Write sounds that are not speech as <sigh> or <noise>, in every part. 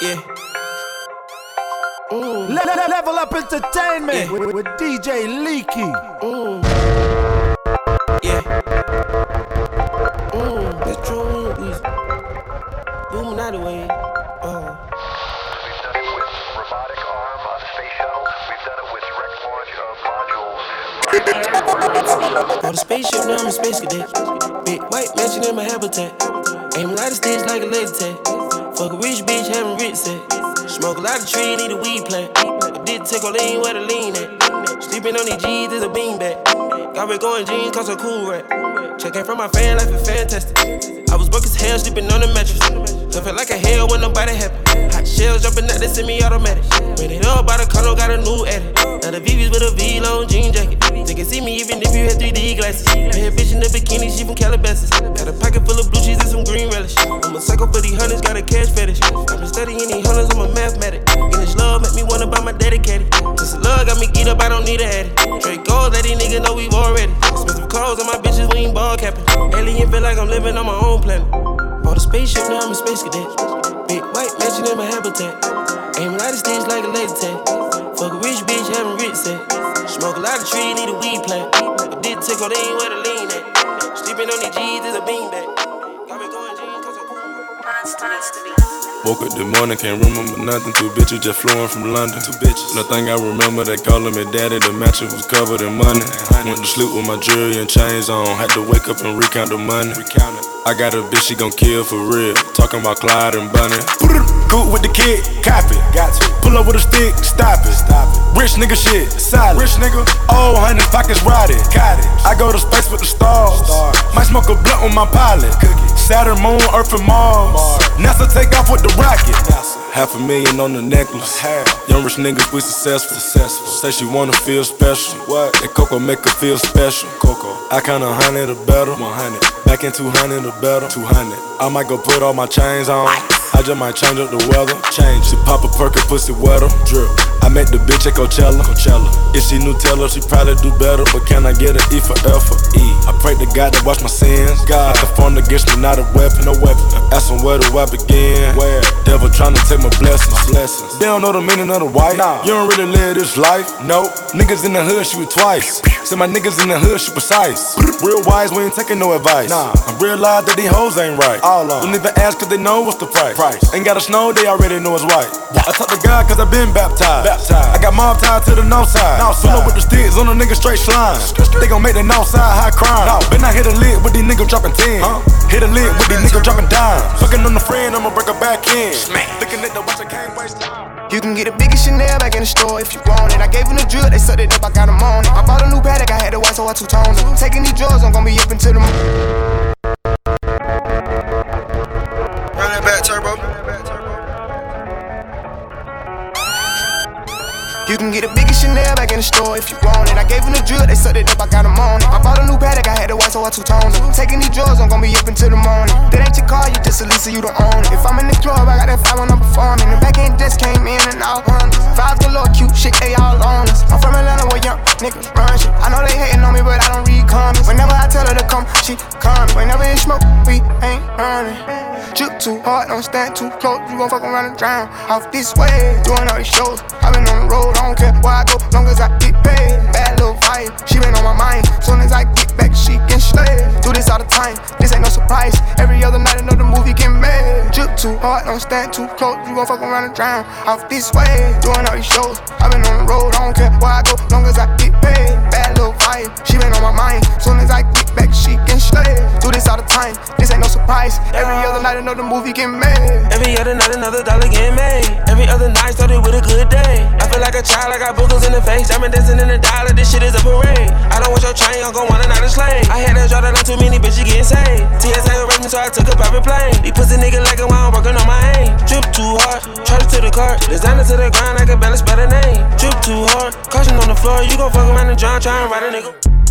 Yeah. Mm. Le- le- level up entertainment Yeah. with, with DJ Leaky. Mm. Yeah. Mm. That's true. We booming out the way. We've done it with robotic arm space shuttles. We've done it with direct launch of modules. On the spaceship, now I'm a space cadet. Big white mansion in my habitat. Aim a lot of sticks like a laser tag. Fuck a rich bitch, having rich set. Smoke a lot of tree, need a weed plant. I did take a lean where the lean at. Sleeping on these G's is a beanbag. Got me going jeans, cause I'm cool rat. Checking from my fan life is fantastic. I was broke as hell, sleeping on the mattress. I felt like a hell when nobody happy. Hot shells jumping out, they semi-automatic. Ran it up by the condo, got a new edit. Now the VV's with a V-long jean jacket. Can see me even if you had 3D glasses. Bad bitch in the bikini, she from Calabasas. Got a pocket full of blue cheese and some green relish. I'm a psycho for these hunters, got a cash fetish. I've been studying these hunters, I'm a mathematic. And this love make me wanna buy my dedicated. This love got me geeked up, I don't need a addy. Straight gold, let these niggas know we've already. Expensive clothes on my bitches, we ain't ball capping. Alien feel like I'm living on my own planet. Bought a spaceship, now I'm a space cadet. Big white mansion in my habitat. Aim of sticks like a laser tag. Fuck a rich bitch, having rich set. Smoke a lot of tree, need a weed plant. I did take on lean where the lean at. Sleeping on these G's is a beanbag. Got me going jeans, cause I'm cool. Woke up this morning, can't remember nothing. Two bitches just flowing from London. Two bitches. Nothing I remember, they calling me daddy. The mattress was covered in money. Went to sleep with my jewelry and chains on. Had to wake up and recount the money. I got a bitch, she gon' kill for real. Talking about Clyde and Bonnie. Cool with the kid, copy. Got to. Pull up with a stick, stop it. Stop it. Rich nigga shit, solid. Rich nigga, oh, honey, pockets rotted. Got it. I go to space with the stars. stars. Might smoke a blunt with my pilot. Cookie. Saturn, Moon, Earth, and Mars. Mars. NASA take off with the rocket. NASA. Half a million on the necklace. Half. Young rich niggas, we successful. Successful. Say she wanna feel special. What? That Coco make her feel special. Coco. I kinda hundred or better. 100. Back in 200 or better. 200. I might go put all my chains on. I just might change up the weather. Change. She pop a perk and pussy wetter. Drip. I met the bitch at Coachella. Coachella. If she knew tell her, she probably do better. But can I get an E for effort? E. I pray to God to watch my sins. God, the phone against me, not a weapon. No weapon. Ask him where do I begin? Where? Devil tryna take my blessings. My blessings. They don't know the meaning of the white. Nah. You don't really live this life. Nope. Niggas in the hood shoot twice. Say my niggas in the hood shoot precise. Real wise, we ain't taking no advice. Nah. I realize that these hoes ain't right. All on. Don't even ask cause they know what's the price. Price. Ain't got a snow, they already know it's white. I talk to God cause I been baptized. Baptized. I got mob tied to the north side. North Pull side. up with the sticks on the nigga straight slime. They gon' make the north side high crime. No. Been I hit a lick with these niggas dropping 10. Huh? Hit a lick with these niggas dropping dimes. Fucking on the friend, I'ma break her back in. Looking at the watch, I can't waste time. You can get the biggest Chanel back in the store if you want it. I gave them the drill, they sucked it up, I got them on it. I bought a new Patek, I had to white, so I two toned it. Taking these drugs, I'm gonna be up until the moon. You can get the biggest Chanel back in the store if you want it. I gave them the drill, they sucked it up, I got on it. I bought a new Patek, I had to white, so I two toned it. Taking these drugs, I'm gonna be up until the morning. That ain't your car, you just a Lisa, you don't own it. If I'm in the club, I got that five when I'm performing. The back end desk came in and out one. Five galore, cute shit, they all on us. I'm from Atlanta where young niggas run shit. I know they hating on me, but I don't read comments. Whenever I tell her to come, she come. Whenever it's smoke, we ain't running. Drip too hard, don't stand too close. You gon' fuck around and drown. Off this way, doing all these shows. i been on the road, don't care where I go, long as I get paid. Bad little vibe, she been on my mind. Soon as I get back, she can slay. Do this all the time, this ain't no surprise. Every other night, another movie get made. Drip too hard, don't stand too close. You gon' fuck around and drown. Off this way, doing all these shows. i been on the road, I don't care where I go, long as I get paid. Bad little vibe, she been on my mind. Soon as I get back, she can slay. Do this all the time, this ain't no surprise. Every other night, another movie get made. Every other night, another dollar getting made. Every other night started with a good day. I feel like a child, I got boogers in the face. I'm dancing in the dollar, this shit is a parade. I don't want your chain, I'm gon' want another slave. I had to draw the line, too many bitches getting saved. TSA arrest me, so I took a private plane. These pussy niggas like I'm working on my aim. Drip too hard, charge to the cart. Designer to the ground, I can balance the name. Drip too hard, caution on the floor, you gon' fuck around and drown, try and ride a nigga.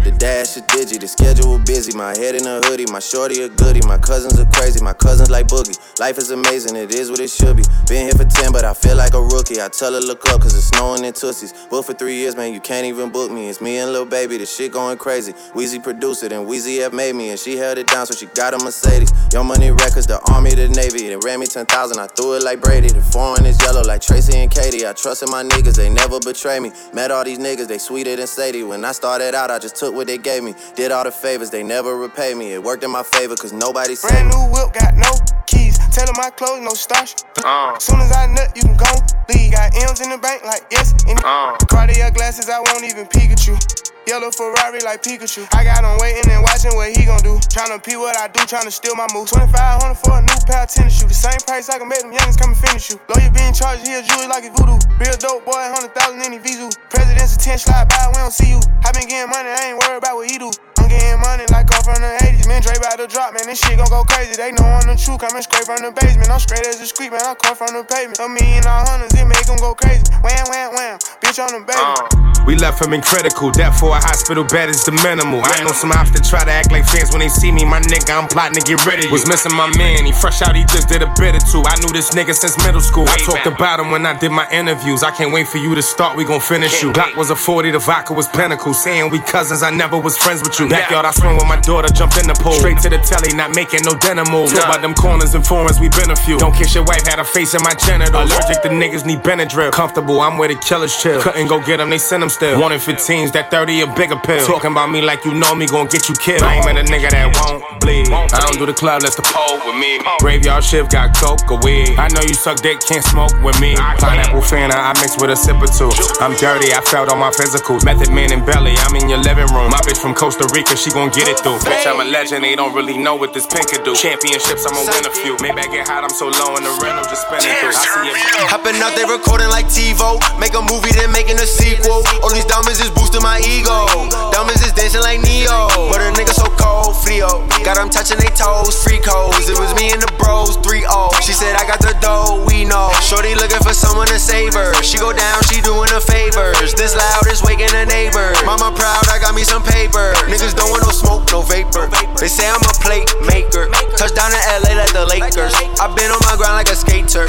The dash is digi, the schedule busy. My head in a hoodie, my shorty a goodie. My cousins are crazy, my cousins like boogie. Life is amazing, it is what it should be. Been here for 10, but I feel like a rookie. I tell her look up, cause it's snowing in Tussies. Booked for three years, man, you can't even book me. It's me and Lil Baby, the shit going crazy. Weezy produced it, and Weezy F made me, and she held it down, so she got a Mercedes. Young Money Records, the Army, the Navy. They ran me 10,000, I threw it like Brady. The foreign is yellow like Tracy and Katie. I trusted my niggas, they never betray me. Met all these niggas, they sweeter than Sadie. When I started out, I just took what they gave me. Did all the favors, they never repay me. It worked in my favor, cause nobody said Brand new whip, got no keys. Tell them my clothes, no starch. Uh. Soon as I nut, you can go leave. Got M's in the bank, like yes. In the uh. Cartier glasses, I won't even peek at you. Yellow Ferrari like Pikachu. I got him waiting and watching what he gon' do. Tryna pee what I do, tryna steal my moves. 2500 for a new pair of tennis shoes. The same price I can make them youngins come and finish you. Lawyer being charged, he a jewelry like a voodoo. Real dope boy, 100,000 in the Vizu. President's attention slide by, we don't see you. I been getting money, I ain't worried about what he do. I'm getting money like off from the 80s. Man, Dre about to drop, man. This shit gon' go crazy. They know I'm the truth. Coming straight from the basement. I'm straight as a street, man. I come from the pavement. A million all hundreds, it make them go crazy. Wham, wham, wham. Bitch on the baby. Uh. We left him in critical. Death for a hospital bed is the minimal. I know some ops that try to act like fans when they see me. My nigga, I'm plotting to get rid of you. Was missing my man. He fresh out, he just did a bit or two. I knew this nigga since middle school. I talked about him when I did my interviews. I can't wait for you to start. We gon' finish you. Glock was a 40, the vodka was pinnacle. Saying we cousins, I never was friends with you. Backyard, I swim with my daughter, jump in the pool. Straight to the telly, not making no dinner move. Talk about them corners and foreigns, we been a few. Don't kiss your wife, had a face in my genital. Allergic to niggas, need Benadryl. Comfortable, I'm where the killers chill. Couldn't go get them, they sent them still. One in 15s, that 30 a bigger pill. Talking about me like you know me, gon' get you killed. I ain't met a nigga that won't bleed. I don't do the club, let's the pole with me. Graveyard shift got coke or weed. I know you suck dick, can't smoke with me. Pineapple Fanta, I mix with a sip or two. I'm dirty, I felt on my physical. Method man and belly, I'm in your living room. My bitch from Costa Rica, she gon' get it through. Bitch, I'm a legend, they don't really know what this pen could do. Championships, I'ma win a few. Maybe I get hot, I'm so low in the rental, just spinning through. I see it. Hopping out, they recording like TiVo. Make a movie, then making a sequel. All these diamonds is boosting my ego. Diamonds is dancing like Neo. But a nigga so cold, frio. Got them touching they toes, free codes. It was me and the bros, 3 0. She said, I got the dough, we know. Shorty looking for someone to save her. She go down, she doing her favors. This loud is waking the neighbors. Mama proud, I got me some paper. Niggas don't want no smoke, no vapor. They say I'm a plate maker. Touchdown in LA like the Lakers. i been on my grind like a skater.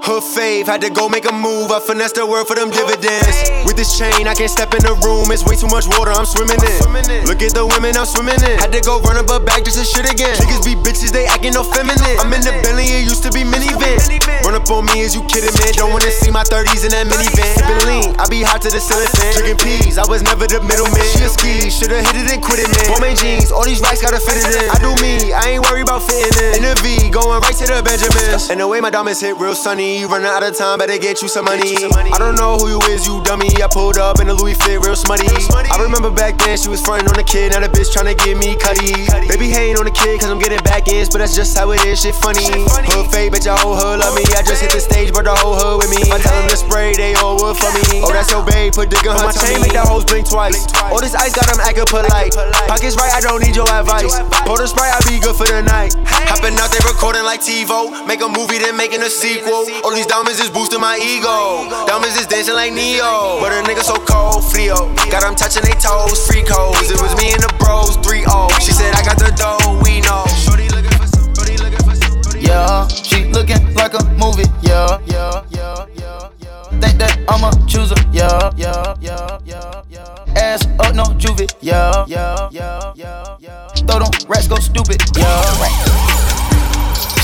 Hood fave, had to go make a move. I finessed the word for them dividends. With this chain, I can't step in the room. It's way too much water, I'm swimming in. Look at the women I'm swimming in. Had to go run up a bag just to shit again. Niggas be bitches, they acting no feminine. I'm in the Bentley, it used to be minivan. Run up on me, is you kidding, man? Don't wanna see my 30s in that minivan. Sippin' lean, I be hot to the ceiling. Drinking peas, I was never the middleman. She a ski, shoulda hit it and quit it, man. Balmain jeans, all these racks gotta fit it in. I do me, I ain't worried about fitting in. In the V, going right to the Benjamins. And the way my diamonds hit real sunny, you running out of time, better get you some money. I don't know who you is, you dummy. I pulled up in a Louis fit, real smutty. I remember back then she was frontin' on the kid, now the bitch tryna get me cutty. Baby hating on the kid, cause I'm getting back ends, but that's just how it is, shit funny. Hood fake, bitch, your whole hood love me. I just hit the stage, but the whole hood with me. I tell them to spray, they all wood for me. Oh, that's your babe, put dick on her chain, make that hoes blink twice. All this ice got them acting polite. Pockets right, I don't need your advice. Pour the sprite, I be good for the night. Hopping out, they recording like TiVo. Make a movie, then making a sequel. All these diamonds is boosting my ego. Diamonds is dancing like Neo. But a nigga so cold, frio. Got them touching they toes, free codes. It was me and the bros, 3 0. She said, I got the dough, we know. Shorty looking for some, shorty looking for some. Yeah, she looking like a movie. Yeah, yeah, yeah, yeah, yeah. Think that I'm a chooser. choose her. Yeah, yeah, yeah, yeah, yeah. Ass up, no juvie. Yeah, yeah, yeah, yeah, yeah. Throw them rats go stupid. Yeah.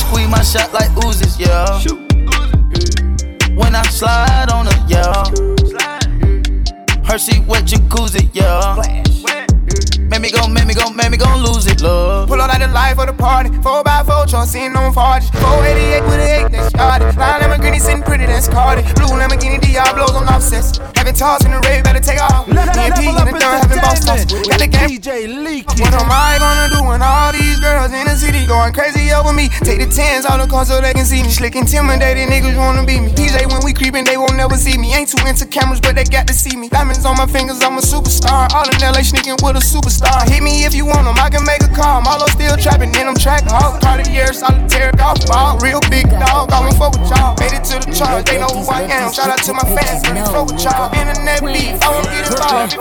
Squeeze my shot like oozes. Yeah. When I slide on her, yeah. Hershey wet jacuzzi, yeah. Make me go, make me go, make me go lose it, love. Pull out like the life of the party. 4x4 trunk sitting on Farges. 488 with an 8 that's started. Line Lamborghini sitting pretty, that's Cardi. Blue Lamborghini Diablos on offsets. Having talks in the rave, better take off. Level, Me and P in the third, having boss talks. entertainment Got the game. DJ Leaky. What am I gonna do when all these girls in the city going crazy over me? Take the tens all the car so they can see me. Slick intimidated niggas wanna be me. PJ when we creepin', they won't never see me. Ain't too into cameras, but they got to see me. Diamonds on my fingers, I'm a superstar. All in LA sneaking with a superstar. Hit me if you want 'em, I can make a call. Marlo still trapping, then I'm tracking hard. Cartier, solitaire golf ball. Real big dog, I'ma fuck with y'all. Made it to the chart, they know who I am. Shout out to my fans, really fuck with y'all. Internet beef, I won't get involved.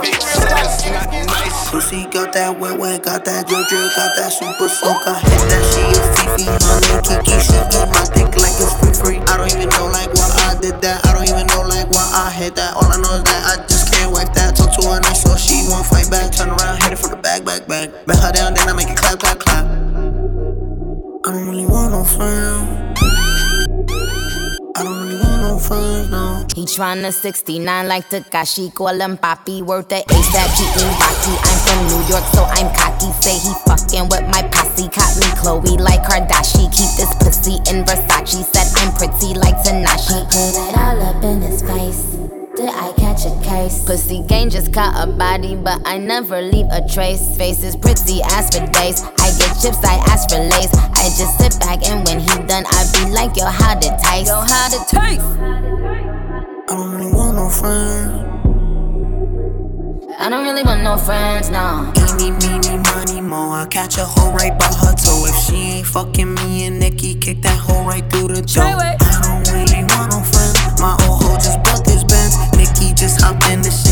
Pussy got that wet wet, got that drip drip, got that super soak. I hit that she a Fifi, honey, Kiki, she eat my dick like it's free free. I don't even know like why I did that. I don't even know like why I hit that. All I know is that I just can't wipe that. Talk to her nice so she won't fight back. Turn around, hit it from the back, back, back. Bet her down, then I make it clap, clap, clap. I don't really want no friend. I don't really want no friends, no. He tryna 69 like Tekashi, call him Papi, worth the ASAP, keep Baki. I'm from New York, so I'm cocky. Say he fucking with my posse, caught me Chloe like Kardashian. Keep this pussy in Versace, said I'm pretty like Tanashi. Put it all up in his face. Did I catch a case? Pussy gang just caught a body, but I never leave a trace. Face is pretty as for days. I get chips, I ask for lace. I just sit back and when he done, I be like, yo, how to taste? Yo, how to taste? I don't really want no friends. I don't really want no friends, no. Eeny, meeny, money, mo. I catch a hoe right by her toe. If she ain't fucking me and Nicki, kick that hoe right through the door. I don't really want no friends. My old hoe just built this Benz. Nicki just hopped in the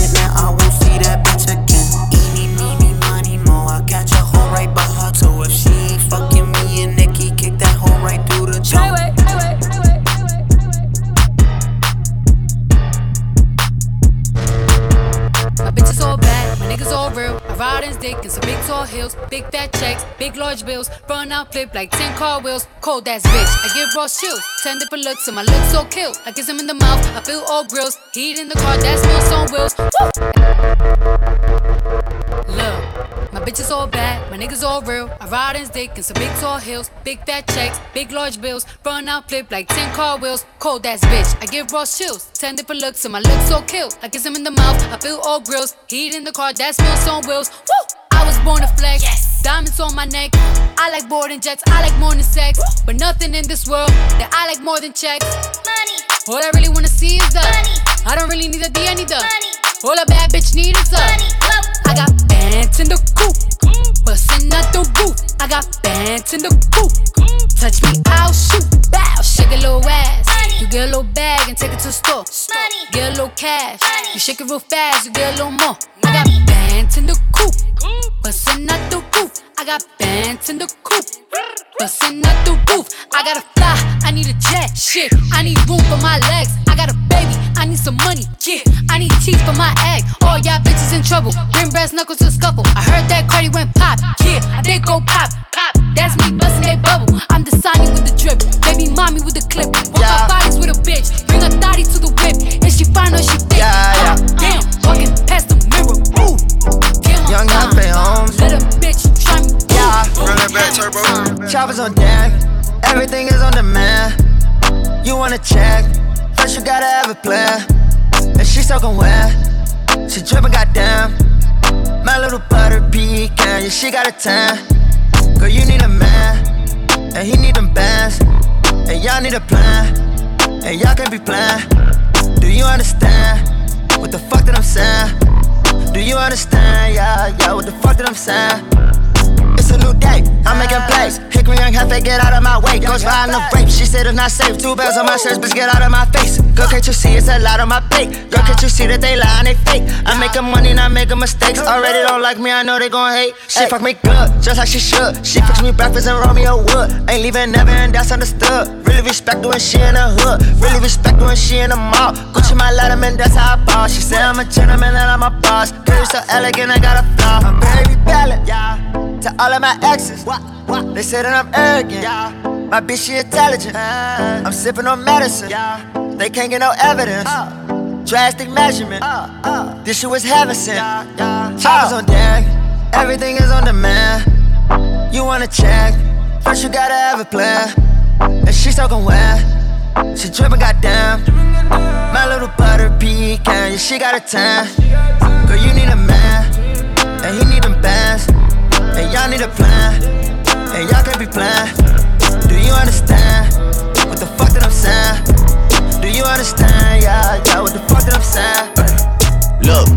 in dick some big tall heels, big fat checks, big large bills. Run out, flip like 10 car wheels. Cold ass bitch, I give raw chills. 10 different looks, and my looks so kill. I kiss him in the mouth, I feel all grills. Heat in the car, that smells on wheels. Woo! Look, bitches all bad, my niggas all real. I ride in dick in some big tall hills, big fat checks, big large bills. Run out, flip like 10 car wheels. Cold ass bitch, I give raw chills. 10 different looks, and my looks so kill. I kiss him in the mouth, I feel all grills. Heat in the car, that smells on wheels. Woo! I was born to flex. Yes. Diamonds on my neck. I like boarding jets. I like more than sex. But nothing in this world that I like more than checks. Money. All I really wanna see is the money. I don't really need a D, I need the money. All a bad bitch need is the money. I got bands in the coop. Bustin' out the roof. I got bands in the coop. Touch me, I'll shoot. Bow, shake a little ass. You get a little bag and take it to the store. Get a little cash. You shake it real fast, you get a little more. I got bands in the coop. Bustin' out the roof. I got bands in the coop. Bustin' out the roof. I gotta fly. I need a jet. Shit. I need room for my legs. I got a baby. I need some money. Yeah. I need teeth for my egg. All y'all bitches in trouble. Bring brass knuckles to scuffle. I heard that Cardi went pop. Yeah. I did go pop. Pop. That's me bustin' that bubble. I'm the Sonny with the drip. Baby mommy with the clip. Walk Yeah. bodies with a bitch. Bring a thotty to the whip. Is she fine or she thick? Yeah, yeah. Uh, damn. Walking past the mirror. Ooh. Damn, Young I'm Humphrey fine. Holmes. Let a bitch try me. Yeah. Run that back, turbo. Choppers on deck, everything is on demand. You wanna check, first you gotta have a plan. And she soaking wet, she dripping goddamn. My little butter pecan, yeah, she got a tan. Girl, you need a man, and he need them bands. And y'all need a plan, and y'all can be playing. Do you understand what the fuck that I'm saying? Do you understand? Yeah, yeah, what the fuck that I'm saying? It's a new day, I'm making plays. Hickory young heifer, get out of my way. Goes riding the rape, she said it's not safe. Two bells on my shirt, bitch, get out of my face. Girl, can't you see it's a lot on my plate? Girl, can't you see that they lie and they fake? I'm making money, not making mistakes. Already don't like me, I know they gon' hate. She fuck me good, just like she should. She fix me breakfast and roll me a wood. Ain't leaving never, and that's understood. Really respect her when she in the hood. Really respect her when she in the mall. Gucci my letterman, that's how I ball. She said I'm a gentleman and I'm a boss. Girl, so elegant, I got a flaw. I'm very rebellion, yeah. To all of my exes, what, what? They say that I'm arrogant. My bitch, she intelligent. I'm sipping on medicine. They can't get no evidence. Drastic measurement. This shit was heaven sent. Choppers on deck, everything is on demand. You wanna check? First you gotta have a plan. And she soaking wet, she dripping goddamn. My little butter pecan, yeah, she got a tan. Girl, you need a man, and he need. And y'all need a plan, and y'all can't be playing. Do you understand what the fuck that I'm saying? Do you understand, yeah, yeah, what the fuck that I'm saying? Look,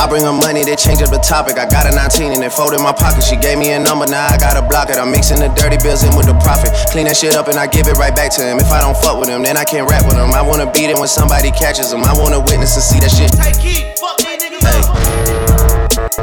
I bring her money, they change up the topic. I got a 19 and it fold in my pocket. She gave me a number, now I gotta block it. I'm mixing the dirty bills in with the profit. Clean that shit up and I give it right back to him. If I don't fuck with him, then I can't rap with him. I wanna beat it when somebody catches him. I wanna witness and see that shit. Hey,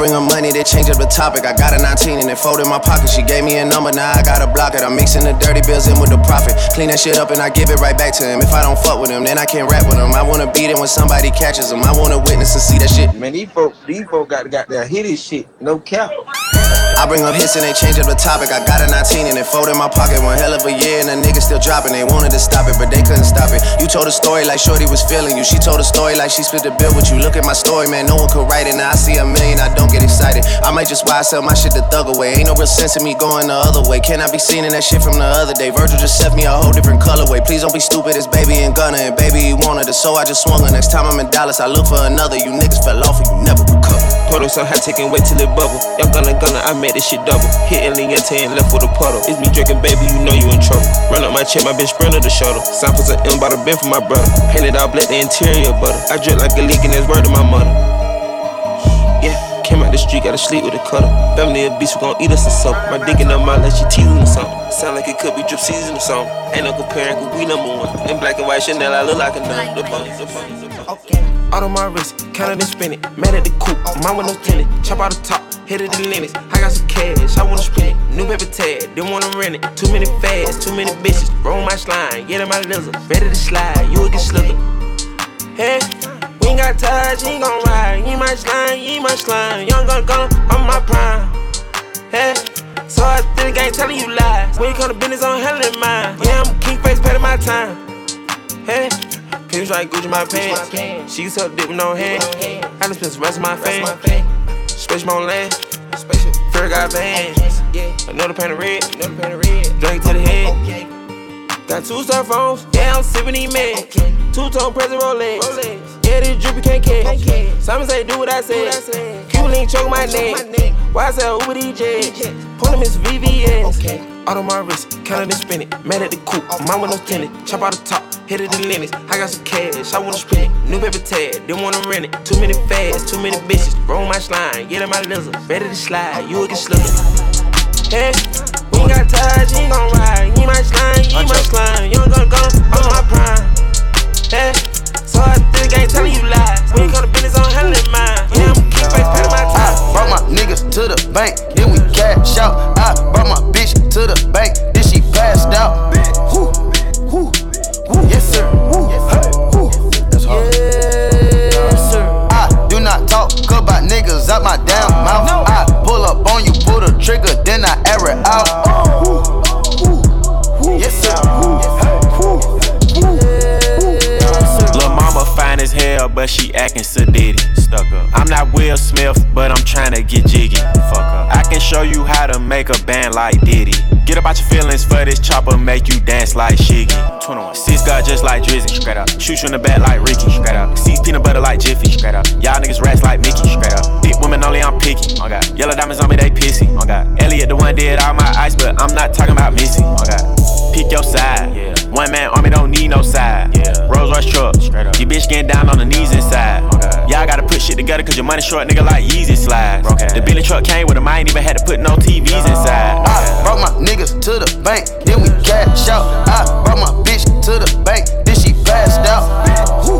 I bring her money, they change up the topic. I got a 19 and it fold in my pocket. She gave me a number, now I gotta block it. I'm mixing the dirty bills in with the profit. Clean that shit up and I give it right back to him. If I don't fuck with him, then I can't rap with him. I wanna beat it when somebody catches him. I wanna witness and see that shit. Man, these folk, these folk got, got that hit his shit. No cap. I bring up hits and they change up the topic. I got a 19 and it fold in my pocket. One hell of a year and the still dropping. They wanted to stop it, but they couldn't stop it. You told a story like Shorty was feeling you. She told a story like she split the bill with you. Look at my story, man. No one could write it. Now I see a million, I don't get excited. I might just why I sell my shit the thug away. Ain't no real sense in me going the other way. Can I be seen in that shit from the other day? Virgil just sent me a whole different colorway. Please don't be stupid, it's baby and Gunna. And baby, you wanted it, so I just swung her. Next time I'm in Dallas, I look for another. You niggas fell off and you never recover. Puddle so hot, taking wait till it bubble. Young Gunna, Gunna, I made this shit double. Hitting Leonte and left with a puddle. It's me drinking, baby, you know you in trouble. Run up my check, my bitch sprinter the shuttle. Samples of M by the bin for my brother. Painted all black, the interior butter. I drip like a leak and it's word to my mother. Yeah. Came out the street, gotta sleep with a cutter. Family of beast, we gon' eat us or something. My dick in her mouth like she teasing or something. Sound like it could be drip season or something. Ain't no comparing, we number one. In black and white Chanel, I look like a nun. The the the. Okay. Out of my wrist, count it and spin it. Mad at the coupe, mine with no tenant. Chop out the top, hit it in limits. I got some cash, I wanna spend it. New paper tag, didn't wanna rent it. Too many fads, too many bitches. Roll my slime, get in my lizard. Ready to slide, you will get slicker. Hey. We ain't got touch, he gon' ride. You my slime, you my slime. Young gun gun, I'm my prime. Hey, so I think I ain't telling you lies. When you come to business, I'm handling mine. Yeah, I'm king face, paying my time. Hey, pinch like Gucci my pants. She to dip with no hand. I done spent the rest of my fame. Space my land. Fear got bands. Another pan of red. Drink to the head. Got two cell phones, yeah, I'm sipping these meds. Two tone present Rolex. Yeah, this drippy can't catch. Simon say, do what I said. Cuban link choke my neck. Why I sell Uber DJ? Pull him his VVS. Out on my wrist, counting and spin it. Mad at the coupe, mine with no tenant. Chop out the top, hit it the limits. I got some cash, I wanna spend it. New paper tag, didn't wanna rent it. Too many fads, too many bitches. Roll my slime, get in my lizard. Ready to slide, you will get slippin'. Hey, we ain't got touch, he gon' ride. You my slime, you my slime. Young gun gun, I'm my prime. Hey, so I think I ain't telling you lies. When you come to business, I'm handling mine. Yeah, I'm keep face paying my time. I brought my niggas to the bank, then we cash out. I brought my bitch to the bank, then she passed out. Woo, woo, woo. Yes, sir. Woo, woo. That's hard. Yes, sir. I do not talk about niggas out my damn mouth. I pull up on you, pull the trigger, then I air it out. Fine as hell, but she acting sedity. Stuck up. I'm not Will Smith, but I'm trying to get jiggy. Fuck up. I can show you how to make a band like Diddy. Get about your feelings for this chopper, make you dance like Shiggy. 21. Six got just like Drizzy. Straight up. Shoot you in the back like Ricky. Straight up. Seeds peanut butter like Jiffy. Straight up. Y'all niggas rats like Mickey. Straight up. Only, I'm picky. Oh God. Yellow diamonds on me, they pissy. Oh God. Elliot the one did all my ice, but I'm not talking about Missy. Oh God. Pick your side. Yeah. One man army don't need no side. Yeah. Rolls Royce truck. Straight up. Your bitch getting down on the knees inside. Oh God. Y'all gotta put shit together cause your money short, nigga, like Yeezy slides. Okay. The Billy truck came with him, I ain't even had to put no TVs inside. I brought my niggas to the bank, then we cash out. I brought my bitch to the bank, then she passed out. Woo,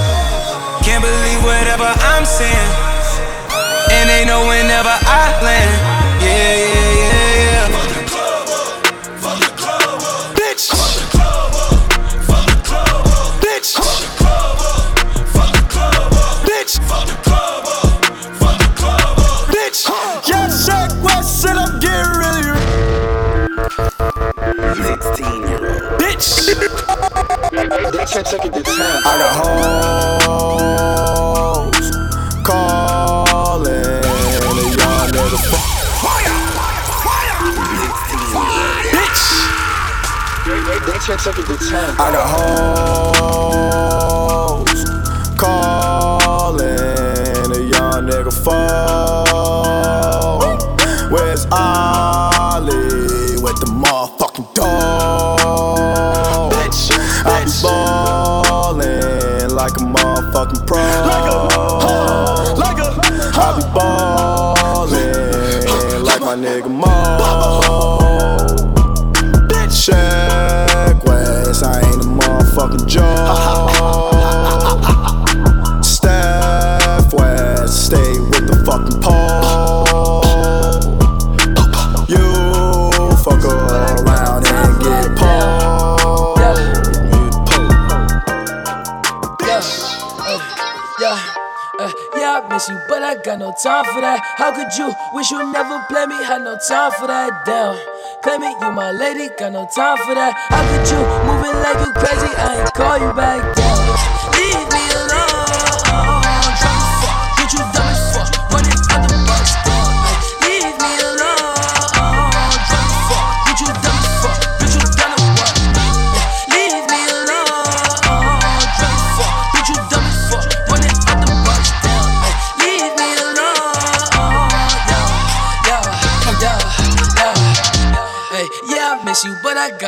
can't believe whatever I'm saying, And they know whenever I land. Yeah, yeah, yeah, yeah. Fuck the club up, fuck the club up, bitch. Fuck the club up, fuck the club up, bitch. Fuck the club up, fuck the club up, bitch. Yeah, Shaq West, and I'm getting really. 16. Bitch. <laughs> yeah, yeah, yeah. Bitch. Bitch. Bitch. I got hoes calling a young nigga fuck. Bitch. I got hoes calling a young nigga phone. Where's Ollie nigga Mo. Check West, I ain't a motherfucking joke. Steph West, stay with the fucking pole. You fuck around and get pulled. Yeah, uh, yeah, uh, yeah, I miss you, but I got no time for that. How could you wish you never? Had no time for that. Damn, claim it, you my lady, got no time for that. How could you moving like you crazy? I ain't call you back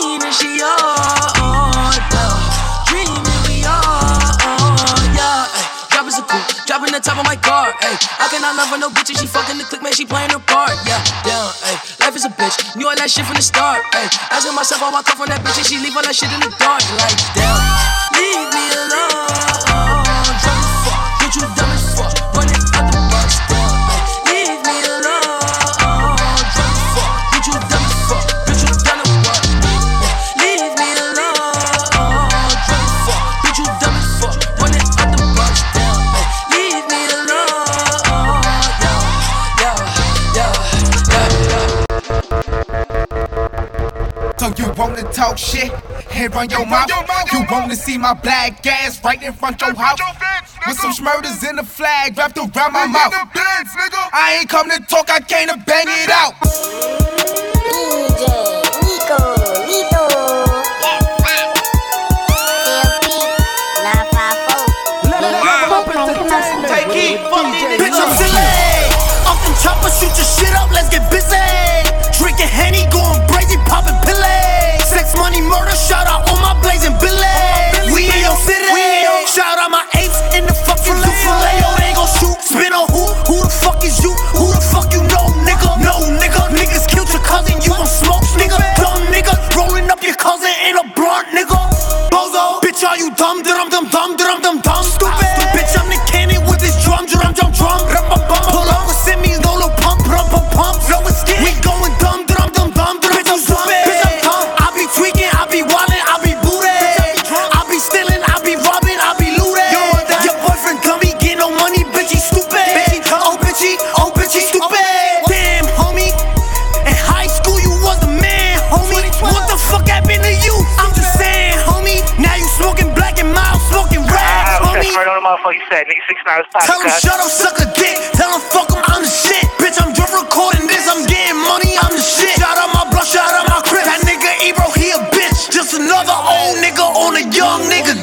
Fiending she on. Yeah, dreaming we on. Yeah, ay, dropping some cool, dropping the top of my car. Ay, I cannot love her no bitch and she fucking the click man, she playing her part. Yeah, down. Ay, life is a bitch, knew all that shit from the start. Ay, asking myself I come from that bitch and she leave all that shit in the dark. Like damn, leave me alone. Drunk as fuck, get you running So you wanna talk shit and run your mouth? You wanna see my black ass right in front your house? With some smurders in the flag wrapped around my mouth. I ain't come to talk, I came to bang it out. Bitch, I'm silly. Off the chopper, shoot your shit up, let's get busy. Popping pillay. Sex, money, murder, shout out all my blazing billy. We in your city. Shout out my apes in the fucking zoo filet. They gon' shoot. Spin on who? Who the fuck is you? Who the fuck you know, nigga? No, nigga. Niggas killed your cousin, you gon' smoke, nigga. Dumb nigga. Rolling up your cousin in a blunt, nigga. Bozo. Bitch, are you dumb? Dum dum dum dum dum homie. Right on the motherfucking set, nigga. Six nine is Tell him shut up, suck a dick. Tell him fuck him, I'm the shit. Bitch, I'm just recording this. I'm getting money, I'm the shit. Shout out my blood, shout out my crib. That nigga Ebro, he a bitch. Just another old nigga on a young nigga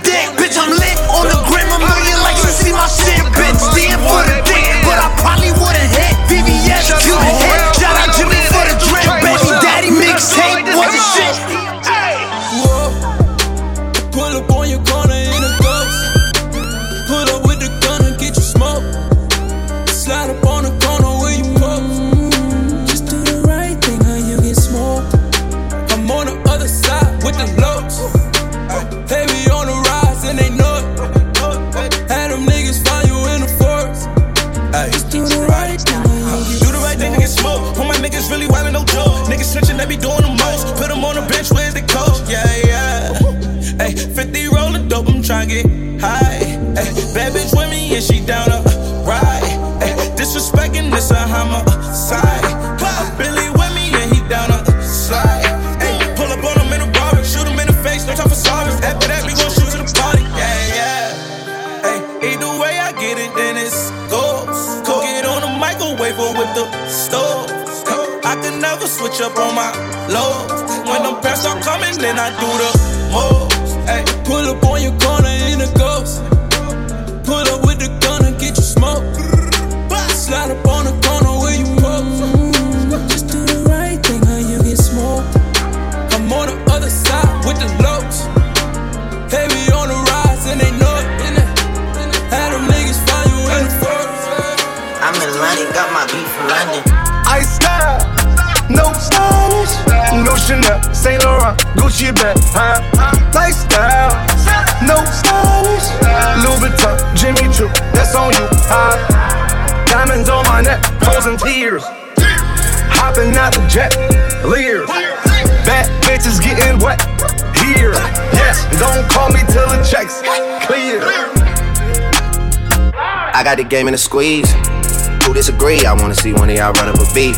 on my lows. When them pairs start coming, then I do the most. No stylish, no Chanel, Saint Laurent, Gucci bag, huh? Lifestyle, no stylish, Louis Vuitton, Jimmy Choo, that's on you, huh? Diamonds on my neck, frozen tears, hopping out the jet, Lears, bad bitches getting wet here. Yes, don't call me till the checks clear. I got the game in a squeeze. Who disagree? I wanna see one of y'all run up a beat.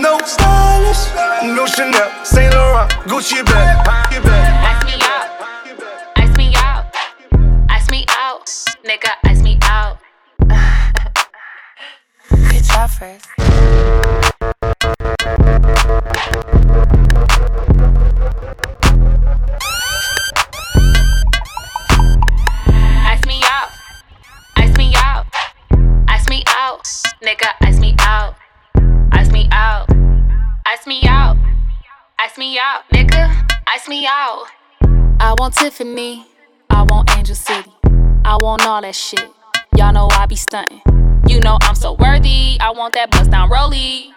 no stylish, no Chanel, Saint Laurent, Gucci bag, Gucci bag. Ice me out. Ice me out. Nigga, ice me out. <laughs> Good job first. Ice me out. Ice me out. Ice me out. Nigga, ice me out. Ice me out. Ice me out. Ice me out. Nigga, ice me out. I want Tiffany. I want Angel City. I want all that shit. Y'all know I be stunting. You know I'm so worthy. I want that bust down rollie.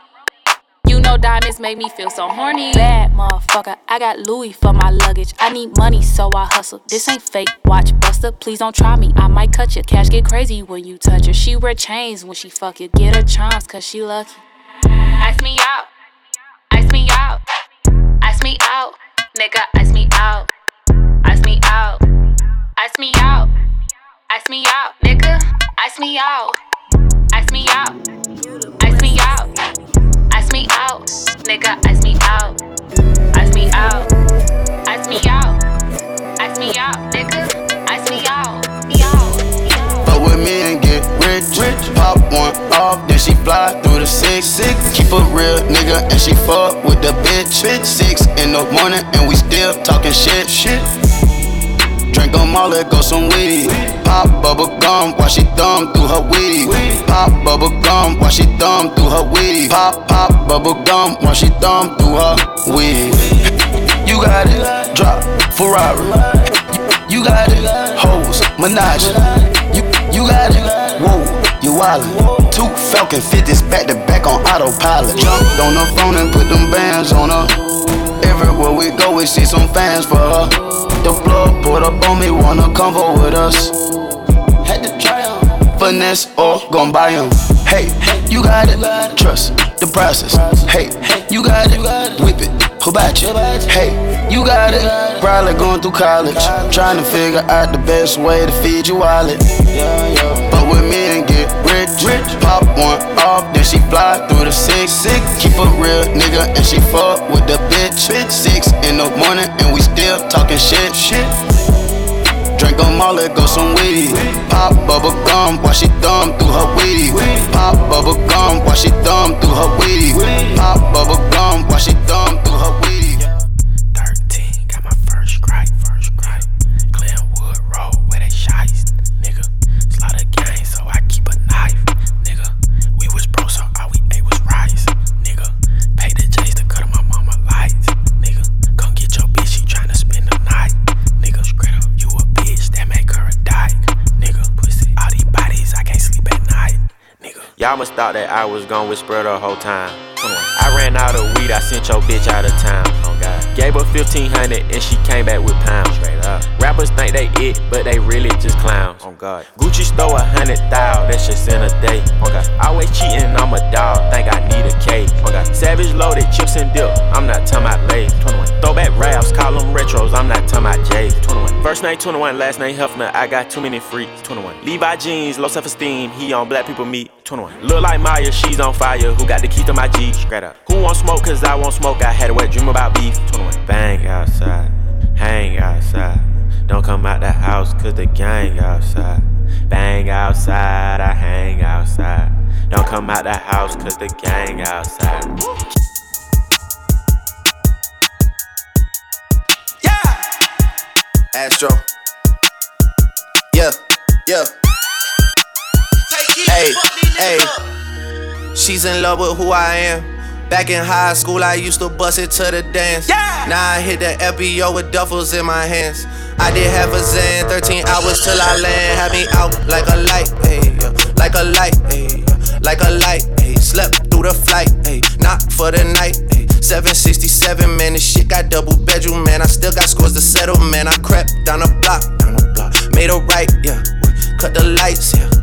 You know diamonds make me feel so horny. Bad motherfucker, I got Louis for my luggage. I need money, so I hustle. This ain't fake. Watch Buster, please don't try me. I might cut you. Cash get crazy when you touch her. She wear chains when she fuck you. Get her charms, cause she lucky. Ice me out. Out. Ice me out. Nigga, ice me out. Ice me out. Ice me out. Ice me out. Nigga, ice me out. Ice me out. Ice me out. Ice me out. Nigga, ice me out. Ice me out. Ice me out. Ice me out. Nigga, ice me out. Fuck with me get rich. Pop one off, then she fly through the six. six. Keep a real nigga and she fuck with the bitch. bitch. Six in the morning and we still talking shit. shit. Drink Drink 'em all, let go some weed. Pop bubble gum while she thumb through her weed. Pop bubble gum while she thumb through her weed. Pop, pop bubble gum while she thumb through her weed. You got it, drop Ferrari. You got it, hoes, Menage. You, you got it, whoa, you wildin'. Two Falcon 50s back to back on autopilot. Jumped on the phone and put them bands on her. Everywhere we go, we see some fans for her. The plug put up on me, wanna convo with us. Had to try 'em. Finesse or gon' buy 'em. Hey, you got it, trust the process. Hey, you got it, whip it. Who about you? Hey, you got it. Probably going through college, trying to figure out the best way to feed your wallet. And get rich, rich. Pop one off, then she fly through the six. six. Keep a real nigga and she fuck with the bitch. bitch. Six in the morning and we still talking shit. shit. Drink all, let go some weed. Pop bubble gum while she thumb through her weed. Pop bubble gum while she thumb through her weed. Pop bubble gum while she thumb through her weed. Y'all must thought that I was gonna whisper the whole time. I ran out of weed, I sent your bitch out of town. Oh God. Gave her 1500 and she came back with pounds. Straight up. Rappers think they it, but they really just clowns. Oh God. Gucci stole a hundred thou, that's just in a day. Oh God. Always cheating, I'm a dog, think I need a cake. Oh God. Savage loaded, chips and dip, I'm not talking about lay. 21. Throwback raps, call them retros, I'm not talking about J. 21. First name 21, last name Hefner, I got too many freaks. 21. Levi jeans, low self esteem, he on black people meet. 21. Look like Maya, she's on fire, who got the key to my G? Straight up. Who want smoke, cause I want smoke, I had a wet dream about beef. 21. Bang outside, hang outside. Don't come out the house, cause the gang outside. Bang outside, I hang outside. Don't come out the house, cause the gang outside. Yeah! Astro. Yeah, yeah. Hey, hey. She's in love with who I am. Back in high school, I used to bust it to the dance. Yeah. Now I hit the FBO with duffels in my hands. I did have a Xan, 13 hours till I land. Had me out like a light, hey, yeah. like a light, hey, yeah. like a light, hey. Slept through the flight, hey, not for the night, hey. 767, man, this shit got double bedroom, man. I still got scores to settle, man. I crept down the block, down the block, made a right, yeah. Cut the lights, yeah.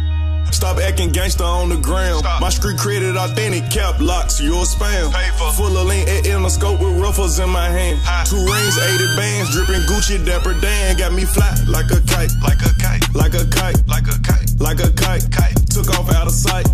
Stop acting gangster on the ground. My street credit authentic, cap locks, your spam. Full of lean at in the scope with ruffles in my hand. Two rings, 80 bands, dripping Gucci, dapper Dan. Got me fly like a kite, like a kite, like a kite, like a kite, like a kite. kite. Took off out of sight.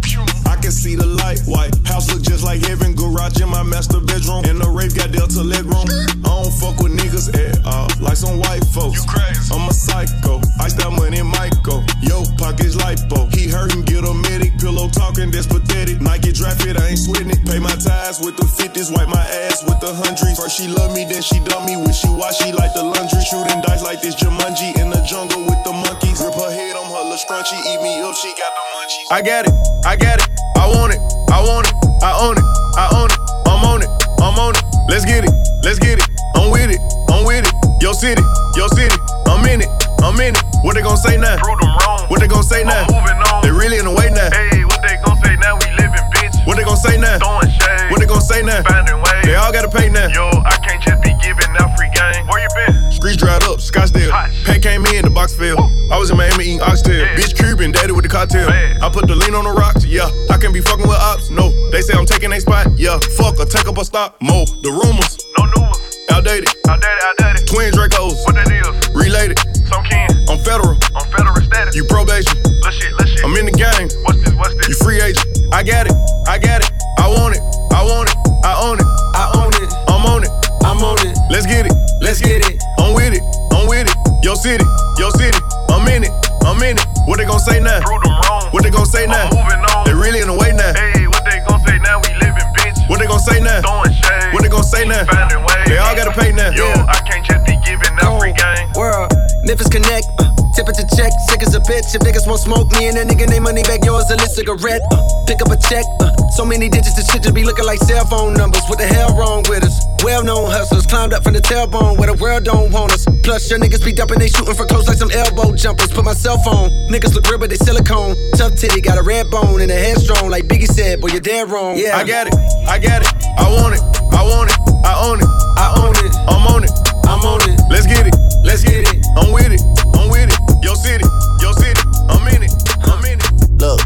I can see the light. White house look just like heaven. Garage in my master bedroom. And the rave got Delta leg room. I don't fuck with niggas at all. Like some white folks. You crazy. I'm a psycho. I style money, Michael. Yo, pockets lipo. He hurt him, get a medic. Pillow talking, that's pathetic. Nike draft it, I ain't sweating it. Pay my ties with the 50s. Wipe my ass with the hundreds. First she love me, then she dumb me. Wish she wash, she like the laundry. Shooting dice like this Jumanji in the jungle with the monkeys. Rip her head on her little scrunchy. Eat me up, she got the munchies. I got it, I got it. I want it, I want it, I own it, I own it. I'm on it, I'm on it. Let's get it, let's get it. I'm with it, I'm with it. Yo city, yo city. I'm in it, I'm in it. What they gon' say now? Prove them wrong. What they gon' say now? moving on. They really in the way now. Hey, what they gon' say now? We living, bitch. What they gon' say now? Throwing shade. What they gon' say now? Finding ways. They all gotta pay now. Yo, I can't just be giving out free game. Where you been? Streets dried up, Scottsdale. Pack came in, the box fell. I was in Miami eating oxtail. Bitch Cuban, daddy with the cocktail. I put the lean on the rocks, yeah. I can be fucking with ops, no. They say I'm taking a spot, yeah. Fuck or take up a stop, mo. The rumors, no new ones. Outdated, outdated, outdated. Twin Dracos, what that is? Related, some kin. I'm federal, I'm federal status. You probation, let's shit, let's shit. I'm in the game. What's this? What's this? You free agent. I got it, I got it. I want it, I want it, I own it, I own it. I'm on it, I'm on it. Let's get it, let's get it. I'm with it, I'm with it. Yo city, yo city. I'm in it, I'm in it. What they gon' say now? Prove them wrong. What they gon' say now? moving on. They really in the way now. Hey, what they gon' say now? We living, bitch. What they gon' say now? Throwing shade. What they gon' say now? Finding ways. They all gotta pay now. Yo, I can't just be giving out free game. World, Memphis Connect. Uh, temperature check, sick as a bitch. If niggas won't smoke me and that nigga name money back, yours a lit cigarette. Uh, pick up a check. Uh, so many digits, this shit just be looking like cell phone numbers. What the hell wrong with us? Well known hustlers climbed up from the tailbone where the world don't want us. Plus, your niggas be dumping, they shooting for close like some elbow jumpers. Put my cell phone. Niggas look real, but they silicone. Tough titty, got a red bone and a headstrong. Like Biggie said, boy, you're dead wrong. Yeah. I got it, I got it. I want it, I want it, I own it, I own it. I'm on it, I'm on it. Let's get it, Let's get it. I'm with it. I'm with it. Your city. Your city. I'm in it. I'm in it. Look,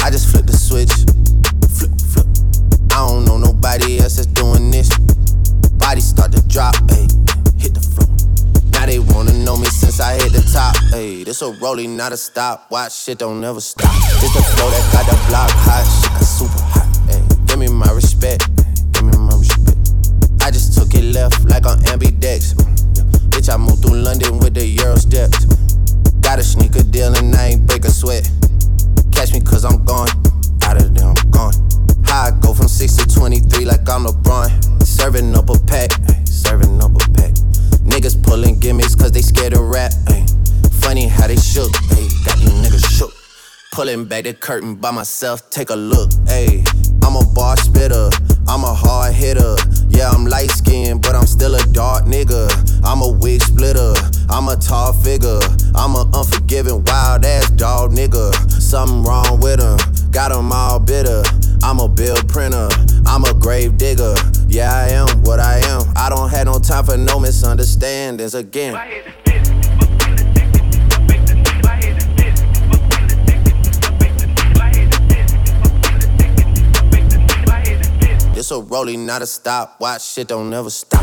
I just flipped the switch. Flip, flip. I don't know nobody else that's doing this. Body start to drop, ayy. Hit the floor. Now they wanna know me since I hit the top, ayy. This a rolling, not a stop. Watch shit don't never stop. This the flow that got the block hot. Shit got super hot, ayy. Give me my respect. Give me my respect. I just took it left like on ambidex. Bitch, I moved through London with the Euro steps. Got a sneaker deal and I ain't break a sweat. Catch me cause I'm gone, out of there I'm gone. High, I go from 6 to 23 like I'm LeBron. Serving up a pack, serving up a pack. Niggas pulling gimmicks cause they scared of rap. Ay. Funny how they shook, ay. got you niggas shook. Pulling back the curtain by myself, take a look, ayy. I'm a bar spitter, I'm a hard hitter. Yeah, I'm light skinned, but I'm still a dark nigga. I'm a wig splitter, I'm a tall figure. I'm a unforgiving, wild ass dog nigga. Something wrong with him, got him all bitter. I'm a bill printer, I'm a grave digger. Yeah, I am what I am. I don't have no time for no misunderstandings again. This a rolling, not a stop. Watch shit don't never stop.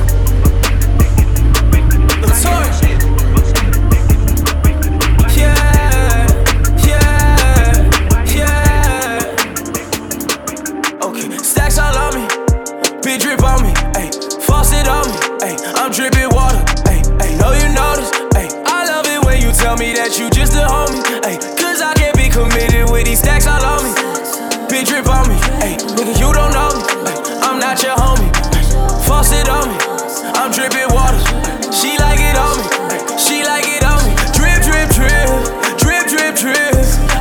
Yeah, yeah, yeah. Okay, stacks all on me, big drip on me, ayy, faucet on me, ayy, I'm dripping water, ayy, ayy, know you notice, ayy, I love it when you tell me that you just a homie, ayy, cause I can't be committed with these stacks all on me, big drip on me, ayy, nigga, you don't know me, I'm not your homie, faucet on me, I'm dripping water, she like it on me, she like it on me, drip, drip, drip, drip, drip, drip,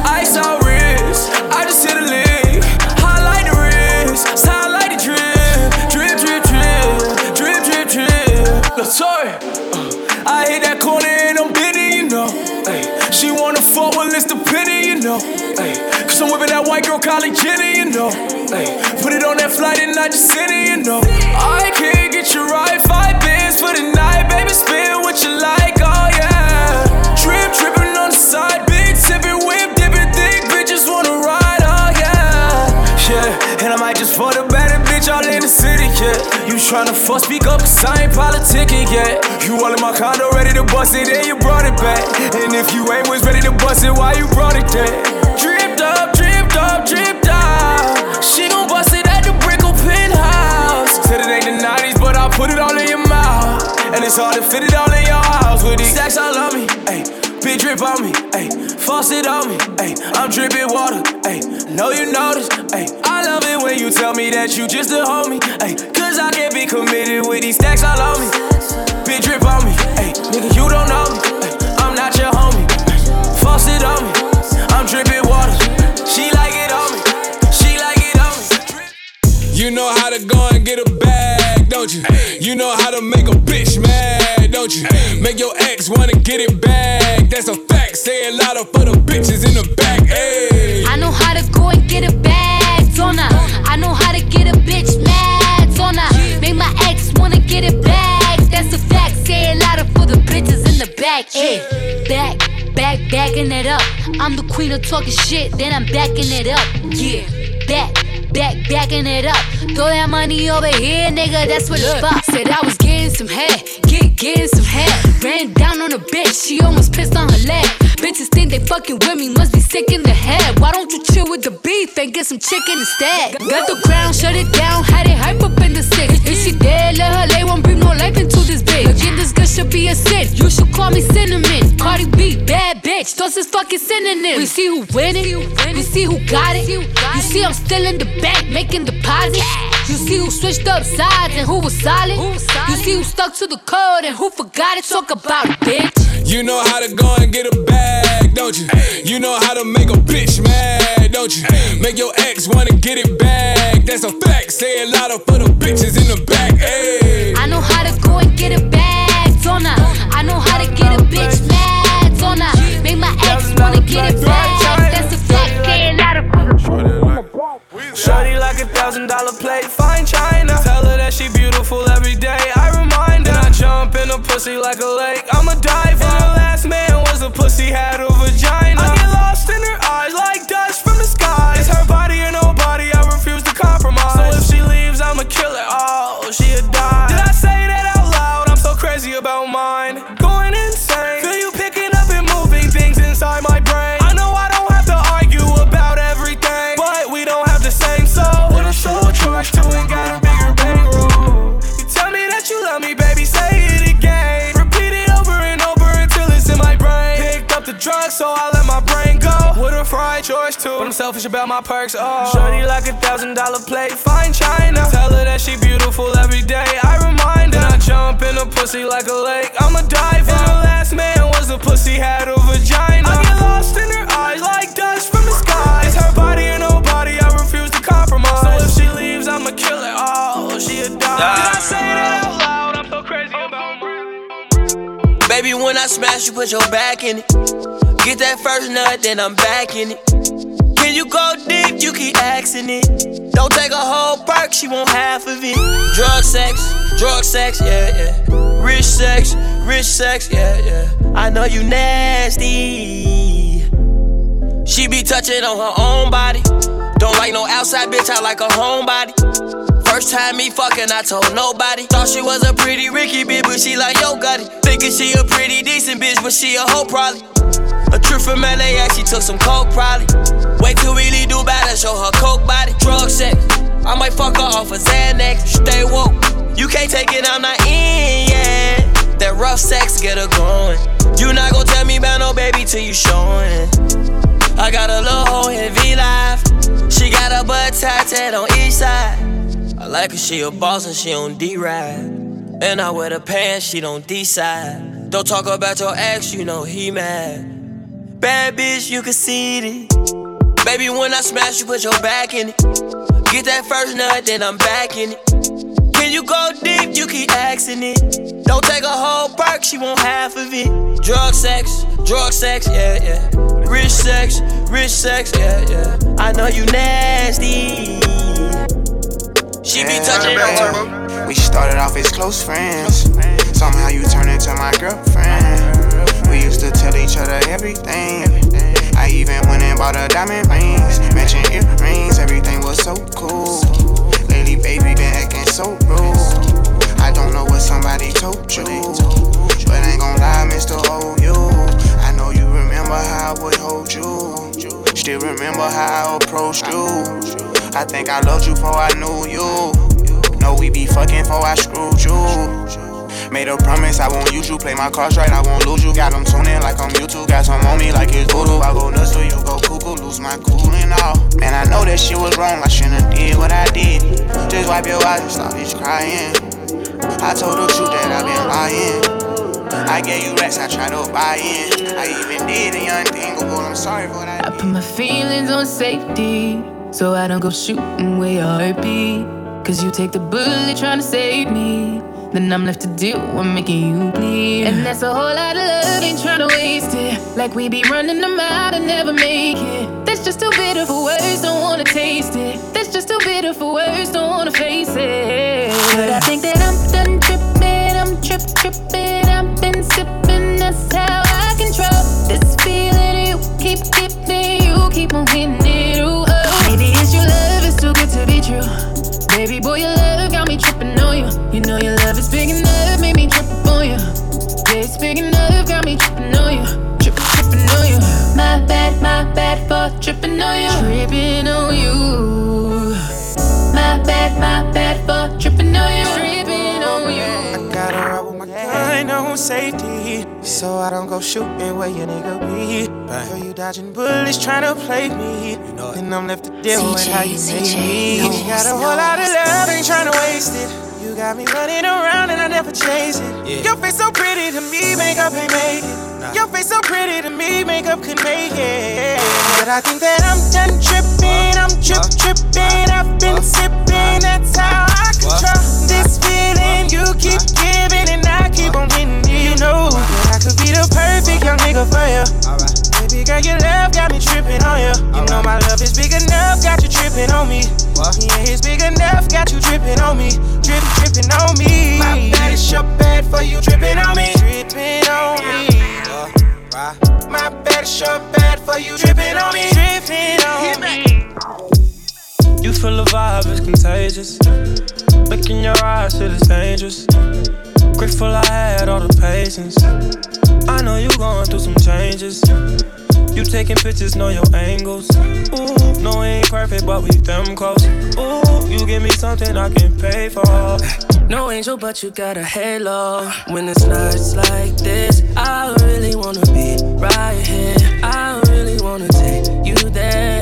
ice on wrist, I just hit a lick, highlight the wrist, highlight the drip, drip, drip, drip, drip, drip, drip. Sorry, uh, I hit that corner and I'm bidding, you know. Ay, she wanna fuck, well, it's the pity, you know. Ay, I'm whipping that white girl, Kylie Jenner, you know. Put it on that flight and I just sit it, you know. I can't get you right, five bands for the night, baby, spin what you like, oh yeah. Drip, dripping on the side, big sipping, whip, dipping, thick bitches wanna ride, oh yeah. Yeah, and I might just for the better bitch all in the city, yeah. You tryna fuck, speak up, cause I ain't politicking yet. You all in my condo, ready to bust it, and you brought it back. And if you ain't was ready to bust it, why you brought it there? Up, dripped up. She gon' bust it at the brick Brickell penthouse. Said it ain't the 90s, but I put it all in your mouth. And it's hard to fit it all in your house with these stacks all on me, ayy. Big drip on me, ayy. Faucet on me, ayy. I'm dripping water, ayy. Know you notice, ayy. I love it when you tell me that you just a homie, ayy. Cause I can't be committed with these stacks all on me. Big drip on me, ayy. Nigga, you don't know me. I'm not your homie. Faucet on me, I'm dripping water. She like You know how to go and get a bag, don't you? You know how to make a bitch mad, don't you? Make your ex wanna get it back. That's a fact. Say it louder for the bitches in the back. Ayy. I know how to go and get a bag, on her. I know how to get a bitch mad, on her. Make my ex wanna get it back. That's a fact. Say it louder for the bitches in the back. Ay, back, back, backing it up. I'm the queen of talking shit, then I'm backing it up. Yeah, back. Back, backing it up. Throw that money over here, nigga. That's what it's about. Said I was getting some head, get getting some head. Ran down on a bitch, she almost pissed on her leg. Bitches think they fucking with me, must be sick in the head. Why don't you chill with the beef and get some chicken instead? Got the crown, shut it down, had it hype up in the six. If she dead, let her lay, won't bring no life into this bitch. Again, this girl should be a sin. You should call me cinnamon. Cardi B, bad bitch, those is fucking synonyms. We see who winning, we see who got it. You see I'm still in the back making deposits. You see who switched up sides and who was solid. You see who stuck to the code and who forgot it. Talk about it, bitch. You know how to go and get a bag, don't you? You know how to make a bitch mad, don't you? Make your ex wanna get it back. That's a fact. Say it louder for the bitches in the back. Ayy. I know how to go and get a bag, on her. I I know how to get a bitch mad, on her. Make my ex wanna get it back. That's a fact. Say it louder for the Shorty like a thousand dollar plate, fine china. Tell her that she beautiful every day. I remind her. Then I jump in a pussy like a lake. I'm a diver. And her last man was a pussy, had too, but I'm selfish about my perks. Oh, shorty like a thousand dollar plate, fine china. Tell her that she beautiful every day. I remind her. Then I jump in a pussy like a lake. I'm a diver. And her last man was a pussy, had a vagina. I get lost in her eyes like dust from the sky. It's her body and nobody, I refuse to compromise. So if she leaves, I'ma kill it. Oh, she a dog. Did I say that out loud? Baby, when I smash, you put your back in it. Get that first nut, then I'm back in it. Can you go deep? You keep asking it. Don't take a whole perk, she want half of it. Drug sex, drug sex, yeah, yeah. Rich sex, rich sex, yeah, yeah. I know you nasty. She be touching on her own body. Don't like no outside bitch, I like a homebody. First time me fucking, I told nobody. Thought she was a pretty Ricky bitch, but she like yo got it. Thinking she a pretty decent bitch, but she a hoe probably. A trip from LAX, she took some coke probably. Wait till leave Dubai to show her coke body. Drug sex, I might fuck her off a Xanax. Stay woke, you can't take it, I'm not in, yeah. That rough sex get her going. You not gon' tell me about no baby till you showing. I got a little hoe in V Live. She got a butt tattooed on each side. I like her, she a boss and she on D ride. And I wear the pants, she don't decide. Don't talk about your ex, you know he mad. Bad bitch, you can see it. Baby, when I smash, you put your back in it. Get that first nut, then I'm back in it. Can you go deep? You keep asking it. Don't take a whole perk, she want half of it. Drug sex, drug sex, yeah, yeah. Rich sex, rich sex, yeah, yeah. I know you nasty. She be touching on We started off as close friends. Somehow you turned into my girlfriend. We used to tell each other everything. I even went and bought her diamond rings, matching earrings. Everything was so cool. Lately, baby, been acting so rude. I don't know what somebody told you, but ain't gon' lie, Mr. OU. Oh, I know you remember how I would hold you. Still remember how I approached you. I think I loved you before I knew you. Know we be fucking before I screwed you. Made a promise I won't use you. Play my cards right, I won't lose you. Got them tuning like I'm YouTube. Got some on me like it's voodoo. I go nuts till you go cuckoo. Lose my cool and all. Man, I know that shit was wrong. I shouldn't have did what I did. Just wipe your eyes and stop this crying. I told the truth that I've been lying. I gave you rest, I tried to buy in. I even did thing, but I'm sorry for that. I put my feelings on safety, so I don't go shooting where your heart be. Cause you take the bullet trying to save me. Then I'm left to deal with making you bleed. And that's a whole lot of love, ain't trying to waste it. Like we be running them out and never make it. That's just too bitter for words, don't wanna taste it. That's just too bitter for words, don't wanna face it. But I think that I'm done tripping, I'm trip tripping. Your love is big enough, made me trip up on you. Yeah, it's big enough, got me tripping on you. Tripping, tripping on you. My bad, my bad for tripping on you. Tripping on you. My bad, my bad for tripping on you. Tripping on you. I Gotta roll with my gun on safety. So I don't go shooting where your nigga be. For you dodging bullets trying to play me. Then I'm left to deal with how you made me. You got a whole lot of love, ain't trying to waste it. You got me running around and I never chase it. Your face so pretty to me, makeup ain't made it. Your face so pretty to me, makeup could make it. But I think that I'm done tripping, I'm trip tripping. I've been sipping, that's how I control this feeling. You keep giving and I keep on getting. You know that I could be the perfect young nigga for you. Baby girl, your love got me tripping on you. You know my love is big enough, got you tripping on me. Yeah, it's big enough, got you tripping on me. Drip, tripping on me. My bad is your bad for you tripping on me. Tripping on me. My bad is your bad for you tripping on me. Tripping on me. You feel the vibe is contagious. Look in your eyes, shit is dangerous. Grateful I had all the patience. I know you going through some changes. You taking pictures, know your angles. Ooh, no, we ain't perfect, but we them close. Ooh, you give me something I can pay for. No angel, but you got a halo. When it's nights like this, I really wanna be right here. I really wanna take you there.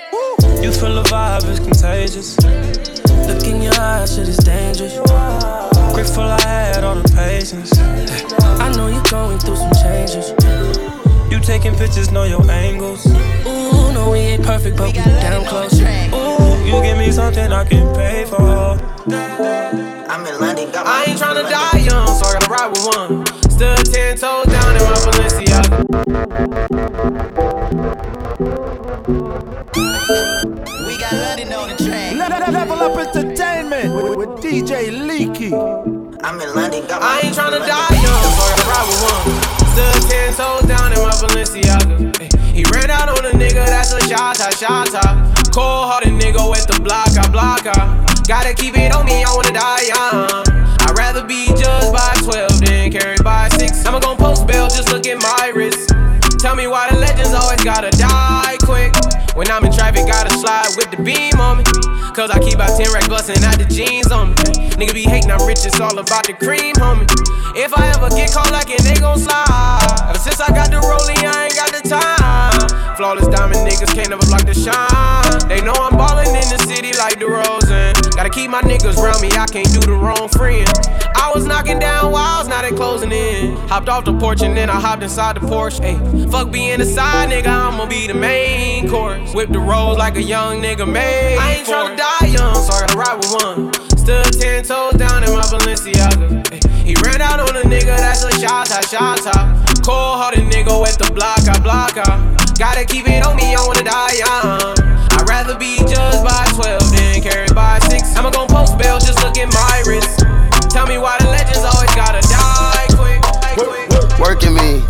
You feel the vibe is contagious. Look in your eyes, shit is dangerous. Grateful I had all the patience. I know you're going through some changes. You taking pictures, know your angles. Ooh, no, we ain't perfect, but we down close. Ooh, you give me something I can pay for. I'm in London, got I ain't tryna die young, so I gotta ride with one. Stood ten toes down in my Balenciaga. We got London on the track. Level up entertainment with, with DJ Leaky. I'm in London, got I ain't tryna die young, so I gotta ride with one. Stood ten toes down in my Balenciaga. Ay, He ran out on a nigga, that's a shot, shot, shot. Cold hearted nigga with the block, I block, I. Gotta keep it on me, I wanna die young. I'd rather be judged by 12 than carried by 6. I'ma gon' post bail, just look at my wrist. Tell me why the legends always gotta die quick. When I'm in traffic, gotta slide with the beam on me. Cause I keep out 10 rack bustin' out the jeans on me. Nigga be hating, I'm rich, it's all about the cream, homie. If I ever get caught like it, they gon' slide. Ever since I got the rollie, I ain't got the time. Flawless diamond niggas can't ever block the shine. They know I'm ballin' in the city like DeRozan. Gotta keep my niggas round me, I can't do the wrong friend. I was knocking down walls, now they closing in. Hopped off the porch and then I hopped inside the Porsche. Ayy, fuck being the side nigga, I'ma be the main course. Whip the rolls like a young nigga made. I ain't tryna die young, so I gotta ride with one. Stood ten toes down in my Balenciaga. Ayy, he ran out on a nigga, that's a shot, shot, shot, shot. Cold hearted nigga with the block, I block, I. Gotta keep it on me, I wanna die young. I'd rather be judged by 12 than carried by 6. I'ma gon' post bail, just look at my wrist. Tell me why the legends always gotta die quick. Working me,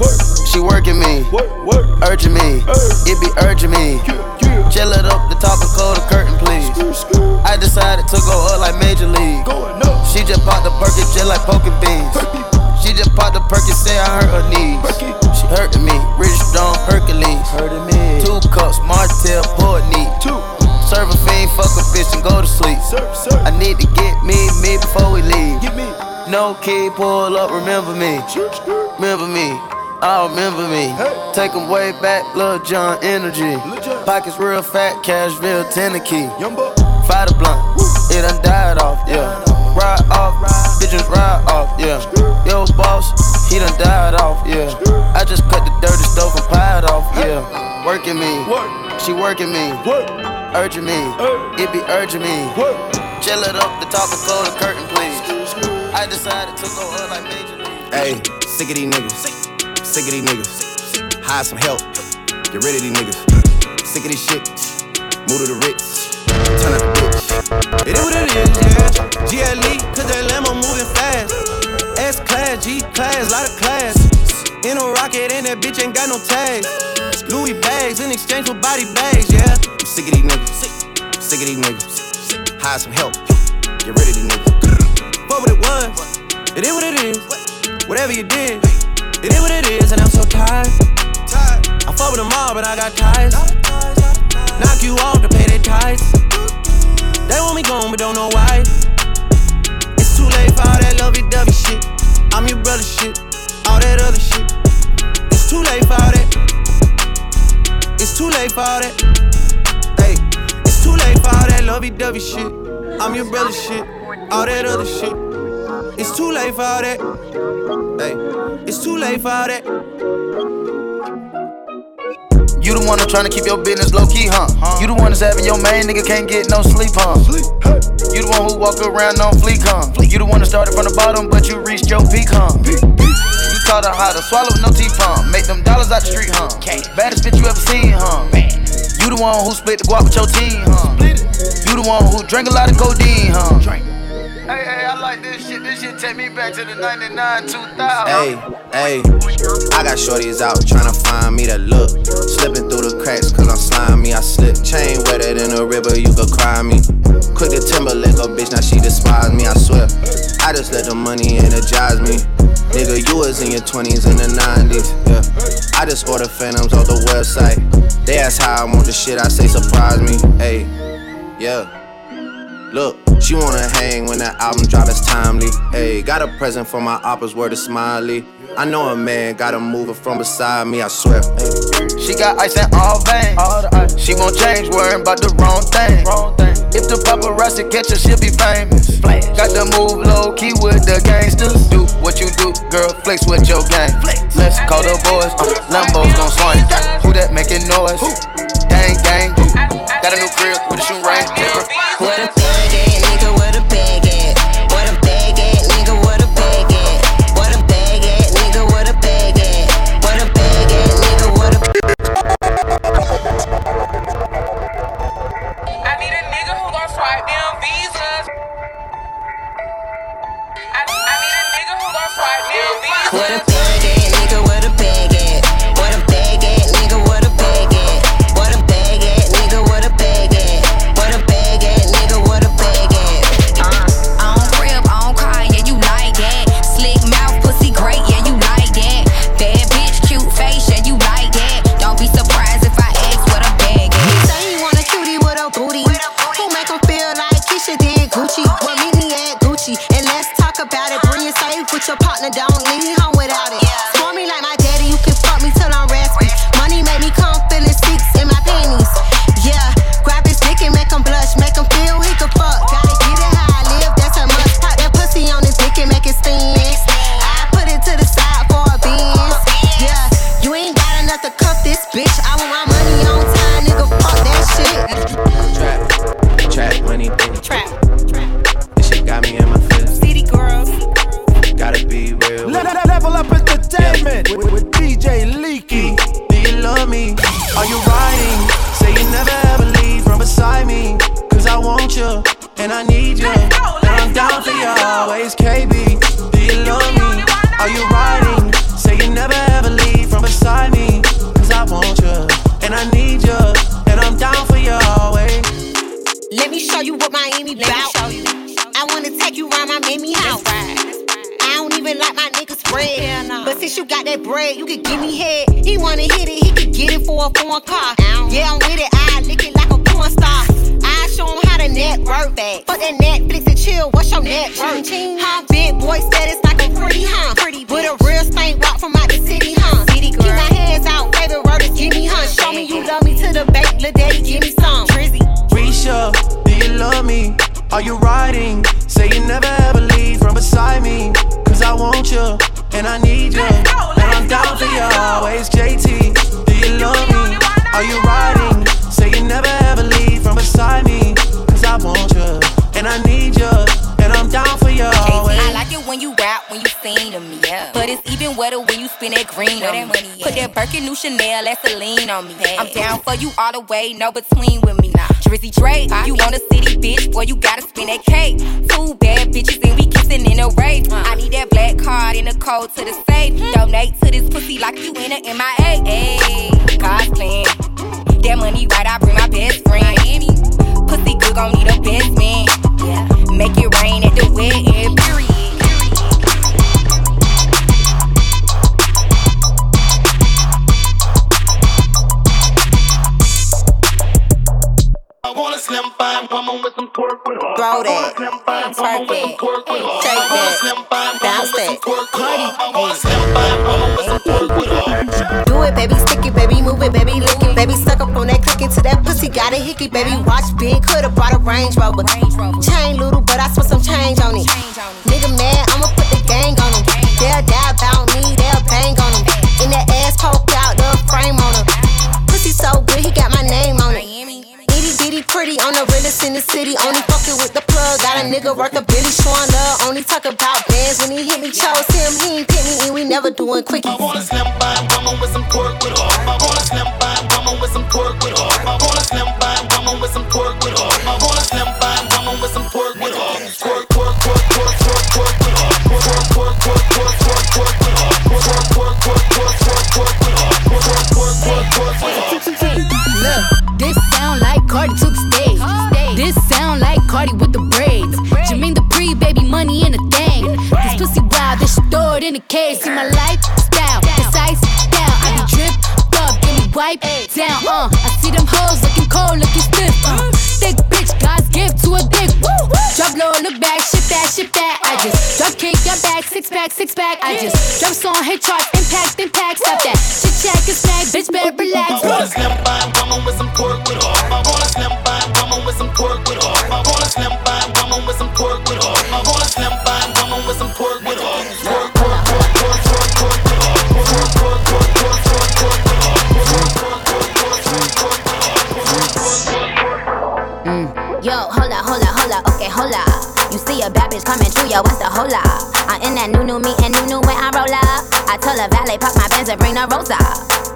she working me, urging me, it be urging me. Chill it up, the top and close the curtain, please. I decided to go up like Major League. She just popped the Perkin just like poking beans. She just popped the Perkin, say I hurt her knees. She hurting me, rich strong Hercules. Hurting me. Two cups, Martell, pour it neat. Serve a fiend, fuck a bitch and go to sleep. I need to get me, me before we leave. Get me. No key, pull up, remember me. Remember me. I remember me. Take 'em way back, Lil Jon energy. Pockets real fat, Cashville, Tennessee. Fight a blunt, it done died off, yeah. Ride off, bitches ride off, yeah. Yo, boss, he done died off, yeah. I just cut the dirty stove and pied off, yeah. Working me, she working me, urging me, it be urging me. Chill it up, the top and close the curtain, please. I decided to go up like Major League. Hey, sick of these niggas. Sick of these niggas. Hire some help. Get rid of these niggas. Sick of this shit. Move to the Ritz. Turn up the bitch. It is what it is, yeah. GLE, cause that Lambo moving fast. S class, G class, lot of class. In a rocket, and that bitch ain't got no tags. Louis bags in exchange for body bags, yeah. I'm sick of these niggas. Sick of these niggas. Hire some help. Get rid of these niggas. Fuck what it was. It is what it is. Whatever you did, it is what it is, and I'm so tired. I fuck with them all, but I got ties. Knock you off to pay their ties. They want me gone, but don't know why. It's too late for all that lovey-dovey shit. I'm your brother shit. All that other shit. It's too late for all that. It's too late for all that. Hey, it's too late for all that lovey-dovey shit. I'm your brother shit. All that other shit. It's too late for all that. Hey, it's too late for all that. You the one that's trying to keep your business low key, huh? You the one that's having your main nigga can't get no sleep, huh? You the one who walk around on fleek, huh? You the one that started from the bottom, but you reached your peak, huh? You taught her how to swallow with no teeth, huh? Make them dollars out the street, huh? Baddest bitch you ever seen, huh? You the one who split the guap with your team, huh? You the one who drank a lot of codeine, huh? Hey, hey, I like this shit. This shit take me back to the 99, 2000. Hey, hey, I got shorties out trying to find me to look. Slipping through the cracks cause I'm slimy. I slip chain wetter than a river, you could cry me. Quick to Timberlake, a bitch, now she despise me, I swear. I just let the money energize me. Nigga, you was in your 20s and the 90s, yeah. I just order phantoms off the website. They ask how I want the shit, I say surprise me, hey, yeah. Look. She wanna hang when that album drop, is timely. Hey, got a present for my oppas, word is smiley. I know a man gotta move from beside me, I swear. Hey. She got ice in all veins. All ice. She won't change, worrying about the wrong thing. Wrong thing. If the paparazzi catch her, she'll be famous. Flash. Got to move low key with the gangsters. Do what you do, girl, flex with your gang. Flex. Let's call the boys, uh, Lambo's gon' swing. Who that making noise? Who? Gang, gang. Who? Got a new crib with a shoe ring. What a What a fucking new Chanel, that's lean on me. Hey. I'm down for you all the way, no between with me. Nah. Drizzy Drake, you want a city bitch, boy, you gotta spin that cake. Two bad bitches and we kissing in a rave. Uh. I need that black card in the code to the safe. Mm. Donate to this pussy like you in a MIA. hickey, baby. Watch big, coulda bought a Range Rover. Chain little, but I spent pack. I just drop song, hit charts, impact, impact. Stop that. Chit chat, get smack, bitch, better relax. I wanna slim by and woman with some pork with her. I wanna slim by and woman with some pork with. I wanna slim by and with some pork with her. I wanna slim yo, what's the hola? I'm in that new new me and new new when I roll up. I tell a valet park my Benz and bring the rosa.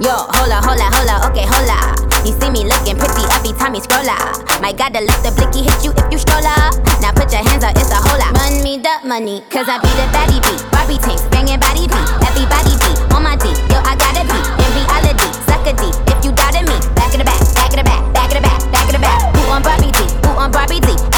Yo, hola, hola, hola, okay, hola. He see me looking pretty every time he scroll up. My God, the lift the blicky hit you if you stroll up. Now put your hands up, it's a hola. Run me the money, cause I be the baddie beat. Barbie tanks, banging body beat. Everybody beat on my D. Yo, I gotta be in reality. Suck a D if you doubted me. Back in the back, back in the back, back in the back, back in the back. Who on Barbie D? Who on Barbie D?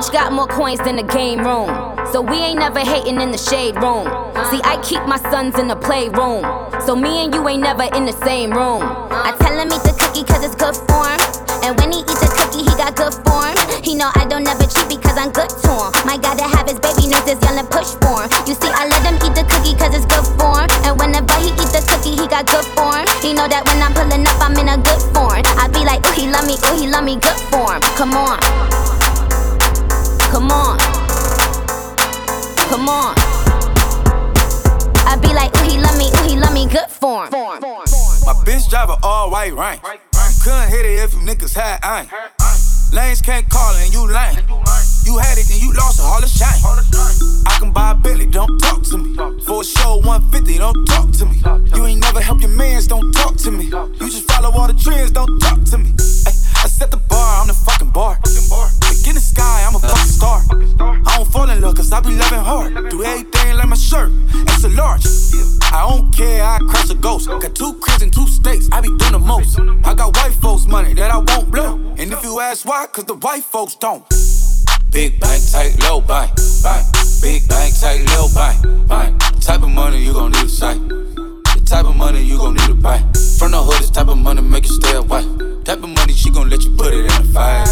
Bitch got more coins than the game room. So we ain't never hating in the shade room. See, I keep my sons in the playroom. So me and you ain't never in the same room. I tell him eat the cookie cause it's good for him. And when he eats the cookie, he got good form. He know I don't never cheat because I'm good to him. My God, to have his baby nurses yelling push for him. You see, I let him eat the cookie cause it's good for him. And whenever he eat the cookie, he got good form. He know that when I'm pulling up, I'm in a good form. I be like, ooh, he love me, ooh, he love me, good form. Come on. Come on. Come on. I be like, ooh, he love me, ooh, he love me, good form. My bitch drive a all white rank. Couldn't hit it if you niggas had ain't. Lanes can't call and you lame. You had it and you lost it, all the shine. I can buy a Bentley, don't talk to me. For a show 150, don't talk to me. You ain't never help your mans, don't talk to me. You just follow all the trends, don't talk to me. Ay, I set the bar, I'm the fucking bar. Like in the sky, I'm a fucking star. I don't fall in love cause I be loving hard. Do everything like my shirt, it's a large. I don't care, I crash a ghost. Got two cribs and two states, I be doing the most. I got white folks' money that I won't blow. And if you ask why, cause the white folks don't. Big bank, tight, low bank, bank. Big bank, tight, low bank, bank. Type of money you gon' need a sight. Type of money you gon' need to buy. From the hood, this type of money make you stay away. Type of money she gon' let you put it in the fight.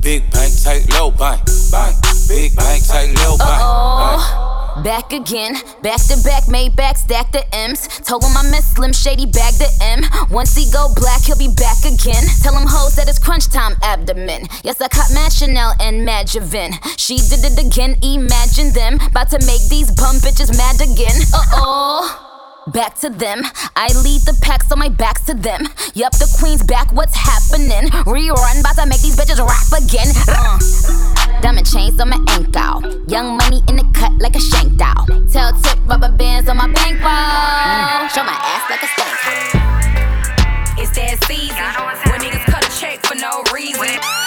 Big bank, tight, low bank, bank. Big bank, tight, low bank. Back again, back to back, made back, stack the M's. Told him I miss Slim Shady, bag the M. Once he go black, he'll be back again. Tell him hoes that it's crunch time abdomen. Yes, I caught Mad Chanel and Mad Javin. She did it again, imagine them. About to make these bum bitches mad again. Uh oh. Back to them. I lead the pack, so my back's to them. Yup, the queen's back, what's happening? Rerun, about to make these bitches rap again. Uh. Diamond chains on my ankle. Young money in the cut like a shank doll. Tell tip rubber bands on my bankroll. Show my ass like a stank. It's that season when niggas cut a check for no reason.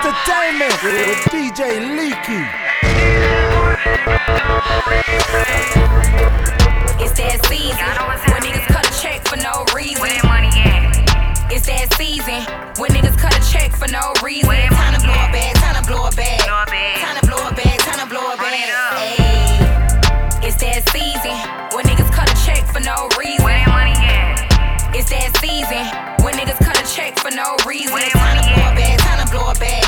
Entertainment with DJ Leaky. It's that season when niggas cut a check for no reason. Where money at? It's that season when niggas cut a check for no reason. Time to blow a bag, time to blow a bag. Time to blow a bag, time to blow a bag. Ayy. It's that season when niggas cut a check for no reason. Where money at? It's that season when niggas cut a check for no reason. Time to blow a bag,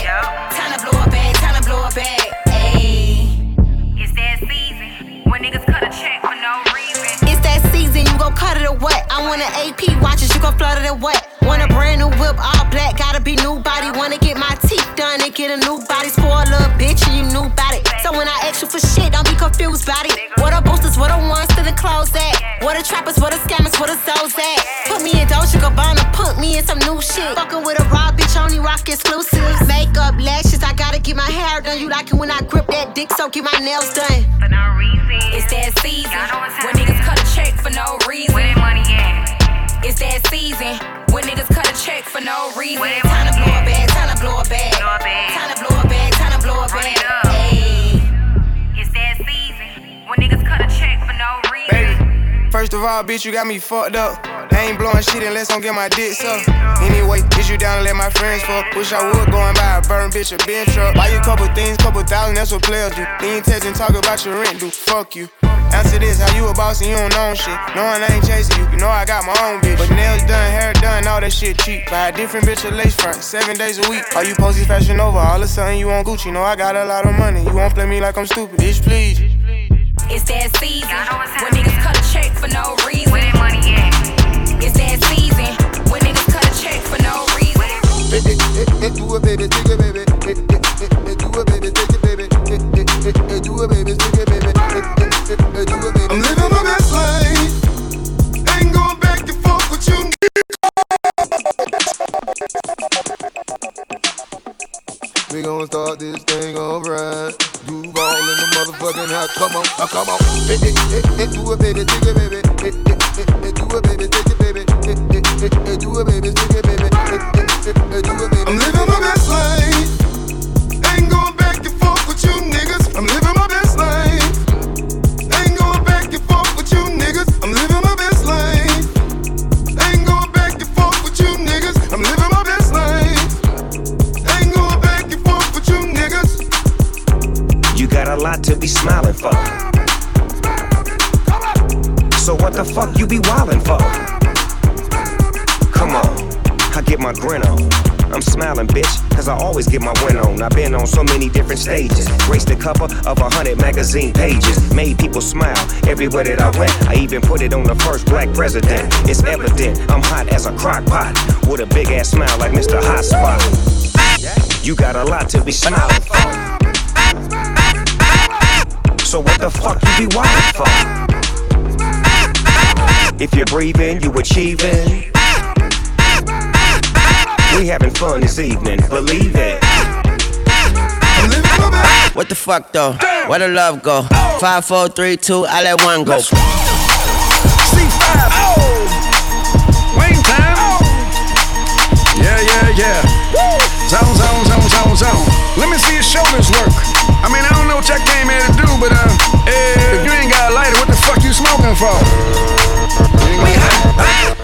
time to blow a bag. Time to blow a bag, time to blow a bag. Ayy. It's that season when niggas cut a check for no reason. It's that season, you gon' cut it or what? I want an AP watches, you gon' flood it or what? Want a brand new whip, all black, gotta be new body. Wanna get my teeth done and get a new body. Spoil a bitch and you knew about it. So when I ask you for shit, don't be confused about it. What a boosters, what a ones to the clothes at? What a trappers, what a scammers, what a souls at? Put me in Dolce Gabbana, put me in some new shit. Fucking with a raw bitch, only rock exclusives. Makeup, lashes, I gotta get my hair done. You like it when I grip that dick, so get my nails done. For no reason. It's that season when niggas cut a check for no reason. It's that season when niggas cut a check for no reason. Time to blow a bag, time to blow a bag, Time to blow a bag, time to blow a bag. Hey. It's that season when niggas cut a check for no reason. Baby. First of all, bitch, you got me fucked up. I ain't blowing shit unless I'm get my dick up. Anyway, bitch, you down and let my friends fuck. Wish I would go and buy a burn bitch a bench truck. Buy you a couple things, couple thousand, that's what players do. Then you text and talk about your rent, do fuck you. Answer this, how you a boss and you don't know shit. Knowing I ain't chasing you, you know I got my own bitch. But nails done, hair done, all that shit cheap. Buy a different bitch a lace front, seven days a week. All you posties fashion over, all of a sudden you on Gucci. Know I got a lot of money, you won't play me like I'm stupid. Bitch, please. It's that season when niggas cut a check for no reason. Where that money at? It's that season when niggas cut a check for no reason. Do it, baby, take it, baby. Do it, baby, take it, baby. Do it, baby, take it, baby. I'm living my best life. Ain't going back and forth with you. We gon' start this thing alright. Duval in the motherfucking house. Come on, uh, come on. Hey, hey, hey, hey, do it, baby, I'm bitch, cause I always get my win on. I've been on so many different stages. Graced the cover of a hundred magazine pages. Made people smile everywhere that I went. I even put it on the first black president. It's evident I'm hot as a crock pot. With a big ass smile like Mr. Hot Spot. You got a lot to be smiling for. So what the fuck you be wildin' for? If you're breathing, you achieving. We having fun this evening, believe it. What the fuck though? Where the love go? Five, four, three, two, I let one go. C five. Wayne time. Yeah, yeah, yeah. Zone, zone, zone, zone, zone. Let me see your shoulders work. I mean, I don't know what y'all came here to do, but uh, if you ain't got a lighter, what the fuck you smoking for?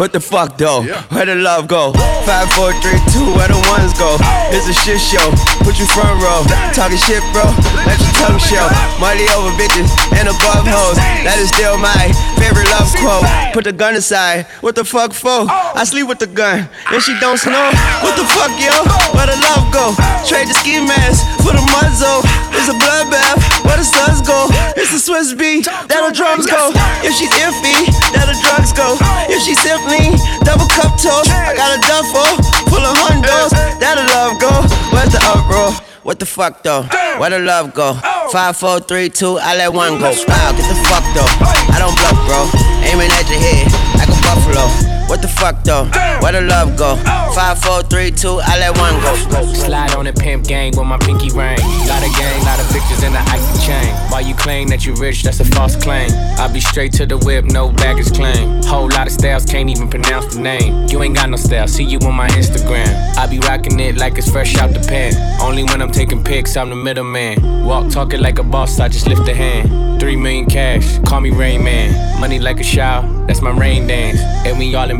What the fuck though? Where the love go? Five, four, three, two, where the ones go? It's a shit show. Put you front row. Talking shit, bro. Let your tongue show. Money over bitches and above hoes. That is still my favorite love quote. Put the gun aside. What the fuck for? I sleep with the gun and she don't snow. What the fuck, yo? Where the love go? Trade the ski mask for the muzzle. It's a bloodbath. Where the suns go? It's the Swizz beat. That the drums go. If she's iffy, that the drugs go. If she's simply double cup toast, I got a duffel full of hundos. That the love go. Where's the uproar? What the fuck though? Where the love go? Oh. Five, four, three, two, I let one go. Wow, get the fuck though. I don't bluff, bro. Aiming at your head like a buffalo. What the fuck though? Where the love go? Five, four, three, two, I let one go. Slide on the pimp gang with my pinky ring. Lot of gang, lot of bitches in the icy chain. While you claim that you rich, that's a false claim. I be straight to the whip, no baggage claim. Whole lot of styles, can't even pronounce the name. You ain't got no style, see you on my Instagram. I be rocking it like it's fresh out the pen. Only when I'm taking pics, I'm the middleman. Walk talking like a boss, I just lift a hand. Three million cash, call me Rain Man. Money like a shower, that's my rain dance. And we all in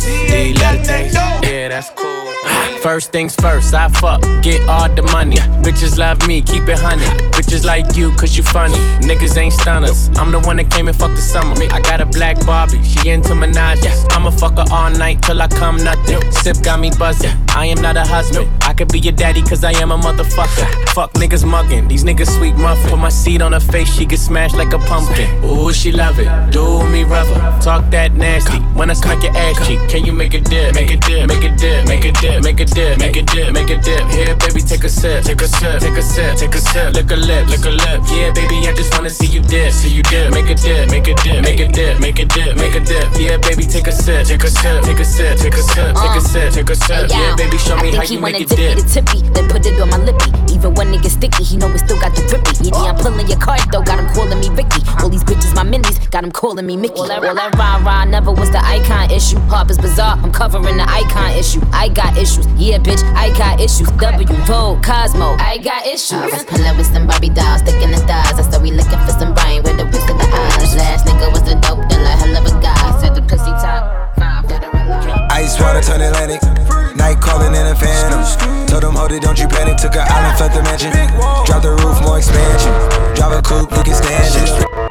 Do you let it taste? Yeah, that's cool. <sighs> First things first, I fuck, get all the money. Bitches love me, keep it honey. Bitches like you, cause you funny. Niggas ain't stunners. I'm the one that came and fucked the summer. I got a black Barbie, she into Minaj. I'ma fuck her all night till I come nothing. Sip got me buzzing. I am not a husband. I could be your daddy, cause I am a motherfucker. Fuck niggas mugging, these niggas sweet muffin. Put my seed on her face, she get smashed like a pumpkin. Ooh, she love it. Do me rubber. Talk that nasty. When I smack your ass cheek, can you make a dip? Make a dip, make a dip, make a dip, make a dip, make a dip, make a dip. Here, baby, take a sip, take a sip, take a sip, take a sip. Lick a lip, lick a lip. Yeah, baby, I just wanna see you dip, see you dip. Make a dip, make a dip, make a dip, make a dip, make a dip. Yeah, baby, take a sip, take a sip, take a sip, take a sip, take a sip, take a sip. Yeah, baby, show me how you make it dip the tippy, then put it on my lippy. Even when it gets sticky, he know it still got the grippy. Yeah, I'm pulling your card though, got him calling me Ricky. All these bitches, my minis, got him calling me Mickey. All that rah rah never was the icon issue. Harper's Bazaar, I'm covering the icon issue. I got issues, yeah, bitch, I got issues. W, Vogue, Cosmo, I got issues. I was pulling with some Barbie dolls, sticking the stars. I said we looking for some brain with the whips of the eyes. Last nigga was the dope dealer, hell of a guy. Said the pussy top. Ice water turn Atlantic. Night calling in a phantom. Told them, hold it, don't you panic. Took an island, left the mansion. Drop the roof, more expansion. Drive a coupe, you can stand it.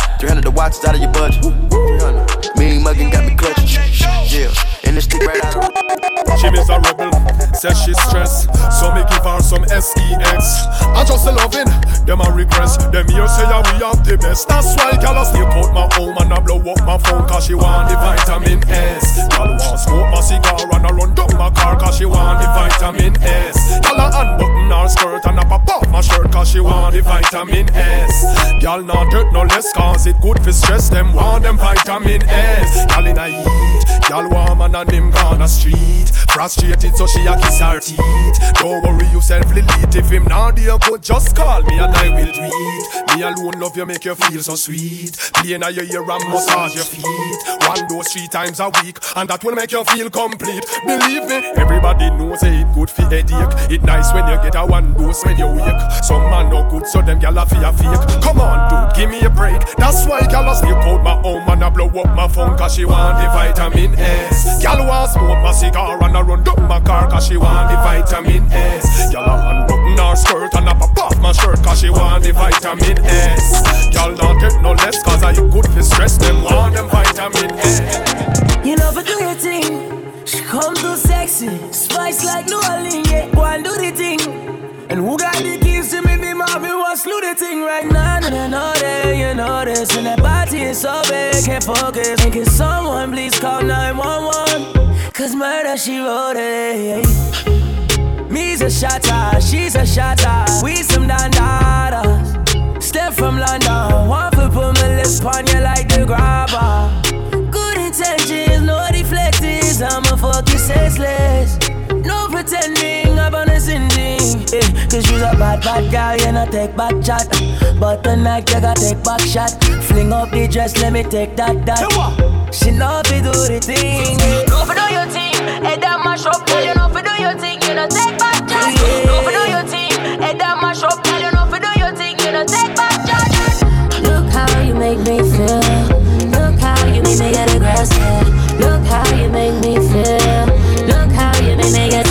300 the watch out of your budget. Mean muggin' got me clutching. Yeah, and this stick right out of She rebel, says she's stressed. So me give her some sex. I just loving, them a regress. Them here say yeah, we have the best. That's why gal a sneak out my home and I blow up my phone cause she want the vitamin S. Gal want smoke my cigar and I run down my car cause she want the vitamin S. Gal a unbutton her skirt and I pop off my shirt cause she want the vitamin S. Gal not dirt no less cause it good for stress. Them want them vitamin S. Gal in a heat, want man and him gone a street. Frustrated so she a kiss her teeth. Don't worry yourself, Lilith. If him not there good, just call me and I will it. Me alone love you, make you feel so sweet. Playing at your ear and massage your feet. One dose three times a week, and that will make you feel complete. Believe me, everybody knows it good for headache. It nice when you get a one dose when you wake. Some man no good, so them gyal a fear fake. Come on, dude, give me a break. That's why gyal a sneak out my home and I blow up my phone 'cause she want the vitamin S. Gyal want smoke my cigar and I run down my car 'cause she want the vitamin S. Gyal a unbutton her skirt and I pop off my shirt 'cause she want the vitamin S. Gyal not take no less 'cause I you good for stress. Them want them vitamin S. You for do your thing. She come too sexy, spice like New Orleans. Yeah, go and do the thing. And who got the keys to me? I be was slew the thing right now. And I know that you know this. And that body is so big, can't focus. And can someone please call 911? Cause murder she wrote it. Me's a shotter, she's a shotter. We some dandadas. Step from London, one foot put my lips on you like the grabber. Good intentions, no deflectors. I'ma fuck you senseless. Pretending, I'm on a sending. Eh, Cause you's a bad, bad girl, you know take back chat. But tonight you gotta take back shot. Fling up the dress, let me take that, that. She know fi do the thing. Go for do your thing, head down mash up, girl. You know for do your thing, you know take back charge. Go for do your thing, head down mash up, girl. You know for do your thing, you know take back charge. Look how you make me feel. Look how you make me get aggressive. Look how you make me feel. Look how you make me get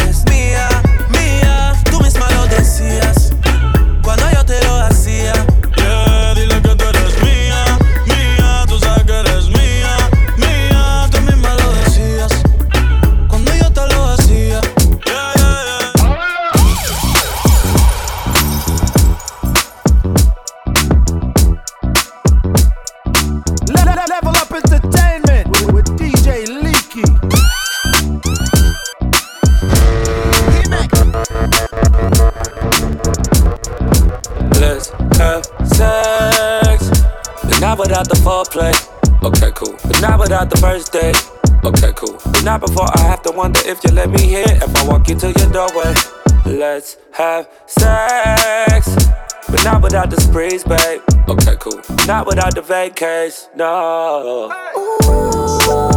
decías Not without the vacays. No. It's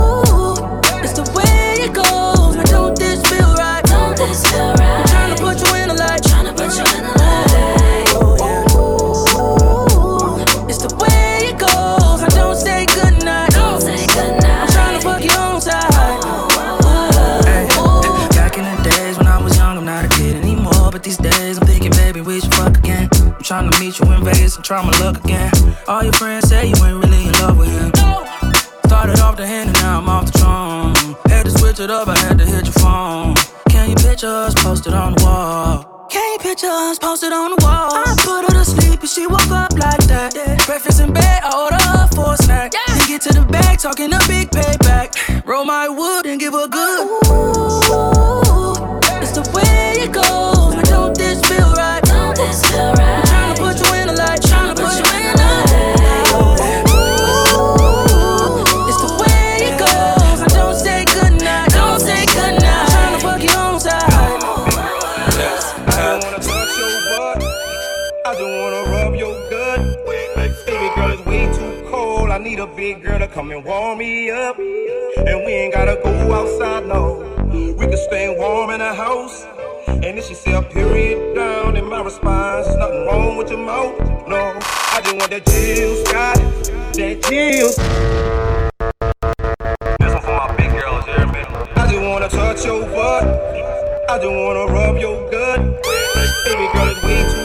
say you ain't really in love with him. Started off the hand and now I'm off the throne. Had to switch it up, I had to hit your phone. Can you picture us posted on the wall? Can you picture us posted on the wall? I put her to sleep and she woke up like that. Yeah. Breakfast in bed, I order her for a snack. Then get to the bag, talking a big payback. Roll my wood and give her good. It's come and warm me up. And we ain't gotta go outside, no. We can stay warm in the house. And if she say a period down in my response, nothing wrong with your mouth, no. I just want that Jill Scott, that Jill. This one for my big hear me? I just wanna touch your butt. I just wanna rub your gut. Baby girl, it's way too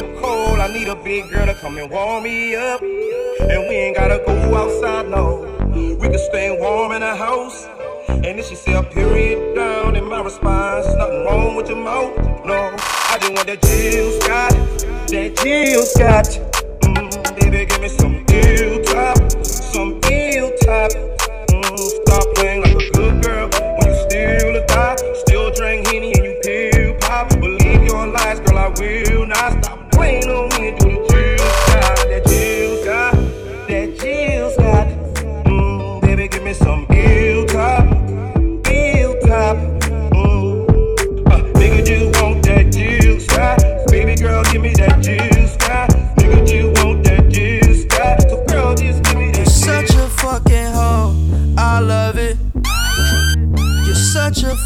need a big girl to come and warm me up. And we ain't gotta go outside, no. We can stay warm in the house. And if she say a period down in my response, nothing wrong with your mouth, no. I just want that Jill Scott, that Jill Scott.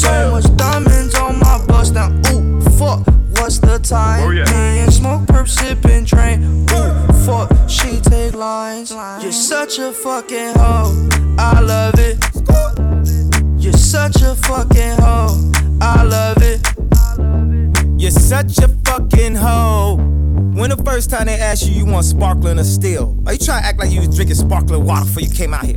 So much diamonds on my bust now. Ooh, fuck. What's the time? Oh, Me and smoke, perp, sipping, drain. Ooh, fuck. She take lines. You're such a fucking hoe. I love it. You're such a fucking hoe. I love it. You're such a fucking hoe. When the first time they asked you, you want sparkling or still? Are you trying to act like you was drinking sparkling water before you came out here?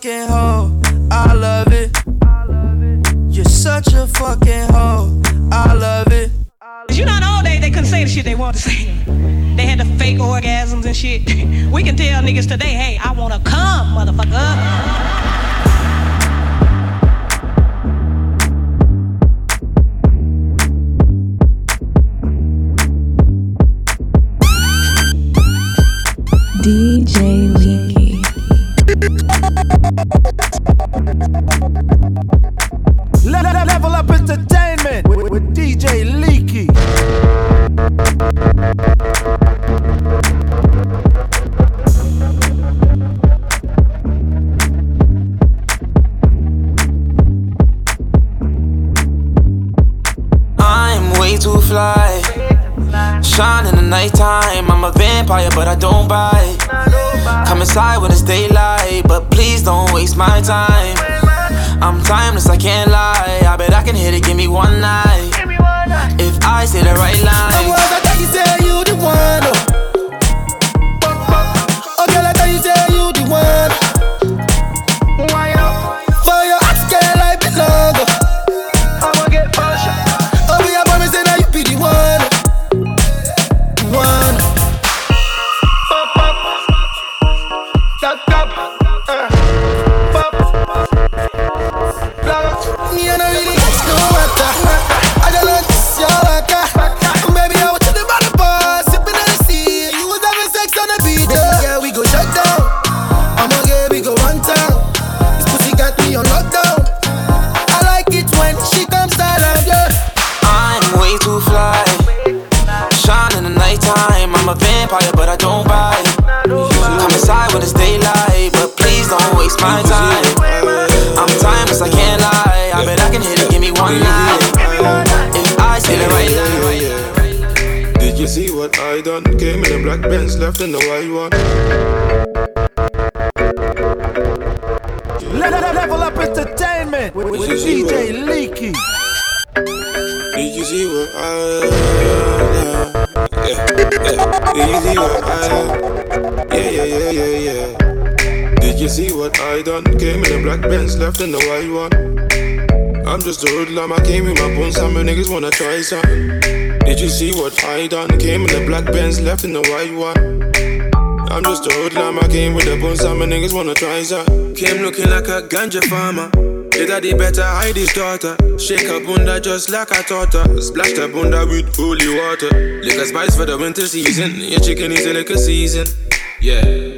fucking hoe. I love it. You're such a fucking hoe. I love it. You know, in the old they couldn't say the shit they wanted to say. They had the fake orgasms and shit. <laughs> We can tell niggas today, hey, I wanna come, motherfucker. DJ Leaky. DJ Leaky. I'm way too fly. Shine in the nighttime. I'm a vampire, but I don't bite. Come inside when it's daylight, but please don't waste my time. I'm timeless, I can't lie. I bet I can hit it, give me one night. I say the right line. Benz, left in the white one. I'm just a hoodlum, I came with my bones, some niggas wanna try something. Did you see what I done? Came in the black Benz, left in the white one. I'm just a hoodlum, I came with the bones, some niggas wanna try something. Came looking like a ganja farmer. Your daddy better hide his daughter. Shake her bunda just like I taught her. Splash the bunda with holy water. A spice for the winter season. Your chicken is a liquor season. Yeah.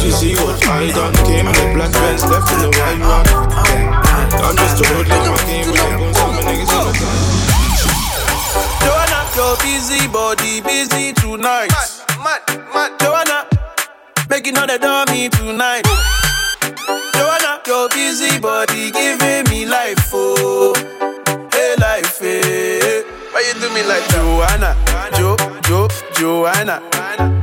Did you see what I done? Came in a black Benz, left in the white one. I'm just a hoodlum, I came with my bones, some niggas wanna try Joanna, your busy body busy tonight. Mad, mad, Joanna, making all the dummy tonight. Joanna, your busy body giving me life, oh, hey life, hey. Why you do me like Joanna, Jo, Jo, Joanna?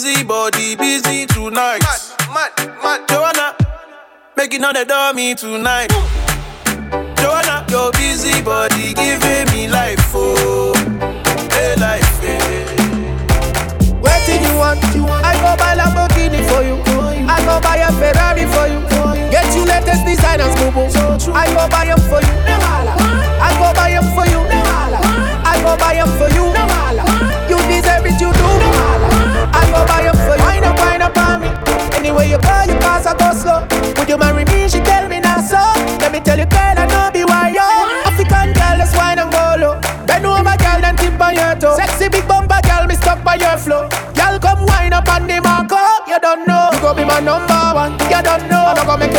Ooh. Joanna, your busy body busy tonight. Mad, mad, mad. Joanna, Make it know they do me tonight. Joanna, your busy body giving me life, oh, hey life, hey. What did you want? I go buy a Lamborghini for you. I go buy a Ferrari for you. Get you latest designers, boo boo. I go buy them for you. I go buy them for you. I go buy them for you. You I go buy them for you. Up, wind up on me. Anyway you go, you pass, I go slow. Would you marry me? She tell me not so. Let me tell you, girl, I know be why yo. African girl, let's wine and go low. Bend over, girl, then tip on your toe. Sexy big bumper, girl, me stuck by your flow. Girl, come wine up on the marco. You don't know. You go be my number one. You don't know. I'm not gonna make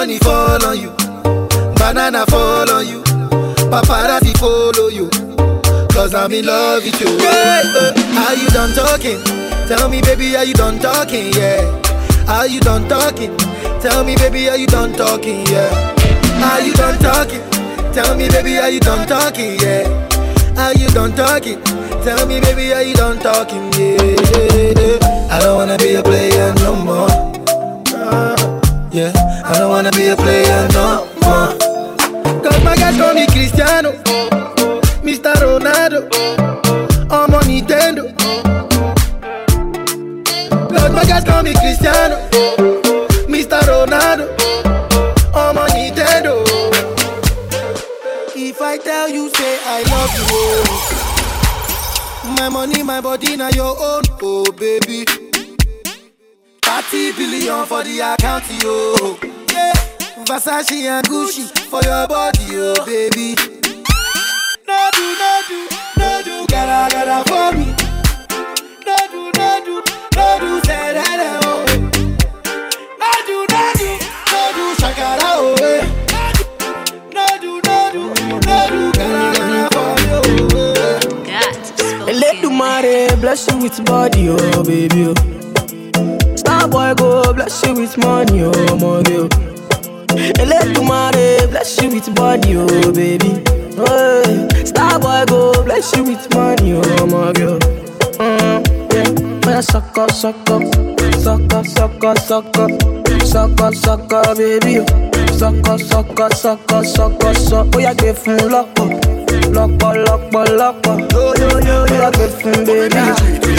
Money fall on you, banana fall on you, paparazzi follow you, cause I'm in love with you. eh. Are you done talking? Tell me, baby, are you done talking? Yeah. Are you done talking? Tell me, baby, are you done talking? Yeah. Are you done talking? Tell me, baby, are you done talking? Yeah. Are you done talking? Tell me, baby, are you done talking? Yeah, yeah, yeah. I don't wanna be a player no more. Yeah, I don't wanna be a player no more. Cause my guys call me Cristiano, Mr. Ronaldo, I'm on Nintendo. Cause my guys call me Cristiano, Mr. Ronaldo, I'm on Nintendo. If I tell you, say I love you, my money, my body, now your own, oh baby. 30 billion for the account, yo. Yeah, Versace and Gucci for your body, oh baby. No do, no do, no do, gotta, gotta for me. No do, no do, no do, say that, oh. No do, no do, no do, shakara, oh. eh. No do, no do, no do, gotta, gotta for you, oh. Let the money bless you with body, oh baby. Oh. Star boy go bless you with money, oh my girl. Let the money bless you with body, oh baby. Hey. Star boy go bless you with money, oh my girl. Mm, yeah. When I suck up, suck up, suck up, suck up, suck up, suck up, suck up, baby. Suck up, suck up, suck up, suck up, suck up. Oh yeah, give yo yo, oh yeah, give him baby.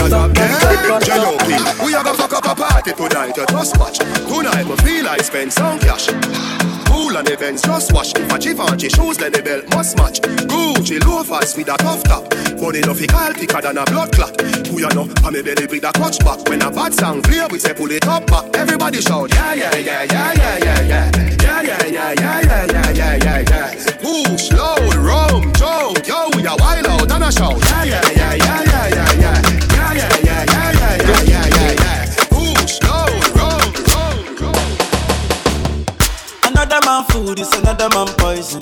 Suck up, suck up, suck up. We are gonna fuck up a party tonight, just watch. Tonight we feel like spend some cash. Cool and events, just. If a Givenchy shoes, then the belt must match. Gucci loafers with a tough top. Money no fi call thicker than a blood clot. We are no, and me belly with a clutch back. When a bad sound clear, we say pull it up back. Everybody shout, yeah, yeah, yeah, yeah, yeah, yeah, yeah. Yeah, yeah, yeah, yeah, yeah, yeah, yeah, yeah, yeah. Push, load, rum, jump, yo, we a wild out and a shout. Yeah, yeah, yeah, yeah. Yeah, yeah, yeah, yeah, yeah, Another man food is another man poison.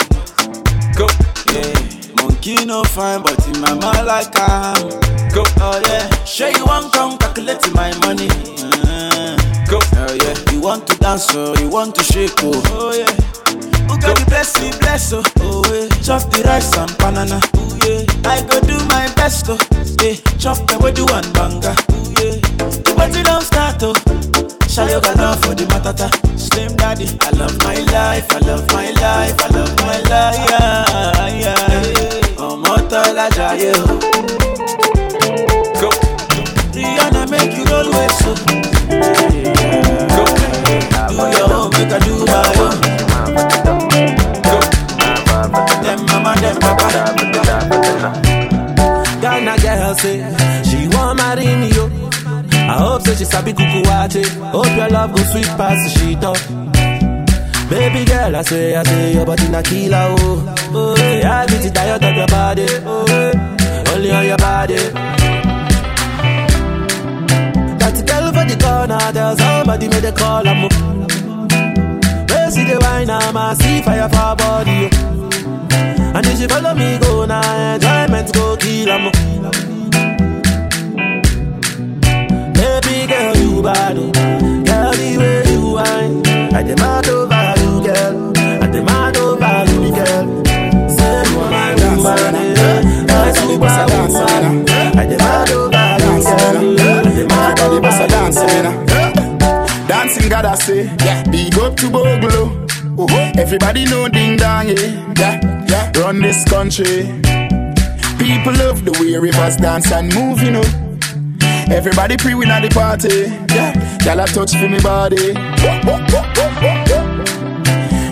Go, yeah. Monkey no fine, but in my mind like I'm. Go, oh yeah. Sure you want come calculate my money. Uh, go, oh yeah. You want to dance, oh, you want to shake, oh, oh yeah. Who got the bless me, bless, oh, oh yeah. Chop the rice and banana, oh yeah. I go do my best, oh, yeah. Chop the way do one banga, oh yeah. The party don't start, oh. Shayo got for the matata. Slim daddy, I love my life, I love my life, I love my life, yeah, yeah. Ọmọ tọ́lá jayé o. Oh. Go. Rihanna make you roll with so. Go. Do your own, make I do my own. Go. Them mama, them papa. Ghana girl say she want marry me yo. I hope so she sabi kuku watch. Hope your love go sweet past the sheet up. Baby girl, I say, I say, your body na killer, oh. oh yeah, I get it tired of your body, oh. Only on your body. That girl for the corner, there's somebody made a call, I'm up. Where see the wine, I'm a see fire for body. Oh. And if she follow me, go now, enjoyment go kill, I'm. Bad, oh. girl the way you whine. I demand over you, girl. I demand over you, girl. Say you are my woman, my superwoman. I demand over you, girl. I demand over you, dance, girl. Dancing God I say, yeah. Big up to Bogle. Everybody know ding dong, yeah. yeah, yeah. Run this country. People love the way rivers dance and move, you know. Everybody pre win at the party. Yeah, y'all touch for me body.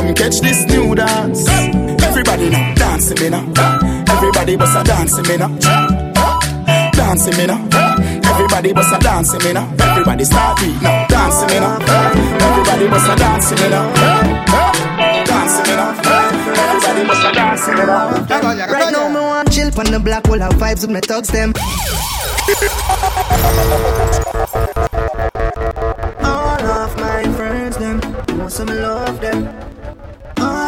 Come catch this new dance. Everybody now dancing me now. Everybody bust a dancing me now. Dancing me now. Everybody bust a dancing me now. Everybody start beat now. Dancing me now. Everybody bust a dancing me now. Dancing me now. Everybody a dancing me now. Right now, me want chill on the black hole, have vibes with my thugs them. All of my friends them, want some love them.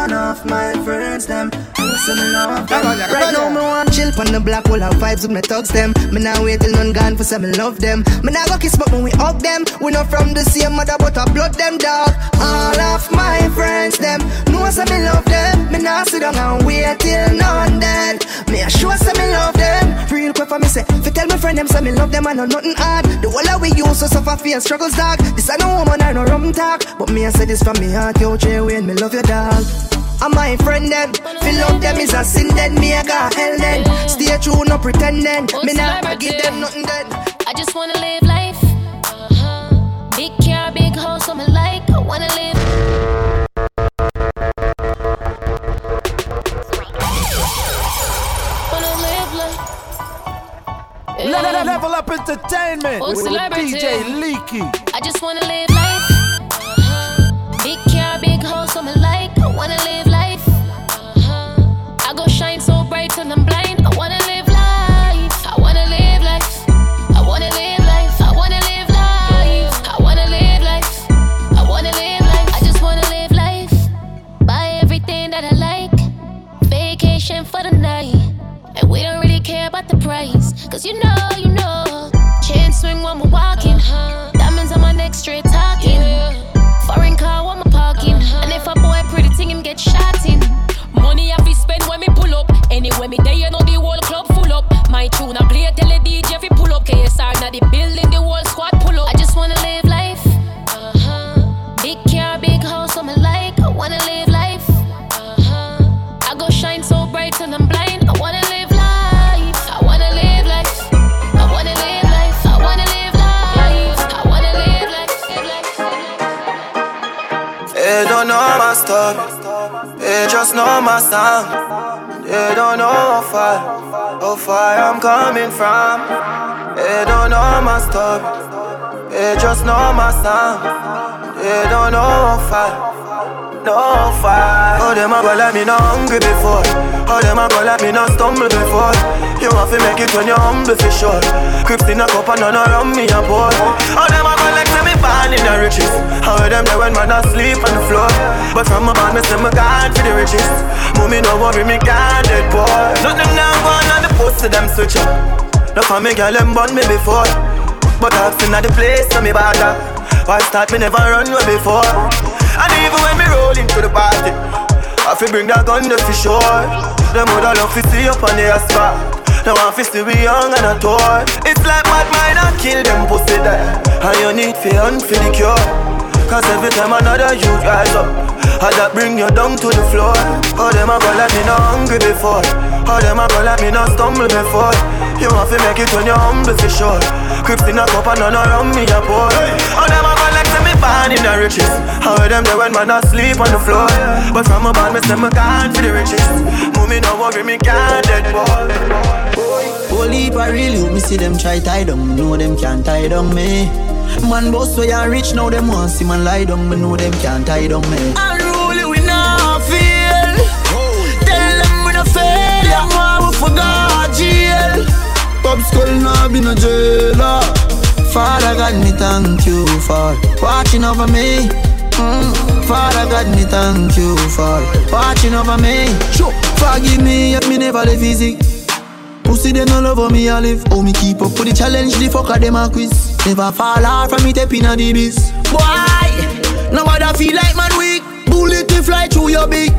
All of my friends them, want some love them. Right now, me want chill on the black hole, have vibes with my thugs them. Me now wait till none gone for some love them. Me now go kiss but when we hug them. We not from the same mother but I blood them dog. All of my friends them, know some me love them. Me now sit down and wait till none dead. Me a show some me love them. Real quick for me say, fi tell my friend them say me love them and no nothing hard. The whole of we use to suffer fear struggles dog. This I no woman I no rum talk, but me I say this from me heart. Yo, Jay Wayne, me love your dog. And my friend them, feel love them is a sin then me I got hell then. Stay true, no pretending. Me not give them nothing then. I just wanna live life. Uh-huh. Big car, big house, I'm like. I wanna live. Wanna live life. Le- le- Level up entertainment Oh, with celebrity. DJ Leaky. I just wanna live life. Big car, big house, I'm like. I wanna live life. I go shine so bright till I'm blind. I wanna live life. I wanna live life. I wanna live life. I wanna live life. I wanna live life. I wanna live life. I just wanna live life. Buy everything that I like. Vacation for the night. And we don't really care about the price. Cause you know, you know. Chain swing when we're walking. Diamonds on my neck, straight talking. Foreign get shot in. Money I fi spend when me pull up. Anyway, me there, you know the whole club full up. My tune I play, tell the DJ fi pull up. KSR now the building, the whole squad pull up. I just wanna live life. Uh-huh. Big car, big house, I'm like. I wanna live life. Uh-huh. I go shine so bright till I'm blind. I wanna live life. I wanna live life. I wanna live life. I wanna live life. I wanna live life. They don't know my story. They just know my sound. They don't know how far, how far I'm coming from. They don't know my story. They just know my sound. They don't know how far, no far. Oh, them a go like me not hungry before. Oh, them a go like me not stumble before. You have to make it when you're humble for sure. Crips in a cup and none around me a pour. Oh, them a go like say me born in the riches. How them there when man asleep on the floor. But from my band, me say me gone for the riches. Mommy no worry, me gone dead boy. Nothing now gone on the post to them switch up. No for me girl them born me before. But I've seen the place so me up. Why start me never run way before. And even when me roll into the party, I fi bring that gun there for sure. Them woulda love to see up on the spot. Now I fi still be young and a toy. It's like mad mind and kill them pussy there. And you need fi hunt for the cure. Cause every time another you rise up, I that bring you down to the floor. Oh, them a go like me not hungry before. Oh, them a go like me not stumble before. You have to make it when you're humble for sure. Crips in a cup and none around me a pour. Oh, them a go like say me born in the riches. How them there when man asleep on the floor. But from a band, me say me gone for the riches. Mommy no worry, me can't dead boy. Holy for real, me see them try tie down, know them can't tie down me. Man boss way I rich now them want see man lie down, me know them can't tie down me. Not feel. Tell them we not fail. Yeah, man, we forgot jail. Pop skull now been a jailer. Father God, me thank you for watching over me. Mm. Father God, me thank you for watching over me. Sure. Forgive me if me never the physique. Pussy them no love me a live How me keep up with the challenge the fucker them a quiz Never fall off from me tapping on the biz Why? Nobody feel like man weak Bullet to fly through your beak.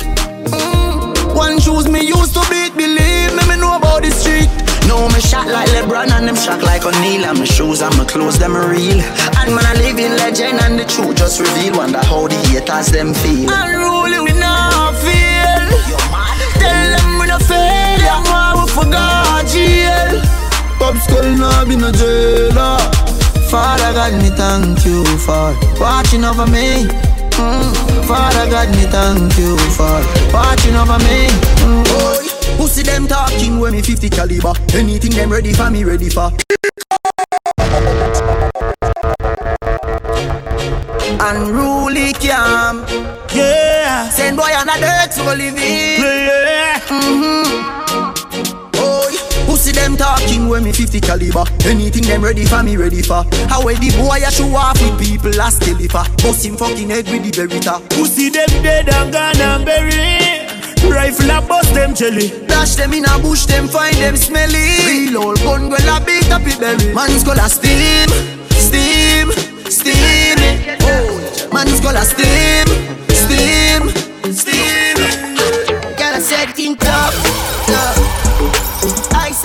Mm. One shoes me used to beat Believe me, me know about the street. No, me shot like LeBron and them shot like O'Neal. And my shoes and my clothes, them real. And man, a living legend and the truth just reveal. Wonder how the haters them feel. Unruly we not feel. Tell them we not fail Yeah, man, we forgot jail. Pop skull now been a jailer. Father God, me thank you for watching over me mm. Father God, me thank you for watching over me. Mm. Boy, pussy them talking when me? 50 caliber. Anything them ready for me, ready for. Unruly cam. Yeah. Send boy on a dirt so live it Yeah. Mm-hmm. Boy, pussy them talking when me 50 caliber. Anything them ready for me ready for. How well the boy a show off with people last still if I Bust him fucking head with the berita Pussy them dead and gone and buried. Rifle a bust them jelly. Dash them in a bush, them find them smelly. Real old gun, girl a beat up it berry Man's gonna steam, steam, steam. Oh. Man's gonna steam, steam, steam. Gotta set it top, top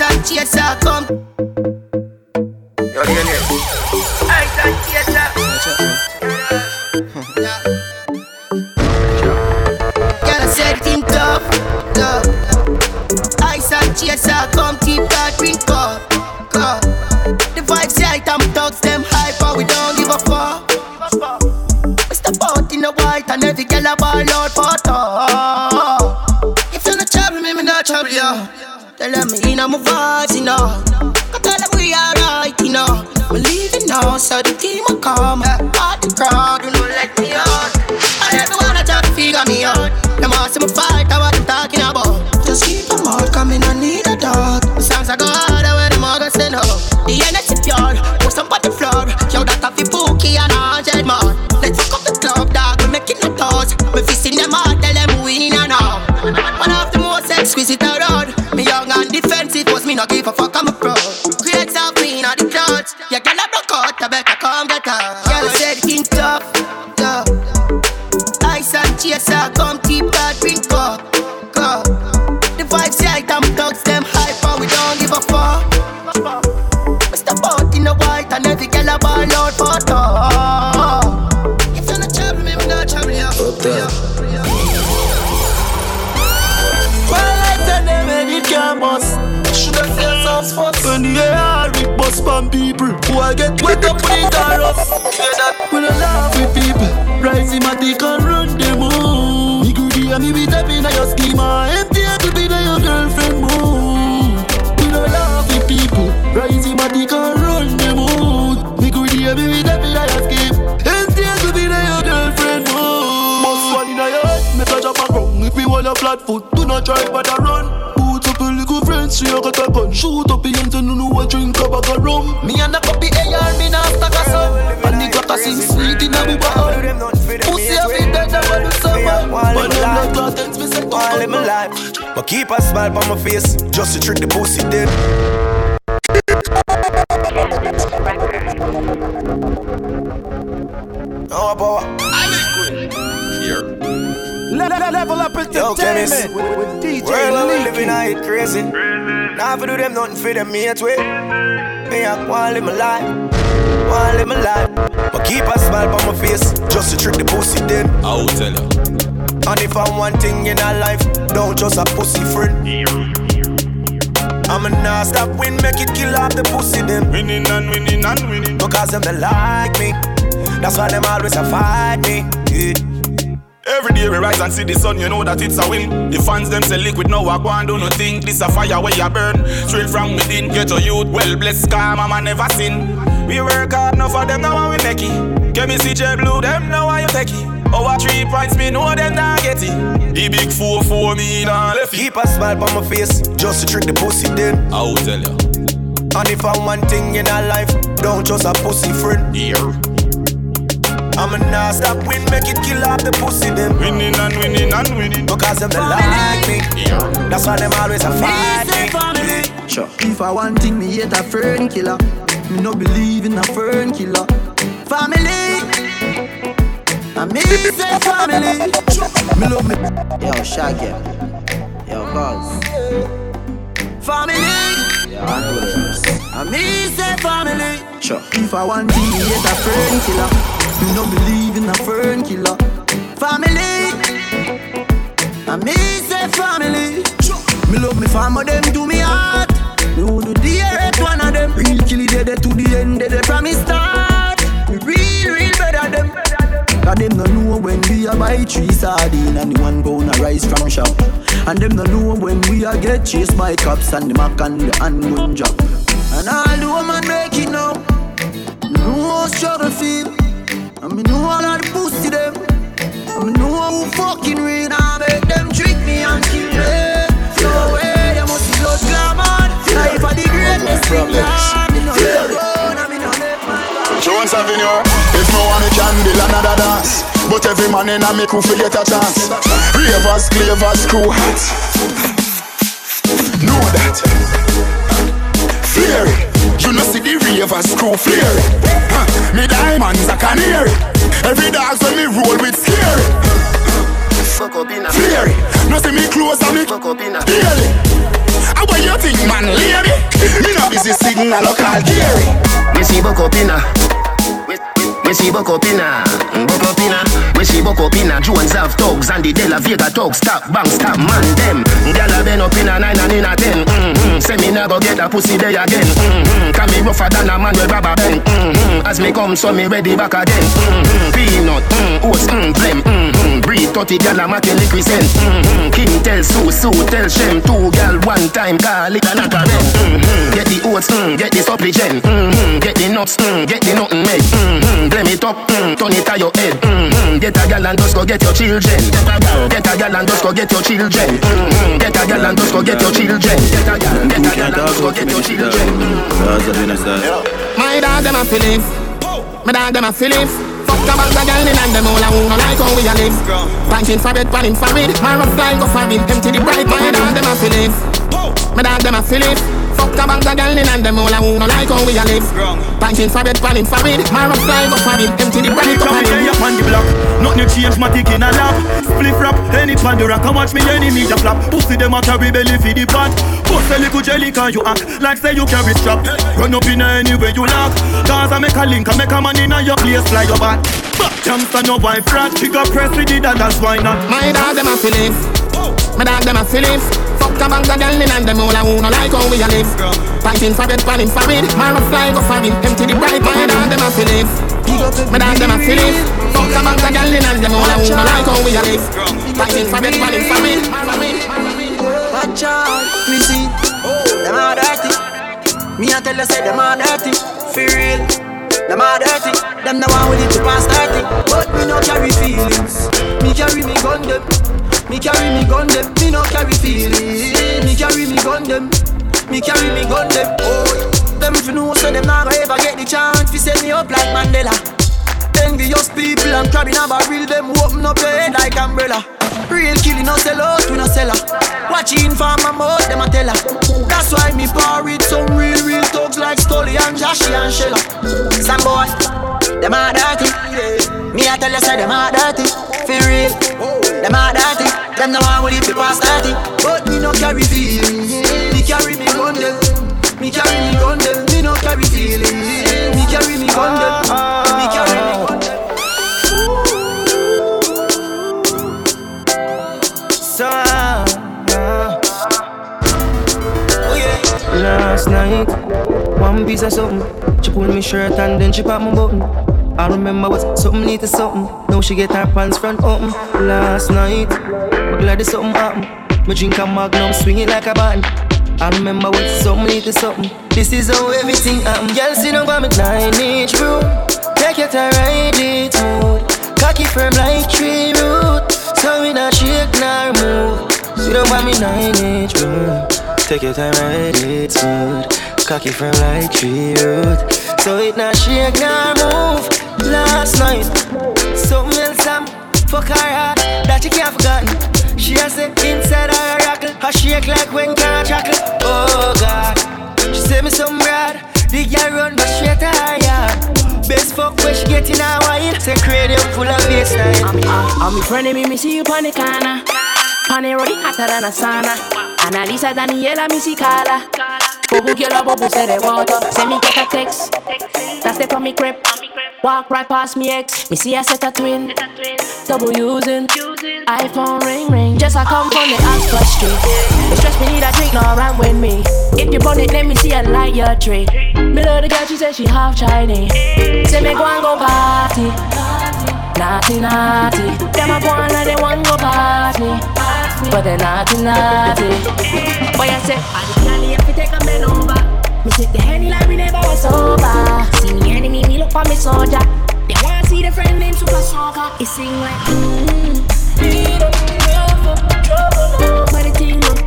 Ice and chaser come Yo, get in Ice and chaser Gotta set it top, top Ice and chaser come tip that drink cup, cup The vibes right and thugs them hyper we don't give a fuck. We step out in the white and every girl a ball out for talk. If you're not trouble me, me not trouble you Tell me in my vibes, you know. Cause tell them we alright, you know. We leaving now, so the team will come. Part the crowd, you know, let me out. And everyone a try to figure me out. Them all see me fight, I what I'm talking about. Just keep them out, coming, I need a dog. The songs I go harder when them all gonna send up The energy pure, put some on the floor. Yo, that a fi pookie and a hundred more Let's fuck up the club, me not give a fuck, I'm a pro. Create some queen of the clouds Yeah, girl, I broke out, I better come get her Girl, I said king tough, tough. Ice and chaser, come from people. Who I get wet up with the chorus Hear that? We don't laugh with people. Rise him and take and run the moon. Me goody and me be tapping on your schema. Empty to be there your girlfriend moon We don't laugh with people. Rise him and take and run the moon. Me goody and me be tapping on your schema. Empty to be there your girlfriend moon Must one in your head Make a drop a ground If we want a flat foot Do not try but a run Boot up a So you got a gun Shoot up the ends and you know what drink a bag of rum Me and the puppy AR Me not stack a sum And the got a sing sweet in a booba hum Pussy a fit dead I want to suffer But them not cloth Tens me say Wanna live my life. But keep a smile on my face Just to trick the pussy dead. Oh, boy Le- le- level up Yo, chemist. entertainment with, with DJ World I we living out it crazy. Now for do them nothing for them mate way. Me I wanna live my life, wanna live my life. But keep a smile on my face, just to trick the pussy dead. I will tell you. And if I'm one thing in our life, don't just a pussy friend. I'ma not stop win, make it kill off the pussy them. Winning and winning and winning. Because them they like me. That's why them always a fight me. Yeah. Every day we rise and see the sun, you know that it's a win. The fans them say liquid, now I go and do nothing. This a fire where you burn, straight from within. Get your youth well blessed, car mama never sin. We work hard, enough for them, now we make it. Get me CJ Blue, them now why you take it. Oh, Over three points, me know them not get it. The big four for me, nah left. Keep a smile on my face, just to trick the pussy then. I will tell you. And if I one thing in our life, don't just a pussy friend. Yeah. I'ma not stop win, make it kill off the pussy them. Winning and winning and winning. Because them they like me. Yeah. That's why them always a fight me. Sure. If I want thing, me hate a fern killer. Me no believe in a fern killer. Family. I me say family. Me love me. Yo, Shaggy. Yo, cuz. Family. Yeah, I know this. I me say family. Sure. If I want thing, me hate a fern killer. Me no believe in a fern killer. Family. I me say family. Me love me family, them do me heart. Me who do the earth one of them. Real kill it dead to the end, dead from me start. Me real, real better them. Cause them no know when we a buy three sardine and the one pound a rice from shop. And them no know when we a get chased by cops and the mac and the handgun job. And all the woman make it now. How struggle feel. Me know all of the pussy them. Me know who fucking real. I make them trick me and kill me. No way, you must be blood glamour. Life of the greatest thing, yeah. Me know let go, and me know Jones Avenue. If no one can build another dance, but every man in a me crew fi get a chance. Ravers, clavers, crew hats. Know that. Flare it. You know see the ravers crew flare. Huh. Me diamonds a canary. Every dog when me roll with scary. Fuck up in a Flare it. No see me close and me Fuck up in a daily. How what you think, man, lady? Me no busy a local dairy. We see buck up in a We see buck up in a Buck up in We see buck up in Jones have thugs And the De La Vega thugs Stop bang stop man them Gyal a been up in a nine and in a ten mm-hmm. Say me never get a pussy day again mm-hmm. Can me rougher than a man with rubber band mm-hmm. As me come so me ready back again mm-hmm. Peanut, mm, oats, mm, blem mm-hmm. Breed 30 gyal a matin liquid mm-hmm. King tell Sue, Sue tell Shem Two gyal one time call it a knock a mm-hmm. Get the oats, mm, get the supplicant mm-hmm. Get the nuts, mm, get the nothing made mm-hmm. Blem it up, mm, turn it to your head mm-hmm. Get a gyal and just go get your children Get a gyal, get a gyal and just go get your children mm-hmm. Get a gyal and just go get your children Get a gyal, get a gyal and just go get your children My dog them a feelings. My dog them a feelings. Fuck a bag of girl in and them all a who like how we a live. Punching for bed, panning for it. My rough fly go for it. Empty the bright. My dog them a feelings. My dog them a feelings. Fuck a bag of girl in and them all a who no like how we a live. Punching for bed, panning for it. My rough fly go for it. Empty the bright. Come here, you on the block. Nothing change, my tick in a lap. Split rap, any pan the rock. I watch me enemy a flap. Pussy them a carry belly for the pot. Post a little jelly can you act like say you carry strap. Run up in any way you lock. Cause I make a link, I make a man in a your place, fly your back. Back jumps no wife rat. Got press with it, and that's why not. My dog them a feelings. Oh. My dog them a. Fuck a bag of girl in and them all a who no like how we a live. Punching for bed, panning for it. My rough fly go for it. Empty the bright. My dog them a feelings. My dog them a feelings. Fuck a bag of girl and them all a who no like how we a live. Punching for bed, panning for it. Watch out, me see Them are dirty Me a tell you say them are dirty For real Them are dirty Them the one with it to pass 30 But me no carry feelings Me carry me gun them Me carry me gun them Me no carry feelings Me carry me gun them Me carry me gun them Oh. Them if you know say them gonna ever get the chance To set me up like Mandela. Envious people and crabbing a barrel Them open up your head like umbrella. Real killing no sell out, we no sell her Watching for my mouth, them a tell her. That's why me par with some real, real thugs Like Stolly and Joshy and Shella Some boy, them a dirty Me a tell you say them a dirty For real, them a dirty. Them the one with it past 30 But me no carry feelings. Me carry me gun them. Me carry me gun them. Me no carry feelings. Me carry me gun them. Me carry me gun them. Uh, oh yeah. piece of something. She pull me shirt and then she pop my button. I remember was something to something. Now she get her pants front open. Last night, but glad there's something happen. Me drink a magnum, swing it like a band. I remember what something to something. This is how everything happen. Girl, sit down by me nine inch room. Take your time, ride it smooth. Cocky firm like tree root. So we not shake nor move. Sit down by me nine inch room. Take your time, ride it smooth. Cocky firm like tree root. So it not shake nor move. Last night, something else I'm fuck her heart that you can't forgotten. She has it inside her rockle. Her shake like when can't chuckle. Oh God, she say me some broad. The girl run but straight to her yard. Best fuck when she get in her wine. Say cranium full of baseline. I'm, uh, I'm, I'm friend me, me see you on the corner. On the road, hotter than a sauna. Analisa Daniela, me see Carla. Bobu girl, bobu say the water. Send me get a text. That's the from me crib. Walk right past me ex. Me see a set a twin. Double using. iPhone ring ring. Just I come from the Oxford Street. It stress me need a drink, no run with me. If you burn it, let me see a light your tree. Me love the girl, she said she half Chinese. Say me go and go party. Naughty, naughty. Them a go and they want go past me. But they naughty, naughty. Boy, I say, take a man over. Me take the henny like we never was sober. See me enemy, me look for me soldier. They wanna see the friend named Super Soccer. It sing like, mmm. Need a for trouble, no. But the thing look,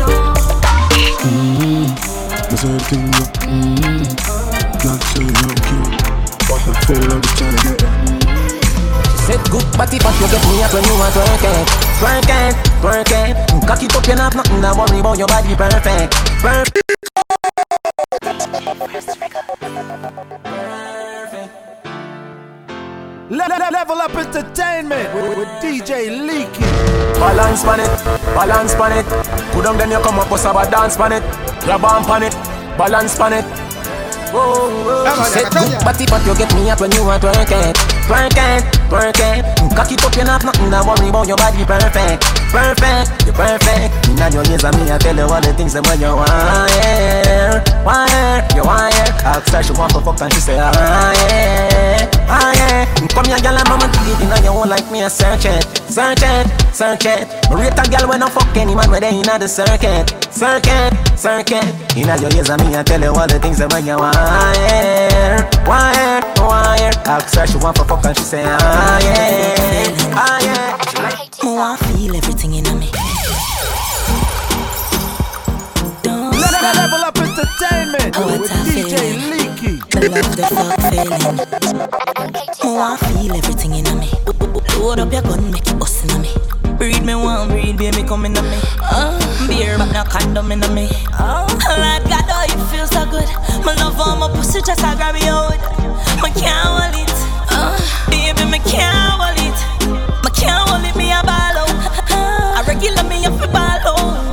know. Mm-hmm. Everything you mm-hmm. Not say you're But I feel like it's trying to get Said good body fat, you get me up when you want twerk it Twerk it, twerk it Cock it up, you not nothing to worry about your body perfect. Perfect. Le- le- level up entertainment with, with DJ Leaky. Balance on it, balance on it. Put down then you come up with a dance on it. Grab on on it, balance on it. Whoa, whoa. Said good body fat, you get me up when you want twerk Twerk it, twerk it Cock it up, you not nothing to worry about your body perfect. Perfect, you perfect. Inna your ears and me I tell you all the things that when you want yeah. Want you want yeah Ask her she want to fuck and she say ah yeah, ah yeah. Come here girl and mama deep inna your own like me I search it Search it, search it. Rate a girl when I fuck any man where they inna the circuit Circuit, circuit. Inna your ears and me I tell you all the things that when you want yeah. Want want yeah Ask her she want to fuck and she say ah yeah, ah yeah Oh, I feel everything in me. Don't Le- le- stop. level up entertainment Oh, with a DJ. Leaky. The love, the fuck feeling. Oh, I feel everything in me. Load up your gun, make it bust in me. Breed me one, breed baby come in me. Oh, beer but no condom in me. Oh, Lord God, oh it feels so good. My love on my pussy just I grab it out. My can't hold it. Uh. Baby, me can't hold it. My can't hold it, me a ball out. Uh. I regular me up a ball out.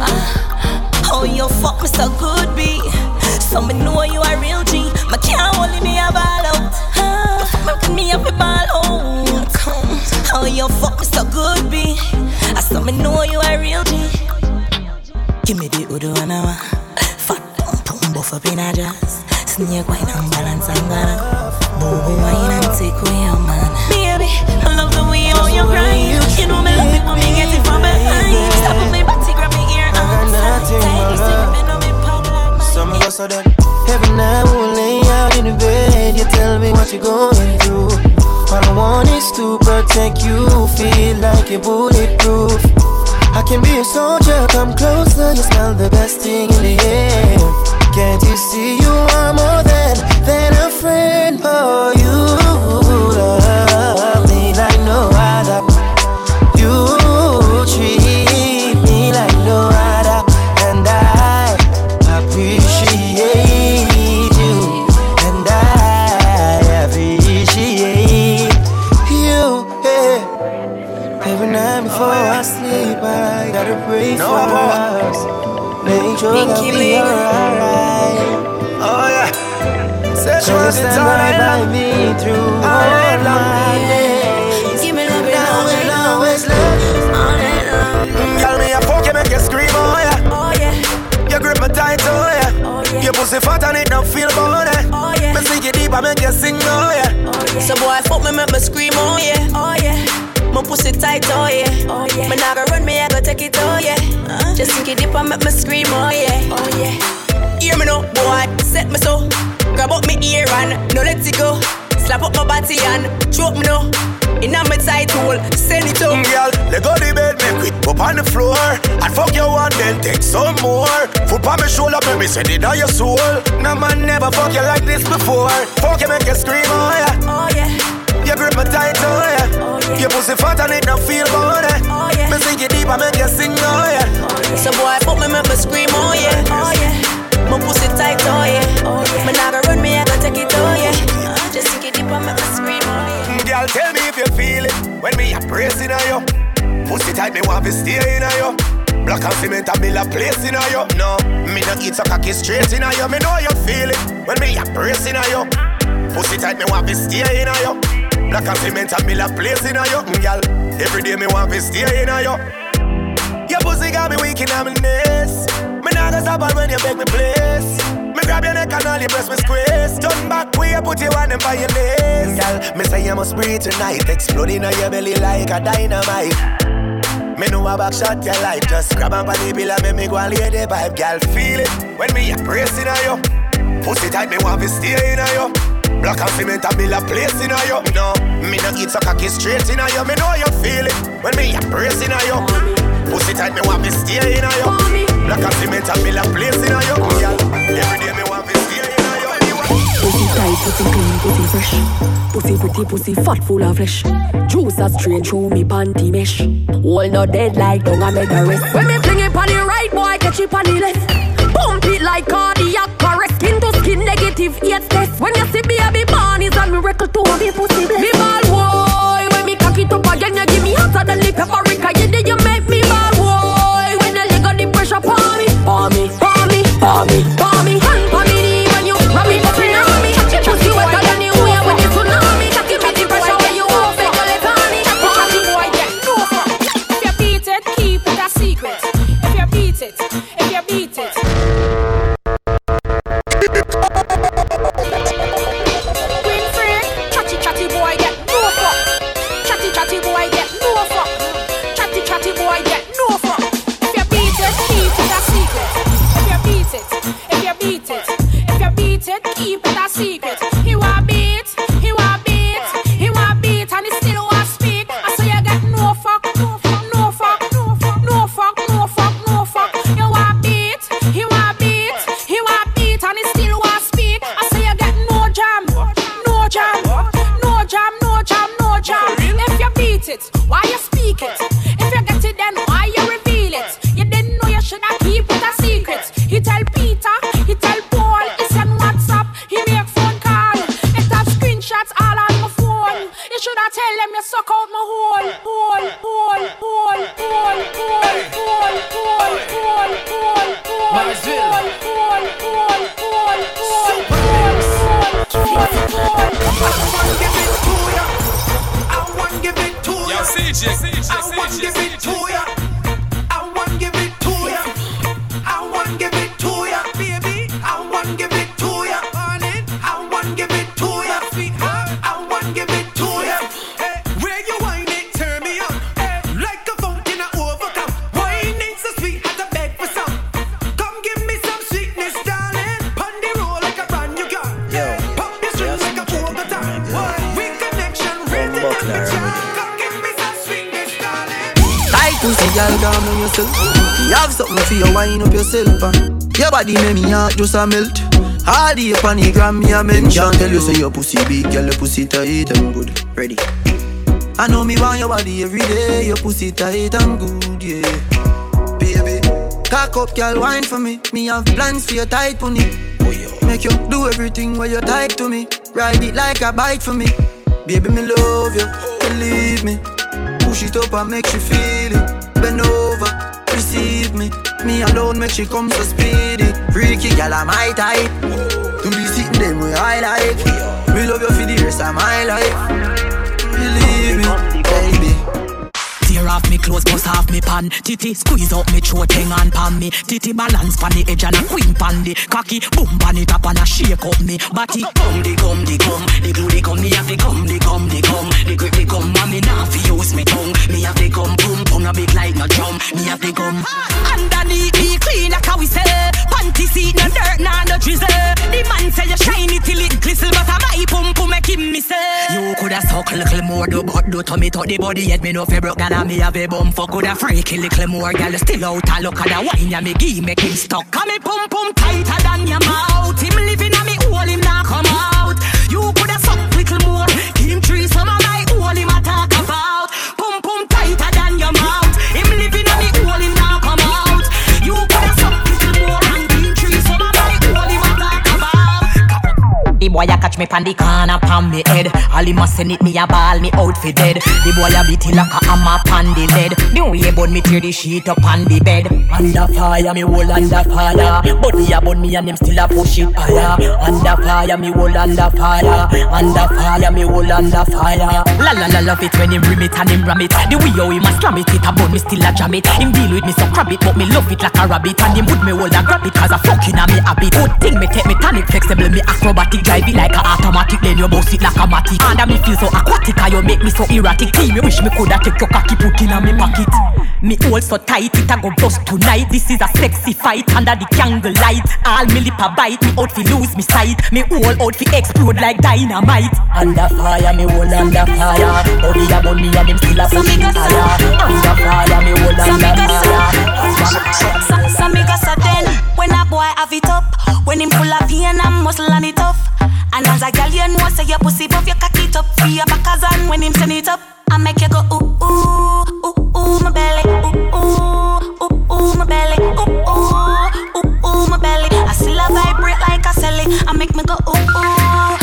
Oh, you fuck me so good, B. So me know you a real G. My can't hold it, me a ball out. Fuck me, me up a ball out. Oh, you fuck me so good, B. I me know you a real G. Give me the udo fat pum pum buff up in a jazz. Snake wine and balance and gana. Boo wine and take away your man. Baby, I love the way you hold your grind. You know me love it when me get it from behind. Stop with me body, grab me ear and Take it, stick it, on me Some of us are done. Every night we'll lay out in the bed. You tell me what you're going through. All I want is to protect you. Feel like you're bulletproof. I can be a soldier, come closer. You smell the best thing in the air. Can't you see you are more than than a friend? Oh, you love me like no other. You treat me like no other, and I appreciate you, and I appreciate you. Yeah. Every night before I sleep, I gotta pray No, for I us. Make sure that we are she you wants to stand right by me through All all long. my days? Give me love, And I will always love Girl, me a fuck you make you scream, oh yeah. Oh yeah. You grip me tight oh yeah. Your pussy fat and it don't feel bony. Oh yeah. Me sing it deep, I make you sing, oh yeah. Oh yeah. So boy, fuck me, make me scream, oh yeah. Oh yeah. My pussy tight, oh yeah. Oh yeah. Me nah go run me, I go take it, oh yeah. Uh, just sink it deep and make me scream, oh yeah. Oh yeah. Hear me now, boy, set me so. Grab up me ear and no let it go. Slap up my body and choke me now. In a my tight hole, send it up. Girl, let go the bed, make it up on the floor. And fuck you one, then take some more. Foot on my shoulder, me send it on your soul. No man never fuck you like this before. Fuck you, make you scream, oh yeah. Oh yeah. You grip my tight, oh yeah. Oh, yeah. Your pussy fat and it don't feel bony. Eh. Oh yeah. Me sing it deep, I make you sing, oh yeah. Oh, yeah. So boy, fuck me, make me scream, oh yeah. Oh yeah. My pussy tight, oh yeah. Oh yeah. Me nah go run me, I go take it, oh yeah. Uh, just sink it deep make me scream, oh yeah. Girl, tell me if you feel it when me a pressing on you. Pussy tight, me want to stay in on you. Black and cement a mill a place in on you. No, me no eat so cocky straight in on you. Me know you feel it when me a pressing on you. Pussy tight, me want to stay in on you. Black and cement a mill a place in on you, mm, girl. Every day me want to stay in on you. Your pussy got me weak in my knees. Go stop on when you beg me please. Me grab your neck and all your breast me squeeze. Turn back way you put you on them by your knees. Girl, me say you must breathe tonight. Exploding on your belly like a dynamite. Me know a back shot your life. Just grab on the pillar, make me go and lay the vibe. Girl, feel it when me a pressing on you. Pussy tight, me want to stay in you. Black and cement a mill a place in you. No, me no eat so cocky straight in you. Me know you feel it when me a pressing on you. Pussy tight, me want to stay in you. Black and cement a mill a place in on you. Girl, every day me want to stay in on you. Pussy tight, pussy clean, pussy fresh. Pussy pretty, pussy fat, full of flesh. Juice a straight through me panty mesh. All not dead like dung, I make the rest. When me fling it on the right, boy, catch it on the left. Pump it like cardiac arrest. Skin to skin, negative eight test. When you see baby born, is a miracle to me pussy bless. Me ball boy, when me cock it up again, you give me hotter than the paprika. for me. The up on the gram, me a mention. Tell you say your pussy big, girl, your pussy tight and good. Ready? I know me want your body every day. Your pussy tight and good, yeah. Baby, cock up, girl, wine for me. Me have plans for your tight pony. Make you do everything while you tight to me. Ride it like a bike for me. Baby, me love you, believe me. Push it up and make you feel it. Bend over, receive me. Me alone make she come so speedy. Freaky gal, I'm my type. Them way I. Me love you for the rest of my life. Believe me, off me clothes, bust off me pan. Titty squeeze up me throat, hang on pan me. Titty balance pan the edge and a queen pan the cocky. Boom pan it up and a shake up me body. Come the gum the gum, the glue the gum, me have the gum the gum the gum, the grip the gum. And me now fi use me tongue, me have the gum boom boom a big like no drum, me have the gum. Underneath me clean like how we say. Panty seat no dirt nah no drizzle. The man say you shiny till it glisten, but I my pum pum make him miss. You coulda suck little more, do but do to me to the body yet me no fi broke and me have a bum fuck coulda freaky little more, girl still out a look at the wine ya me give make him stuck. Come me pum pum tighter than your mouth. Me the corner pan me head. All him a send it me a ball me out fi dead. The boy a beat like a hammer pan the lead. The way bun me tear the sheet up on the bed. Under fire me hold under fire. Body a bun me and him still a push it higher. Under fire me hold under fire. Under fire me hold under fire. La la la love it when him rim it and him ram it. The way how him a slam it it a bun me still a jam it. Him deal with me so crab it but me love it like a rabbit. And him put me hold a grab it cause a fucking a me habit. Good thing me take me tonic flexible me acrobatic drive it like a automatic then you bounce it like a matic. And me feel so aquatic and you make me so erratic. Team me wish me coulda take your cocky put in a me pocket. Me hold so tight it a go bust tonight. This is a sexy fight under the candle light. All me lip a bite, me out fi lose me sight. Me whole out fi explode like dynamite. Under fire, me hold under fire. Body a burn me and them still a push it higher. Under fire, me hold under fire. So, so me go so then When a boy have it up When him full of pain and muscle and it tough. And as a girl you know say your pussy buff your cock it up. For your backers and when him send it up. I make you go ooh ooh ooh ooh my belly. Ooh ooh ooh ooh my belly. Ooh ooh ooh ooh my belly. I still a vibrate like a celly. I make me go ooh ooh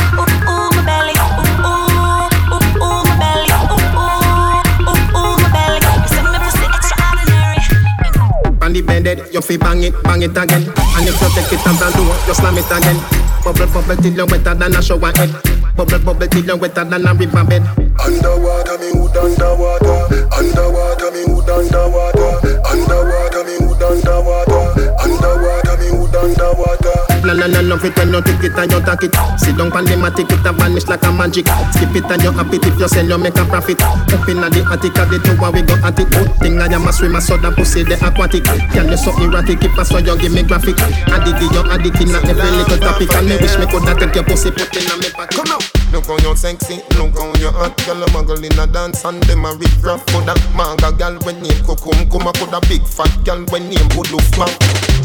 Bed, you fi bang it, bang it again. And if you take it as a door, you slam it again. Bubble, bubble till you wetter than a shower head. Bubble, bubble till you wetter than a river bed. Underwater, me hood underwater. Underwater, me hood underwater. Underwater, me hood underwater. Underwater, me hood underwater. La la la love it when you take it and you take it. Sit down pan the matic, it a vanish like a magic. Skip it and you happy if you sell, you make a profit. Up inna the attic, at the tower we go at it. Good thing I am a swimmer, so that pussy the aquatic. Girl you so erratic, keep us so you give me graphic. Addict, you addict inna every little topic, and me wish me coulda take your pussy put inna me pocket. Come on. Look how you sexy, look how you hot. Girl, a muggle in a dance and them a rip rap Coulda manga girl when name Kukum Kuma coulda big fat girl when name Budufma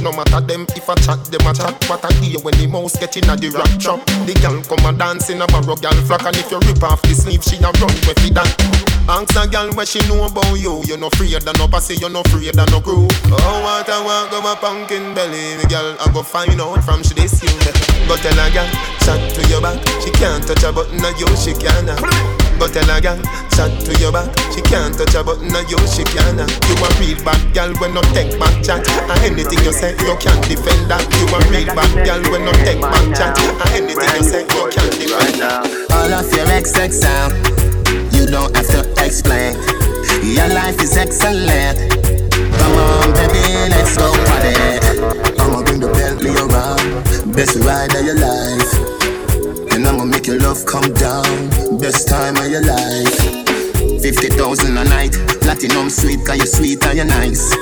No matter them if I chat, them a chat. What I hear when the mouse get in a the rap trap. The girl come a dance in a barrow girl flock. And if you rip off the sleeve, she a run with it that. Ask a girl what she know about you. You no afraid of no pussy, you no afraid of no crew. Oh, what I want go my pumpkin belly. The girl I go find out from she this you. Go tell a girl, chat to your back. She can't touch a button on you, she can't. Go tell a girl, chat to your back She can't touch a button on you, she can't. You a real bad girl when no take back chat And anything you say, you can't defend that You a real bad girl when no take back chat And anything you say, you can't defend that All of your XX sound, you don't have to explain. Your life is excellent. Come on, baby, let's go party. I'ma bring the Bentley around, best ride of your life. And I'ma make your love come down, best time of your life. 50,000 a night, platinum sweet, cause you're sweet and you're nice.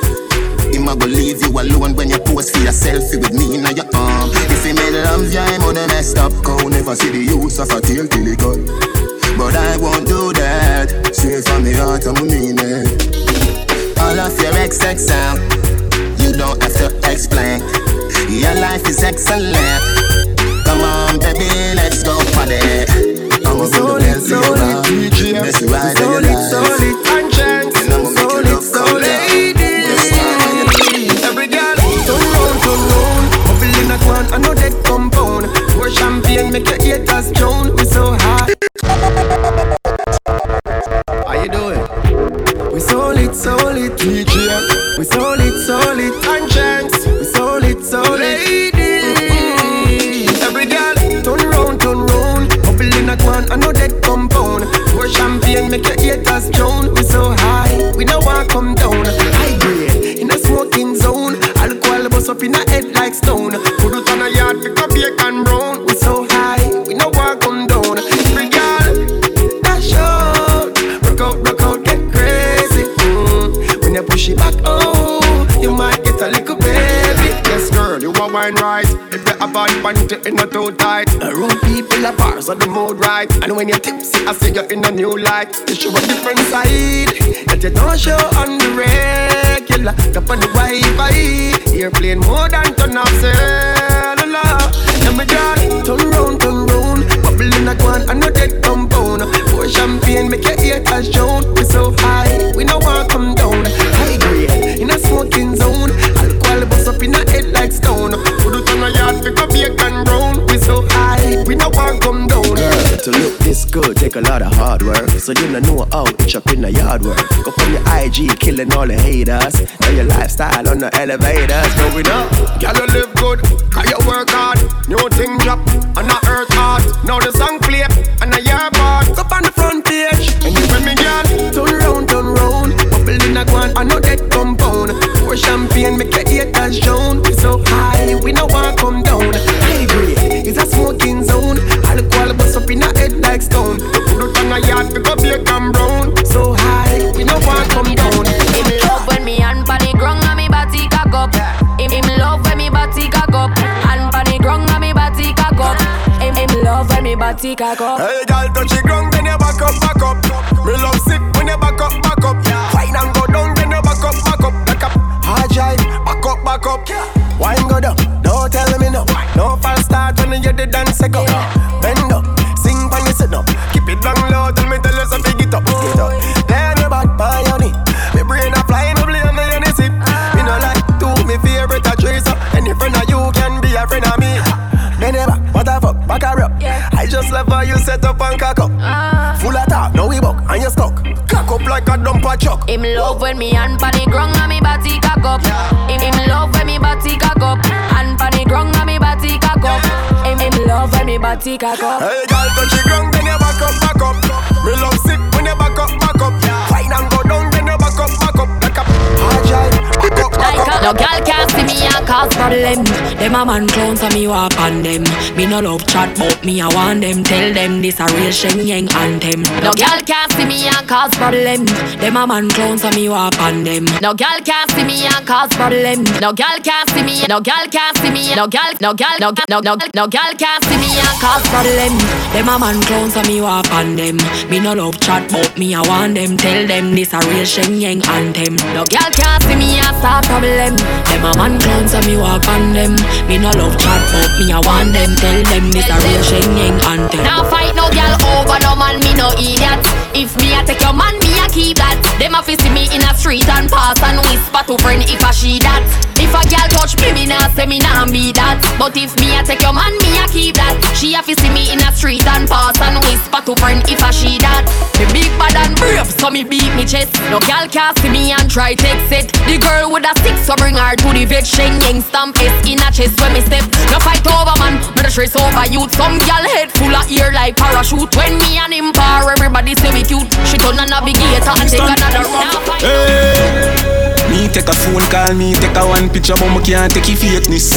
Him a go leave you alone when you pose for your selfie with me in your arm. If he made love, him woulda messed up. Cow never see the use of a tail till. But I won't do that. Straight from the heart, I'm mean it. All of your XX out. you don't have to explain. Your life is excellent. Come on, baby, let's go party. I'ma go the Bentley around. Best ride of your life. solid, and chance. And I'ma make your love come down. Best time of your life. Every girl, turn round, turn round. Bubble in a quan, I know that compound. Pour champagne, make your haters drown. We so hot. How you doing? We solid, solid, DJ. We solid, solid, and up in a head like stone. Put it on a yard, pick up bacon brown. We so high, we no walk come down. Free girl, dash out, rock out, rock out, get crazy. Mm. When you push it back, oh, you might get a little baby. Yes, girl, you want wine right have bad panty, in a too tight. Around people are bars on the mood right. And when you're tipsy, I see you in a new light. You show a different side that you don't show on the regular. Up on the Wi-Fi, airplane more than turn off cellular. Let me just turn round, turn round. Bubble in a guan, I know that compound. Pour champagne, make your ear touch down. We so high, we no want come down. High grade in a smoking zone. Alcohol bust up in a head like stone. Yard, pick up bacon brown. We so high, we no want come down. Girl, to look this good, take a lot of hard work. So you don't know how it's up in the yard work. Go from your IG, killing all the haters. Now your lifestyle on the elevators, going up. Girl, you live good, cause you work hard. New thing drop, and I earth hard. Now the song play, and I hear part. Up on the front page, and you with me, girl. Turn round, turn round. Bubble in a guan, I know that. Pour champagne, make your haters drown. We so high, we no want come down. High grade, it's a smoking zone. Alcohol bust up in a head like stone. Put it on a yard, pick up bacon brown. So high, we no want come down. Him love when me hand pan the ground and me body cock up. Him, him love when me body cock up. Hand pan the ground and me body cock up. Him, him love when me body cock up. A truck. Him love when me hand pan the ground and me body cock up. Him, him love when me body cock up. Hand pan the ground and me body cock up. Him, him love when me body cock up. Hey, girl, touch the ground, then you back up, back up. Me love sick No girl can't see me and cause problem. Them a man clown so me walk on them. Me no love chat but me I want them. Tell them this a real Shen Yeng anthem. No girl can't see me and cause problem. Them a man clown so me walk on them. No girl can't see me and cause problem. No girl can't see me. No girl can't see me. No girl. No girl. No no no no girl can't see me and cause problem. Them a man clown so me walk on them. Me no love chat but me I want them. Tell them this a real Shen Yeng anthem. No girl can't see me and start problem. Them a man clown so me walk on them. Me no love chat but me I want them. Tell them this a real Shen Yeng anthem. Now fight no girl over no man, me no idiot. If me a take your man, me a keep that. Them a fi see me in a street and pass and whisper to friend if a she that. If a girl touch me, me nah say me nah be that. But if me a take your man, me a keep that. She a fi see me in a street and pass and whisper to friend if a she that. Me big bad and brave, so me beat me chest. No girl can see me and try text it. The girl with a stick, so bring her to the vet. Shen Yeng stamp S in a chest when me step. No fight over man, me the stress over youth. Some girl head full of ear like parachute. When me and him par, everybody say we cute. She turn a navigator and take another route. Hey. Me take a phone call, me take a one picture, but me can't take your fakeness.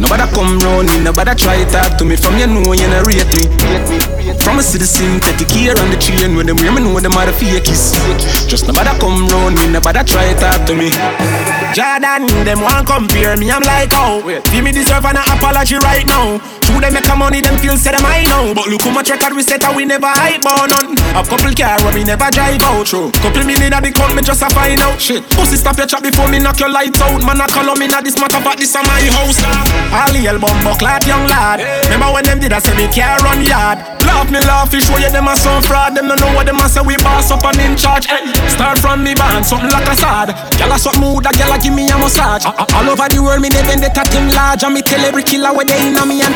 Nobody come round me, nobody try talk to me. From you know you not rate me. From a citizen, take synthetic here on the train when them me know them are the fakies. Just nobody come round me, nobody try talk to me. Jordan, them want compare me, I'm like, oh. Feel me deserve an apology right now. True, they make a money, them feel say them I know But look how much record we set and we never hype on none. A couple car where we never drive out True, couple million at the me just a find out. Shit, pussy stop your chat before me knock your lights out. Man, I call on me, not this matter, but this a my house. All the album bucklat, young lad. Remember when them did I say me care run yard. Laugh me laugh, you show you them a some fraud. Them don't know what them a say, we boss up and in charge. Hey, Start from me band, something like a sad. Gyal a something mood, a gyal a give me a massage A- a- All over the world, me they vendetta team large And me tell every killer where they in on me and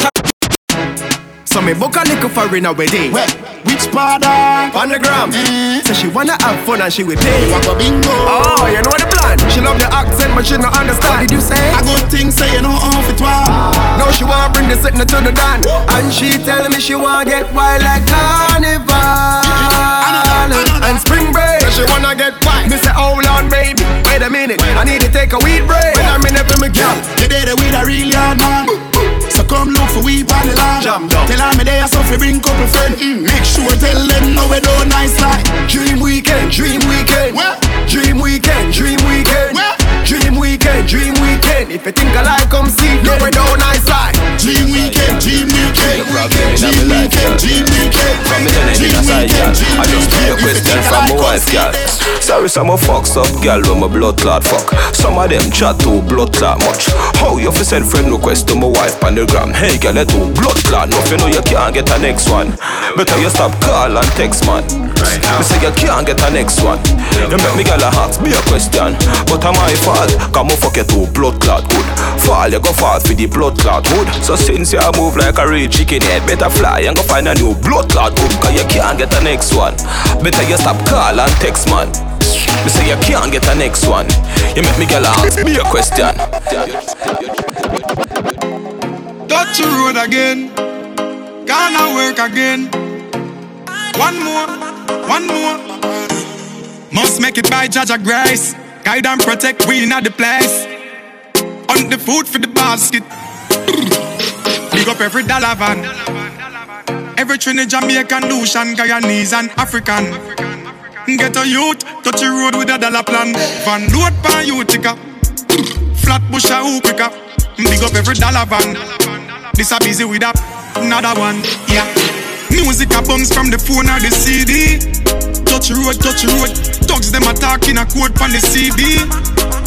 So me book a little for in a wedding. Where? Which part of? On the gram. Eh. So she wanna have fun and she will pay. You a go bingo. Oh, you know what the plan. She love your accent, but she not understand. What did you say? I good thing say you know how it was. Now she wanna bring the sitting to the dan, and she tell me she wanna get wild like carnival and spring break. So she wanna get wild. Me say, hold on, baby, wait a minute, I need to take a weed break. When I'm in it for me, girl. You did it with a real hard man. So come look for we on the land. Jam down. Tell me there so fi bring couple friend. Mm, make sure tell them no we don't nice like. Dream weekend, dream weekend. Where? Dream weekend, dream weekend. Where? Dream weekend, Dream weekend. If you think I like, come see. No, we don't nice like. Dream weekend, dream weekend, dream weekend, dream weekend. From me telling you that's I girl. I just need a question from my wife, girl. Sorry, some of fucks up, girl, when my blood clot fuck. Some of them chat to blood clot much. How you fi send friend request to my wife on the gram? Hey, girl, let do blood clot. No, you know you can't get a next one. Better you stop call and text, man. Me say you can't get a next one. You make me girl a ask me a question, but am my fault? Come on, fuck you to blood clot good. Fall, you go fall for the blood clot hood. So since you move like a real chicken head, better fly and go find a new blood clot hood. Cause you can't get the next one. Better you stop call and text man. Me say you can't get the next one. You make me girl ask me a question. Touch the road again. Gonna work again. One more, one more. Must make it by of Grace. Guide and protect we in the place. On the food for the basket. Big up every dollar van. Every Trinidad, Jamaican, Lucian, Guyanese, and African. Get a youth, touch the road with a dollar plan. Van load pan you ticker. Flatbush a picker. Big up every dollar van. This a busy with a another one. Yeah. Music a bounce from the phone or the CD. Touch road, touch road. Dogs them attacking a quote on the CD.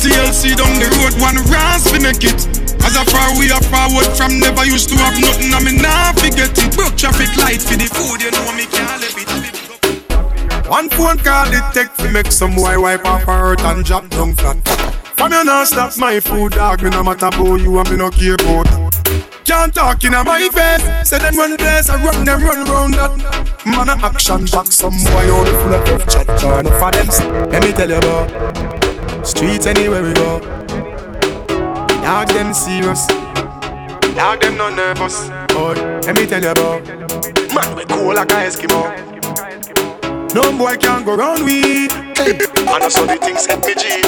TLC down the road, one rasp we make it. As a far we are forward from never used to have nothing, I mean now forget it. Broke traffic light for the food, you know me can't live it. One phone call take to make some boy wipe off her hurt and drop down flat. From you not stop my food, dog, me no matter about you and me no care about. Can't talk in my face. Say them run place, I run them run round that. Man a action back, some boy all full of tough chat. Turn up for them. Let me tell you about streets anywhere we go. Dog them serious. Dog them not nervous. Oh, let me tell you about man we cool like a Eskimo. No boy can go round we. Hey. And I saw the things hit me G.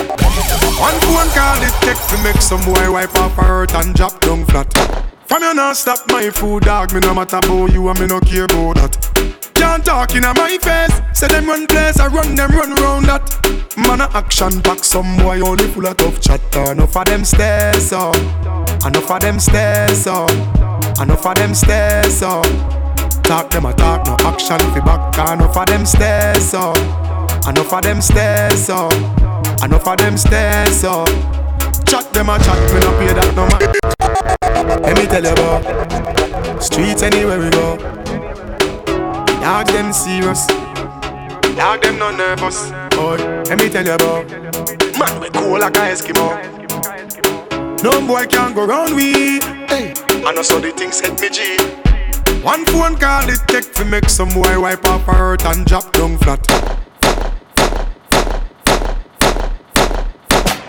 One phone call it take to make some boy wipe off her hurt and drop down flat. From you not stop my food, dog. Me no matter about you and me no care about that. Can't talk in my face. Say them run place, I run them run round that. Man a action pack, some boy only full of tough chatter. Enough of them stairs up, enough of them stairs up, enough of them stairs up. Talk them a talk, no action fi back. Enough of them stairs up, enough of them stairs up, enough of them stairs up. Chat them a chat, me no pay that no man. Let me tell you about streets anywhere we go. Dog them serious, dog them not nervous. Oh, let me tell you about man we cool like a Eskimo. No boy can go round we. Hey, and also the things hit me G. One phone call it take to make some boy wipe her hurt and drop down flat.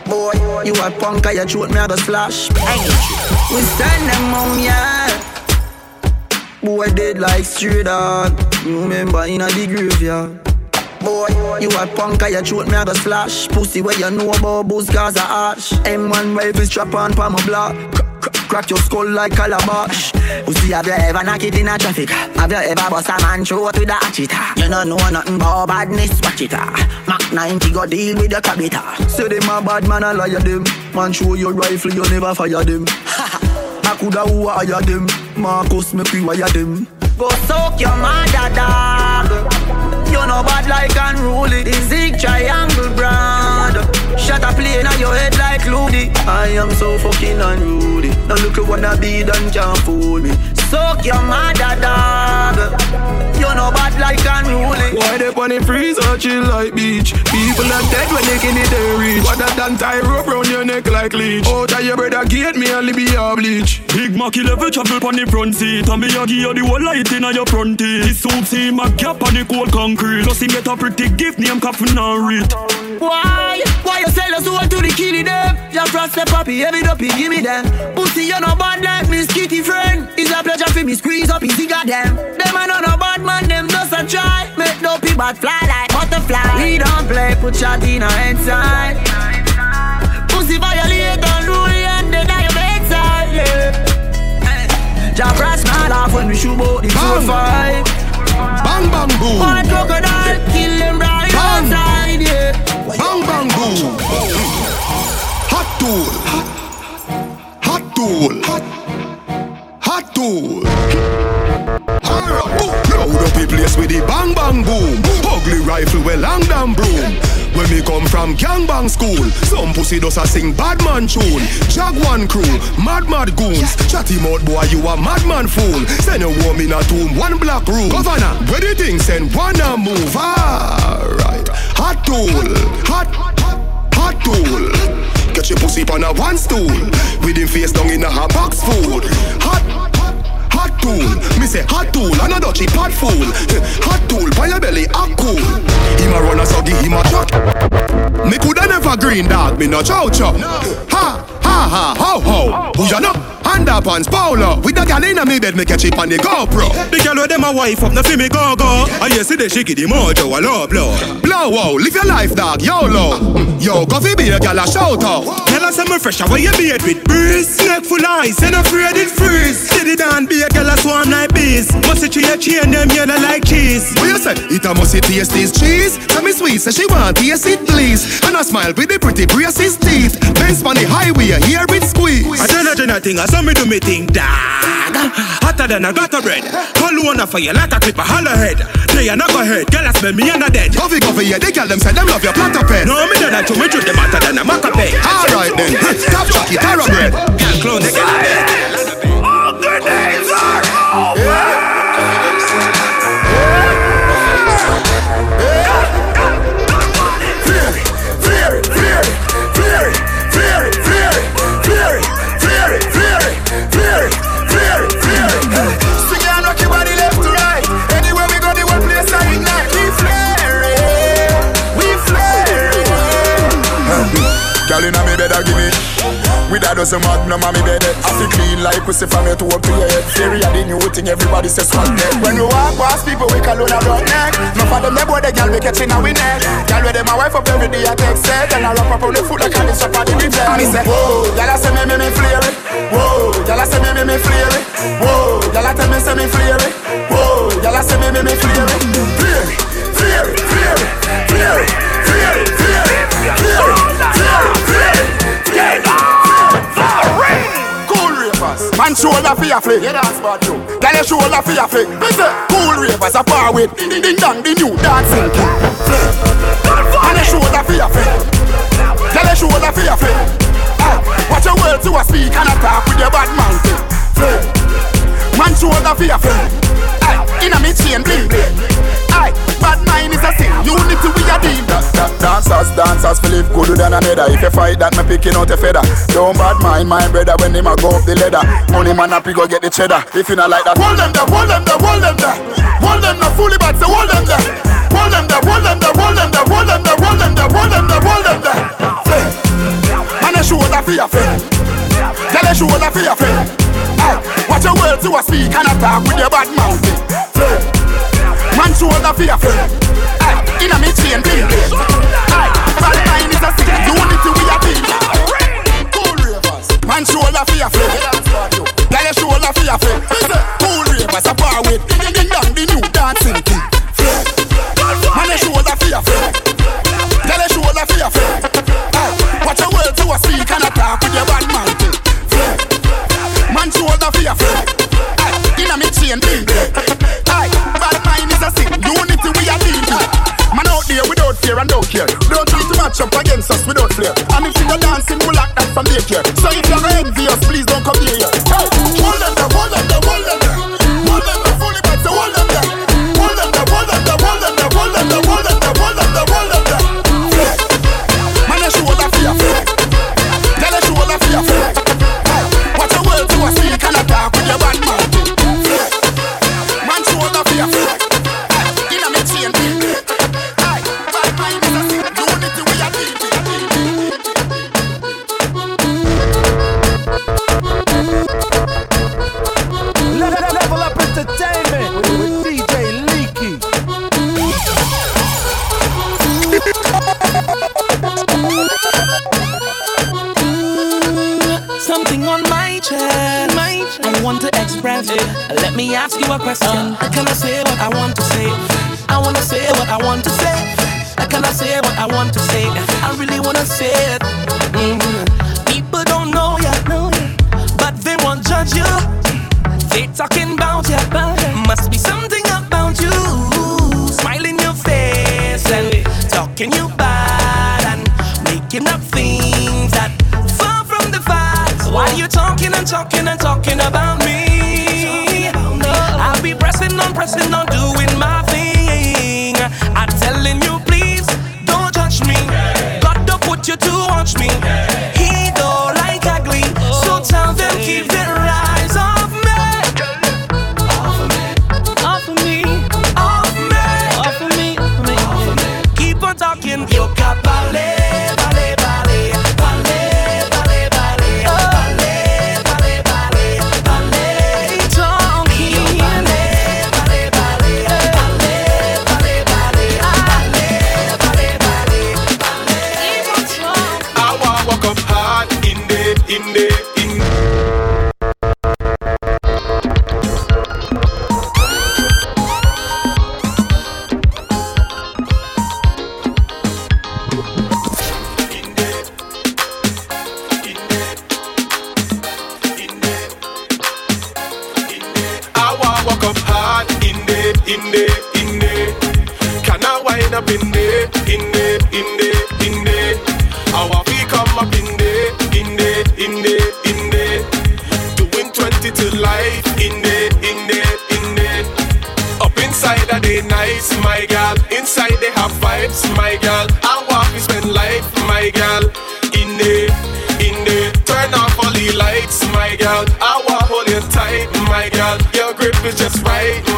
Boy, you a punk, I throat me a go splash. We stand them on ya. Boy dead like stray dog. You remember in a the graveyard. Boy, you a punk, I throat me a go splash. Pussy where you know about booze cause a ash. M1 rifle strap on pa my block. Crack your skull like calabash. Pussy, have you ever knock it in a traffic? Have you ever bust a man throat with a hatchet? You don't know nothing about badness, watch it. Mac 90 go deal with your cabita. Say them a bad man, I liar them. Man, show your rifle, you never fire them. <laughs> I coulda who hire them. Marcus, me pre-wire them. Go soak your mother, dog. You know bad like unruly. The zig triangle brand. Shut a plane on your head like Ludi. I am so fucking unruly. Now look what I be done can't fool me. Soak your mother, dog. You know bad like unruly. Why they on the freezer chill like beach? People are dead when they can it they reach. What that done tie rope round your neck like leech. Out of your brother gate me only be a bleach. Big Mac 11 travel on the front seat And me a give you the whole light in your front teeth This suit seem a gap on the cold concrete Plus he get a pretty gift name Coffin and read Why? Why you sell us all to the killie them? Just trust the puppy, every dopey, give me them. Pussy, you no bad like me, skitty friend. It's a pleasure for me, squeeze up easy, goddamn. Them are not no bad man, them just a try. Make dopey bad fly like butterfly. We don't play, put shot in our inside. Pussy violate unruly and then I am inside, yeah. Jah brass my laugh when we shoot out the four five. Bang bang boom. One crocodile kill them right outside, yeah. Bang bang boom. Hot tool. Hot tool. Hot tool. Load up the place with the bang bang boom. Ugly rifle with long damn broom. When me come from gangbang school, some pussy does a sing bad man tune. Jaguan crew, mad mad goons. Chatty mouth boy, you a madman fool. Send a woman a tomb, one black room. Governor, where the thing send one a move. Alright, hot tool, hot, hot tool. Your pussy on a one stool. With him face down in a hot box food. Hot tool. Me say hot tool, another cheap hot fool. <laughs> Hot tool, by your belly, hot cool. Him a run a so give him a shot. Me coulda never green dog, me no chow chow. Ha, ha, ha, ho, ho. Who ya know? Underpants, polo With the gal inna me bed, me catch it on the GoPro The gal with them a wife up, no fi me go go I you see the shaky the mojo, a low blow Blow wow, live your life dog, YOLO Yo, go fi be a gal a shout out Tell us I'm fresh, how you beard with breeze Neck full ice, and afraid it freeze See the down, be a gal a swarm like bees Must it your chain, them yellow like cheese. What you say? It a must it taste this cheese. Tell me sweet, say she want taste it please. And I smile with the pretty braces teeth. Benz on the highway, hear it squeeze. I tell her Jenna thing, I saw me do me thing, dog. Hotter than a gutter bread. Call one for you like a clip, a hollow head. They are not go head, girl I smell me and a dead. Coffee, coffee, yeah, they tell them say them love your platter pen No, me don't like to me treat them hotter than a maca pen Alright then, <laughs> top chucky, taro bread. Girl clone, they get it. All the days are over a dozen magnum on me bed. I feel clean like pussy from your toe up to your head Theory a the new thing everybody says swag neck When we walk past people we call on a rock neck No for them boy the girl we catching a we neck Girl with them a wife up every day I text set. And I wrap up on the foot like I this up on the bed And me say whoa Girl I say me me me flare it. Whoa Girl I say me me me flare it. Whoa Girl I tell me say me flare it. Whoa Girl I say me me me flare it. Flare it Flare it Flare it Flare it Flare it Flare it Flare it Cool ravers, man shoulder for your flick. Yeah, that's bad too. Girl, your shoulder for your flick. Cool ravers, a far with ding ding ding dong, the new dancing king. Man, your shoulder for your flick. Girl, your shoulder for your flick. Ah, Watch your words to a speak and a talk with your bad man thing. Flick. Man shoulder for your flick. Inna me chain bling bling. Bad mind is a sin. Unity we a deal. Da, da, dancers, dancers, live good than another. If you fight that, me picking out a feather. Don't bad mind my brother when him a go up the ladder. Money man he go get the cheddar. If you not like that, hold them there, hold them there, hold them there. Hold them there, fully bad, so hold them there. Hold them there, hold them there, hold them there, hold them there, hold them there, hold them there, hold them there. Say, man, a shoulder for your friend. Tell a shoulder for your friend. Watch your words to a speak and a talk with your bad mouth. Say, man, shoulder your friend. Aye, inna me chain bling bling. Aye, bad mind is a sin. Unity we a beat. Cool ravers, man, shoulder your friend. Tell a shoulder your. Cool ravers, a bar with fear and don't care. Don't try to match up against us without flair. And if you're dancing, we'll act that from daycare. So if you're envious, please don't come here. Let me ask you a question. Uh, can I say what I want to say? I wanna say what I want to say. I can I say what I want to say? I really wanna say it. Mm-hmm. People don't know ya, but they won't judge you. They talking about ya, must be something about you. Smiling your face and talking you bad and making up things that far from the facts. Why you talking and talking and talking about me? pressing on, pressing on, doing my thing. I'm telling you, please don't judge me. God don't put you to watch me. He don't like ugly, so tell them keep them. in there, in there. Can I wind up in there, in there, in there, in there? Our feet come up in there, in there, in there, in there. Doing 20 to life, in there, in there, in there. Up inside are they nice, my girl. Inside they have vibes, my girl. I want to spend life, my girl. In there, in there. Turn off all the lights, my girl. Our hold you tight, my girl. Your grip is just right.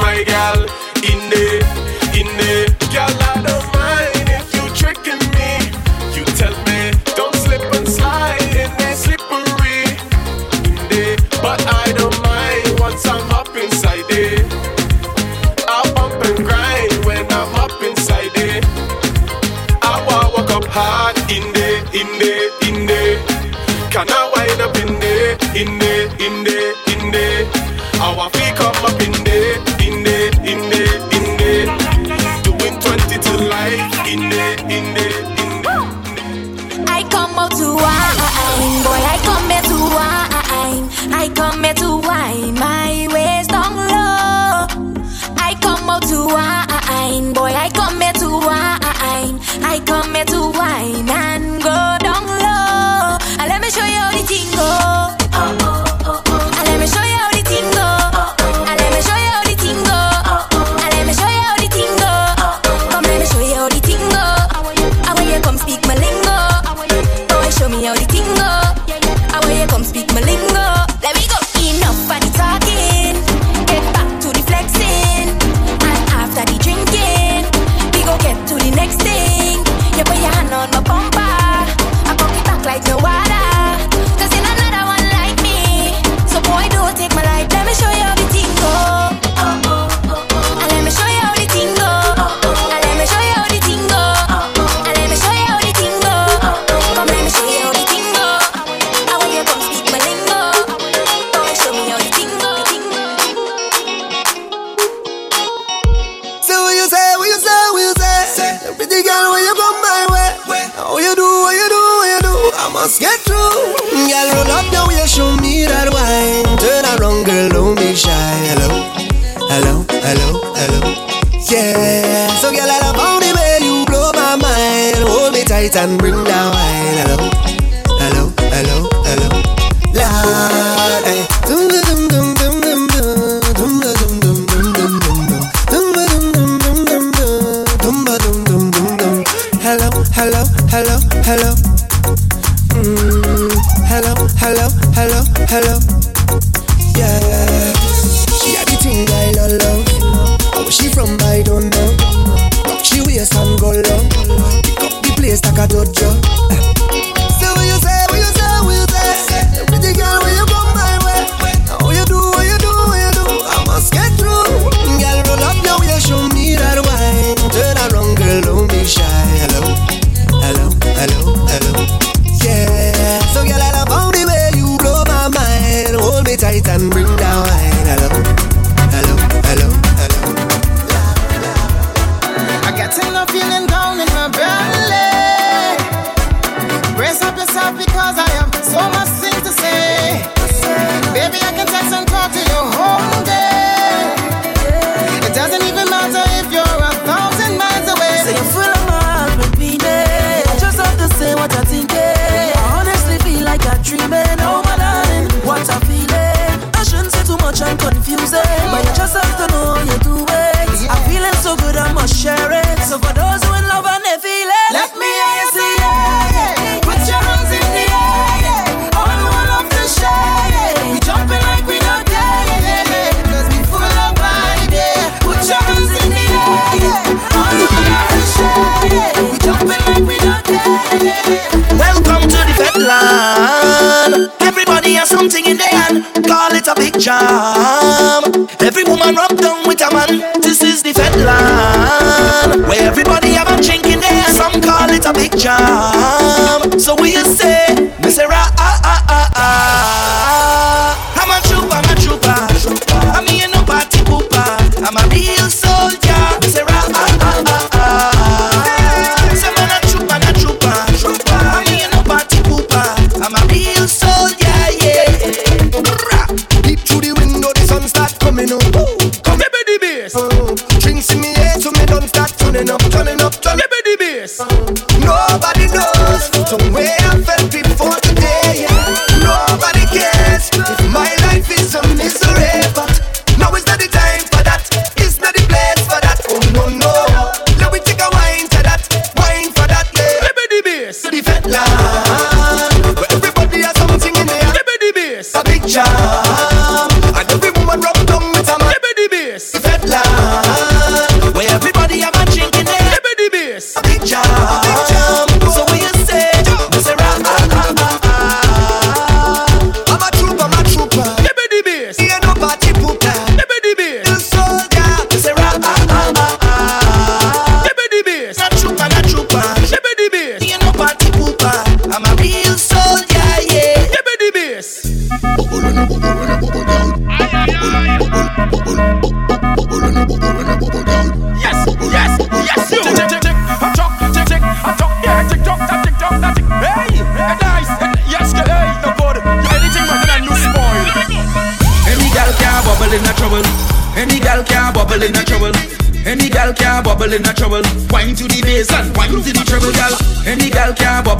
coming up. Come here, baby bass. Uh, Drinks in me eh, head, so me don't start turning up, turning up, turning up. Baby bass. Nobody knows from where.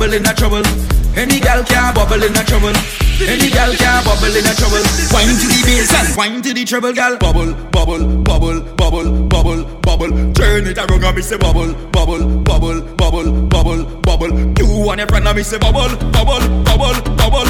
bubble in a trouble. Any gal can bubble in a trouble. Any gal can bubble in a trouble. Wine to the bass and wine to the trouble, gal. Bubble, bubble, bubble, bubble, bubble, bubble. Turn it around and me say bubble, bubble, bubble, bubble, bubble, bubble. You want your friend and me say bubble, bubble, bubble, bubble.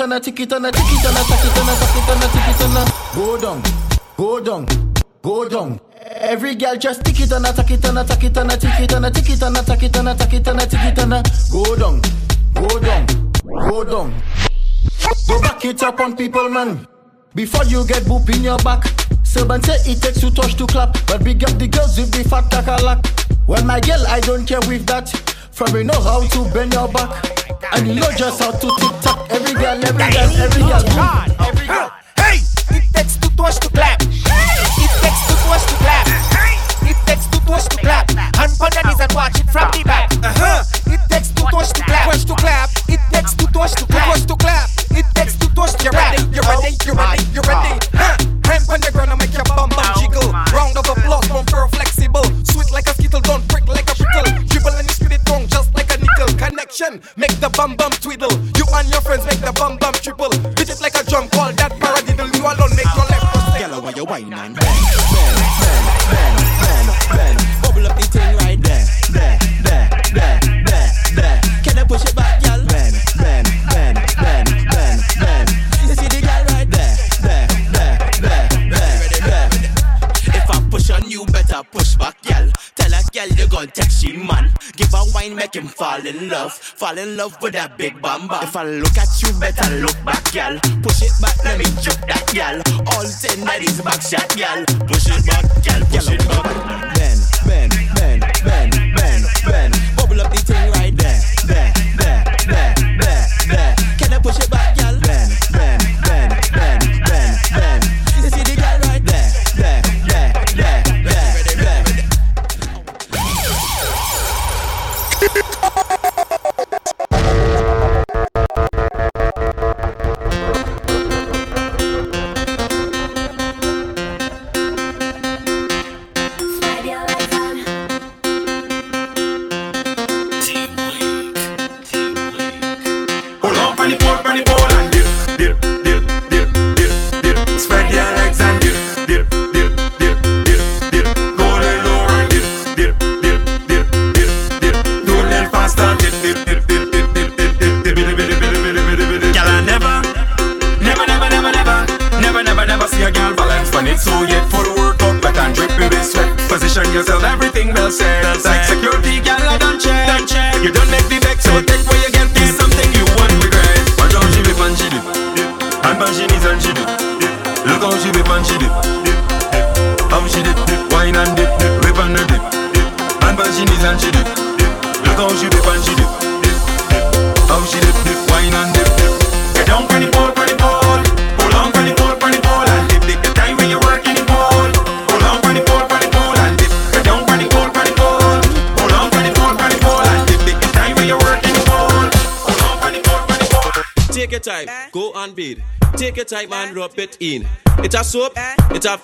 tana, tiki tana, tiki tana, tiki tana, tiki tana, tiki tana. Go down, go down, go down. Every girl just tiki tana, tiki tana, tiki tana, tiki tana, tiki tana, tiki tana, tiki tana, tiki tana. Go down, go down, go down. Go back it up on people, man. Before you get boop in your back. Seven say it takes two touch to clap, but big up the girls with the fat kakalak. Well, my girl, I don't care with that. From you know how to bend your back, and you know just how to tick tock girl, every girl, every girl. Fall in love with that big bamba. If I look at you, better look back, gal. Push it back, let me choke that gal. All ten that is back shot, gal. Push it back, gal. Push it back.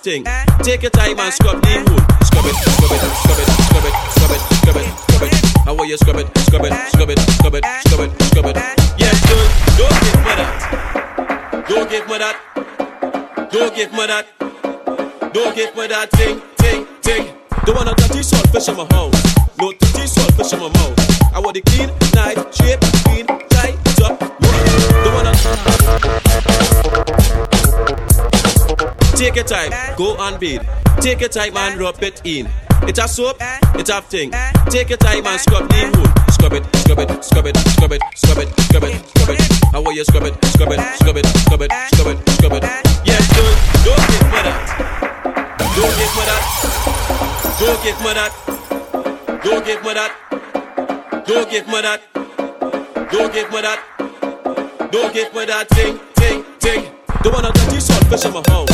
Thing. Take your time and scrub the wool. Scrub it, scrub it, scrub it, scrub it, scrub it, scrub it, scrub it. How are you scrub it, scrub it, scrub it, scrub it, scrub it, scrub it. Yes, good. Don't give me that. Don't give me that. Don't give me that. Don't give me that thing, thing, thing. Don't wanna dirty saltfish in my house. No dirty saltfish in my mouth. I want the clean, nice, shape, clean, Take your time, go and bathe. Take your time and rub it in. It's a soap, it's a thing. Take your time and scrub the wool. Scrub it, scrub it, scrub it, scrub it, scrub it, scrub it, scrub it. How are you scrub it, scrub it, scrub it, scrub it, scrub it, scrub it. Yes. Don't give me that. Don't me that. Don't me that. Don't me that. Don't me that. Don't me that. Don't give that thing, thing, thing. The one that you saw fish in my mouth.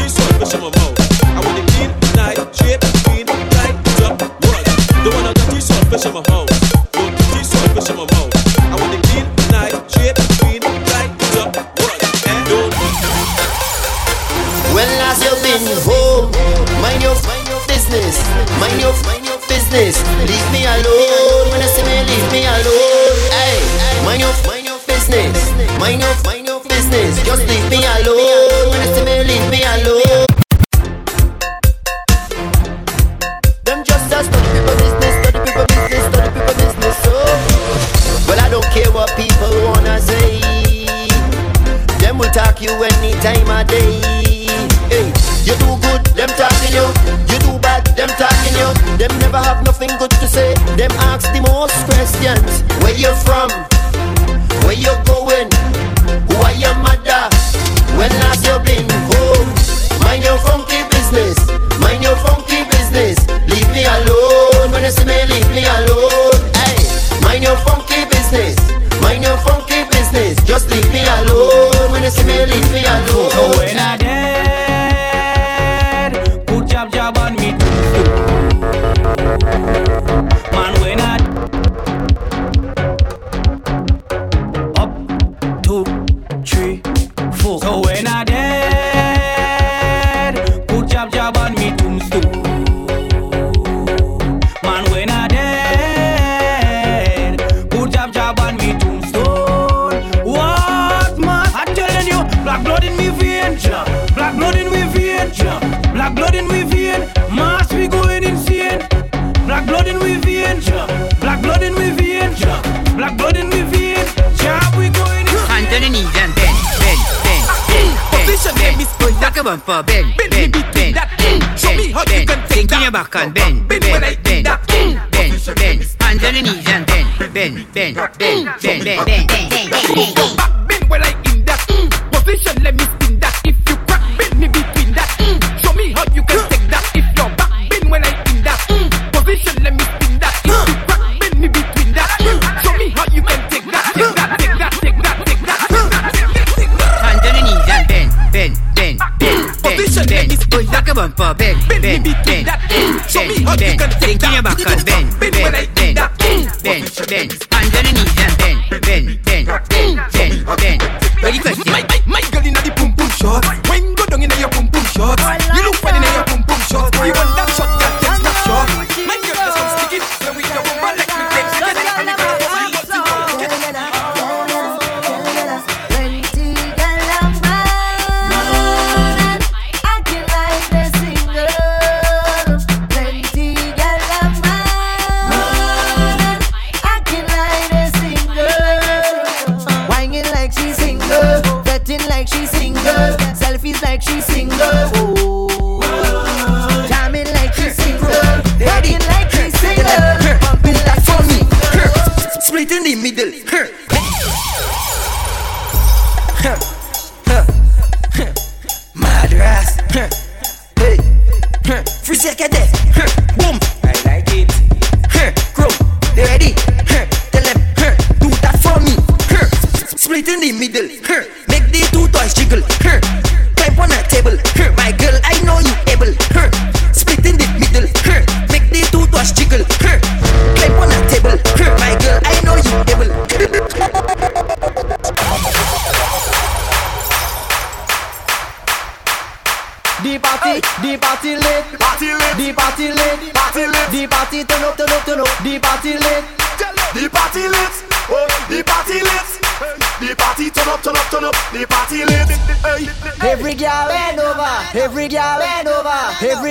You saw fish in my mouth. I want to eat night, chip, bean, night, duck, what? The one that you saw fish in my mouth. You saw fish in my mouth. I want to clean, night, chip, clean, night, duck, what? And don't. When last you been home? Mind your mind your business. Mind your mind your business. Leave me alone. When I say me, leave me alone. Hey, mind your mind your business. Mind your mind your business. Just leave me alone. When me, leave me alone. Them just a people business, people business, people business. Oh. Well I don't care what people wanna say. Them will talk you any time of day. Hey, you do good, them talking you. You do bad, them talking you. Them never have nothing good to say. Them ask the most questions. Where you from? See me, me alone. So when I Back a bumper, bend, bend, bend, bend, bend. Show me how you can take that. your back and bend, Bend bend, bend, that. bend, bend, bend. Hand on the knees and bend, bend, bend, bend, bend, bend, bend, bend, bend. Bend bumper, bend, Bend me bend, between bend, that. bend, Show me how bend, you can bend. take Think in your that. back and bend, Bend when I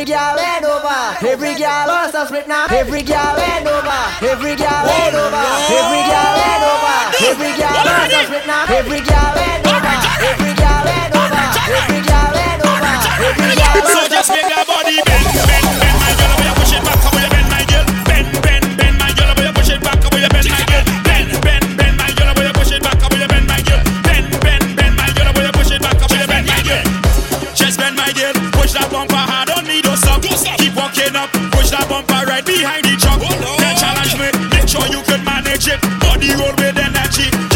Every girl bend over. Every girl wants to split now. Every girl bend over. Every girl bend over. Every girl bend over. Every girl wants to split now. Every girl bend over. Every girl bend over. Every girl bend over. Every girl. So just make your body bend. right behind the jump, Oh, no. They challenge me, make sure you can manage it. Body roll with energy.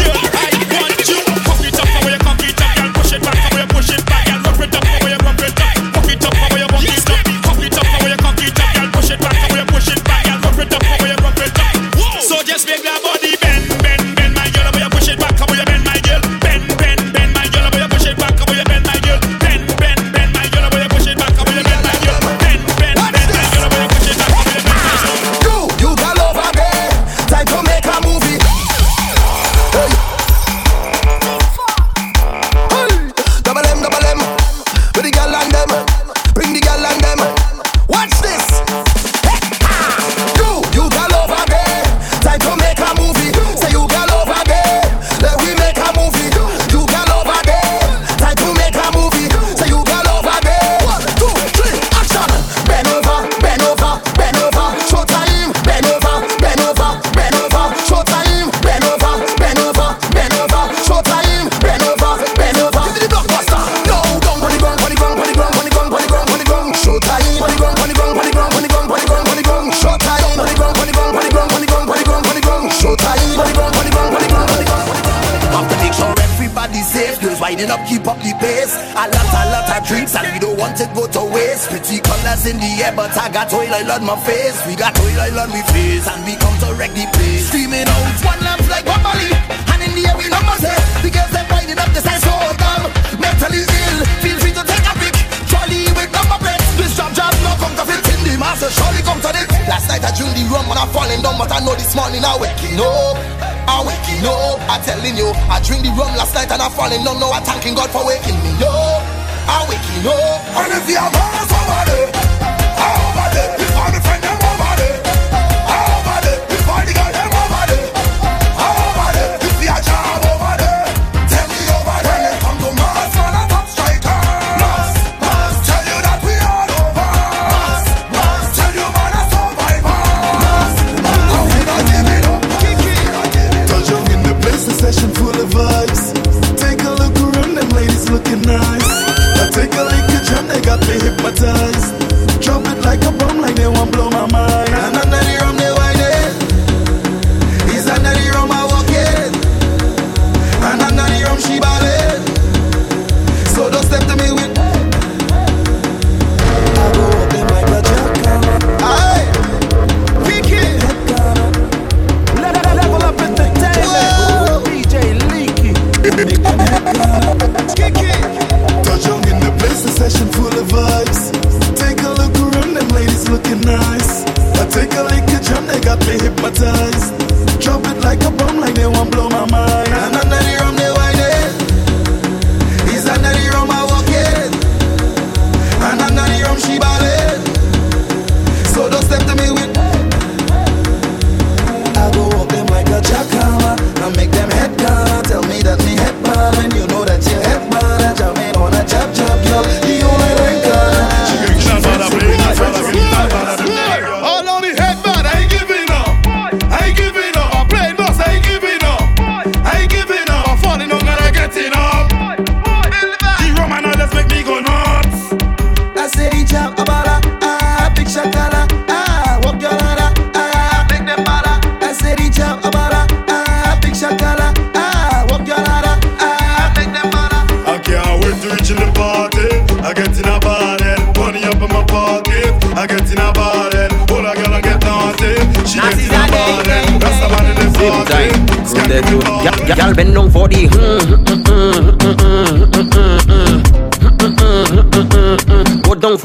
yeah, but I got oil on my face. We got oil on we face, and we come to wreck the place. Screaming out, one lamps like one body, and in the air we number say, the girls that winding up, they say so dumb, mentally ill. Feel free to take a pic, Charlie with number plate. This job job no come to fit in the master, surely come to this. Last night I drilled the rum and I falling down, but I know this morning I waking up. I waking up, I telling you, I drink the rum last night and I falling down. No, I thanking God for waking me up. I waking up, and if you have somebody.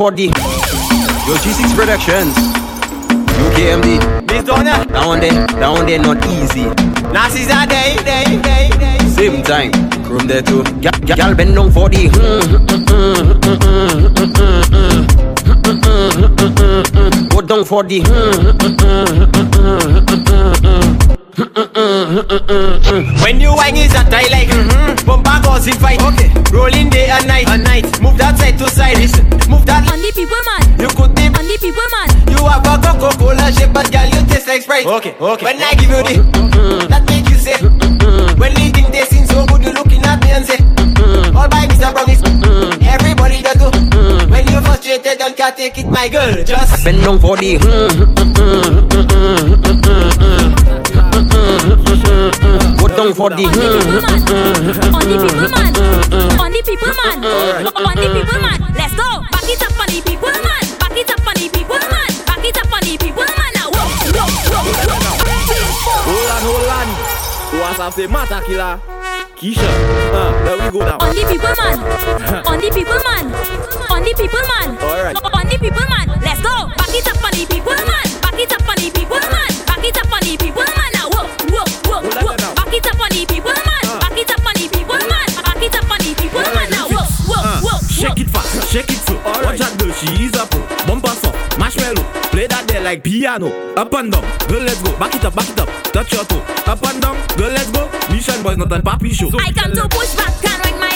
for the Yo G6 Productions. UKMD Miss Donna, Down there, down there not easy. Nazis are day, day, day, day. Same time, from there too. Gal, gal bend down for the <laughs> Go down for the <laughs> When you whine is that I like mm-hmm. Bumper goes in fight Okay Rolling day and night and night Move that side to side Listen Move that On the people man You could dip On the people man You have a Coca-Cola shape But girl you taste like Sprite Okay okay When I give you the That make you say When they think they seem so good You looking at me and say All by Mr. Promise Everybody that do When you're frustrated Don't can't take it my girl Just Bend down for the. Go down for the. On the people man On the people man On the people man Let's go Back it up on the people man Back it up on the people man Back it up on the people man Now Hold on, hold on. What's up, the matter killer? Keisha, uh, there we go now. On the people man On the people man On the people man Alright. On the people man Let's go Back it up on the people man Back it up on the people man Back it up on the people man shake it fast, shake it slow. Watch that girl, she is a pro. Oh. Bumper soft, marshmallow. Play that there like piano. Up and down, girl, let's go. Back it up, back it up. Touch your toe. Up and down, girl, let's go. Mission boys, not a papi show. I come to push back and wing my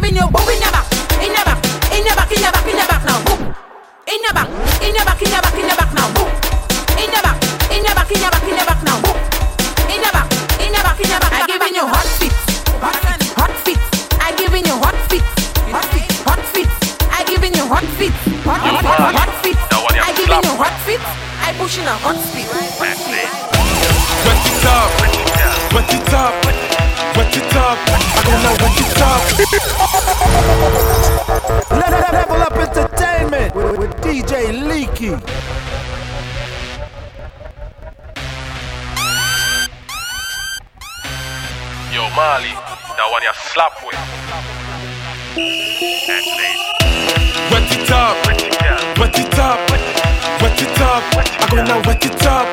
giving you boom in your back, in your back, in your back, in your back, in your back now. Boom. In your back, in your back, in your back, in your back now. Boom. In your back, in your back, in your back, in your back now. Boom. In your back, in your back, in your back. I giving you hot feet, hot, hot feet. I'm giving you hot feet, hot feet, hot feet. I giving you hot feet, hot, hot, hot, hot feet. I'm giving you hot feet. I'm pushing a hot feet. Wet it up, wet it up, wet it up. I gonna wet it up. Le- Level Up Entertainment with, with DJ Leaky. Yo, Marley, that one you slap with. Wet it up, wet it up, wet it up. I gonna wet it up,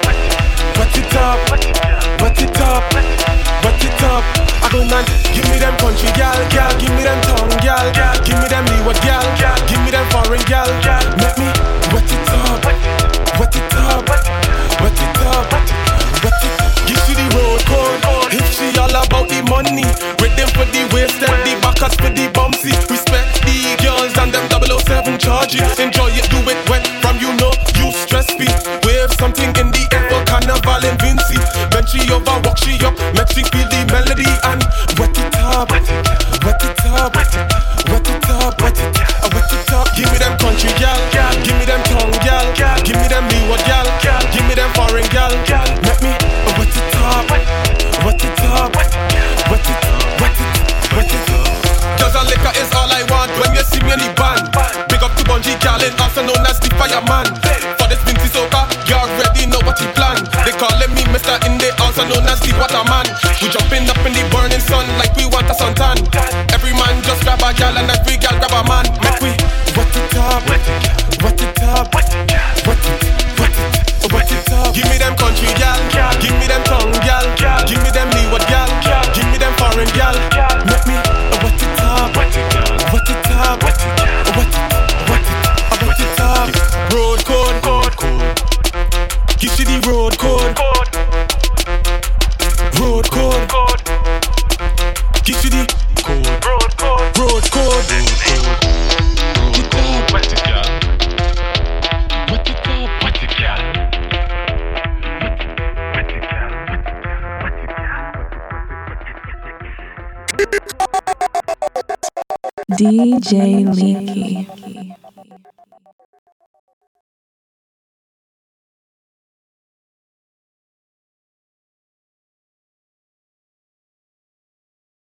wet it up, wet it up, wet it up. I gonna give me them country gal, gal, give me them tongue gal, gal, give me them leeward gal, gal, give me them foreign gal, gal. Make me wet it up, wet it up, wet it up, wet it. Give she the road code, if she all about the money, with them for the waist and the backers for the bumpsy. Respect the girls and them 007 charges. She over, walk she up, make she feel the melody and wet it up, wet it up, wet it up, wet it up, wet it up, up. Give me them country gal, give me them tongue gal, give me them leeward gal, give me them foreign gal, make me wet it up, wet it up, wet it, up, wet it, wet it up. Just a liquor is all I want when you see me in the band. Big up to Bunji Garlin, also known as the fireman. DJ Leaky.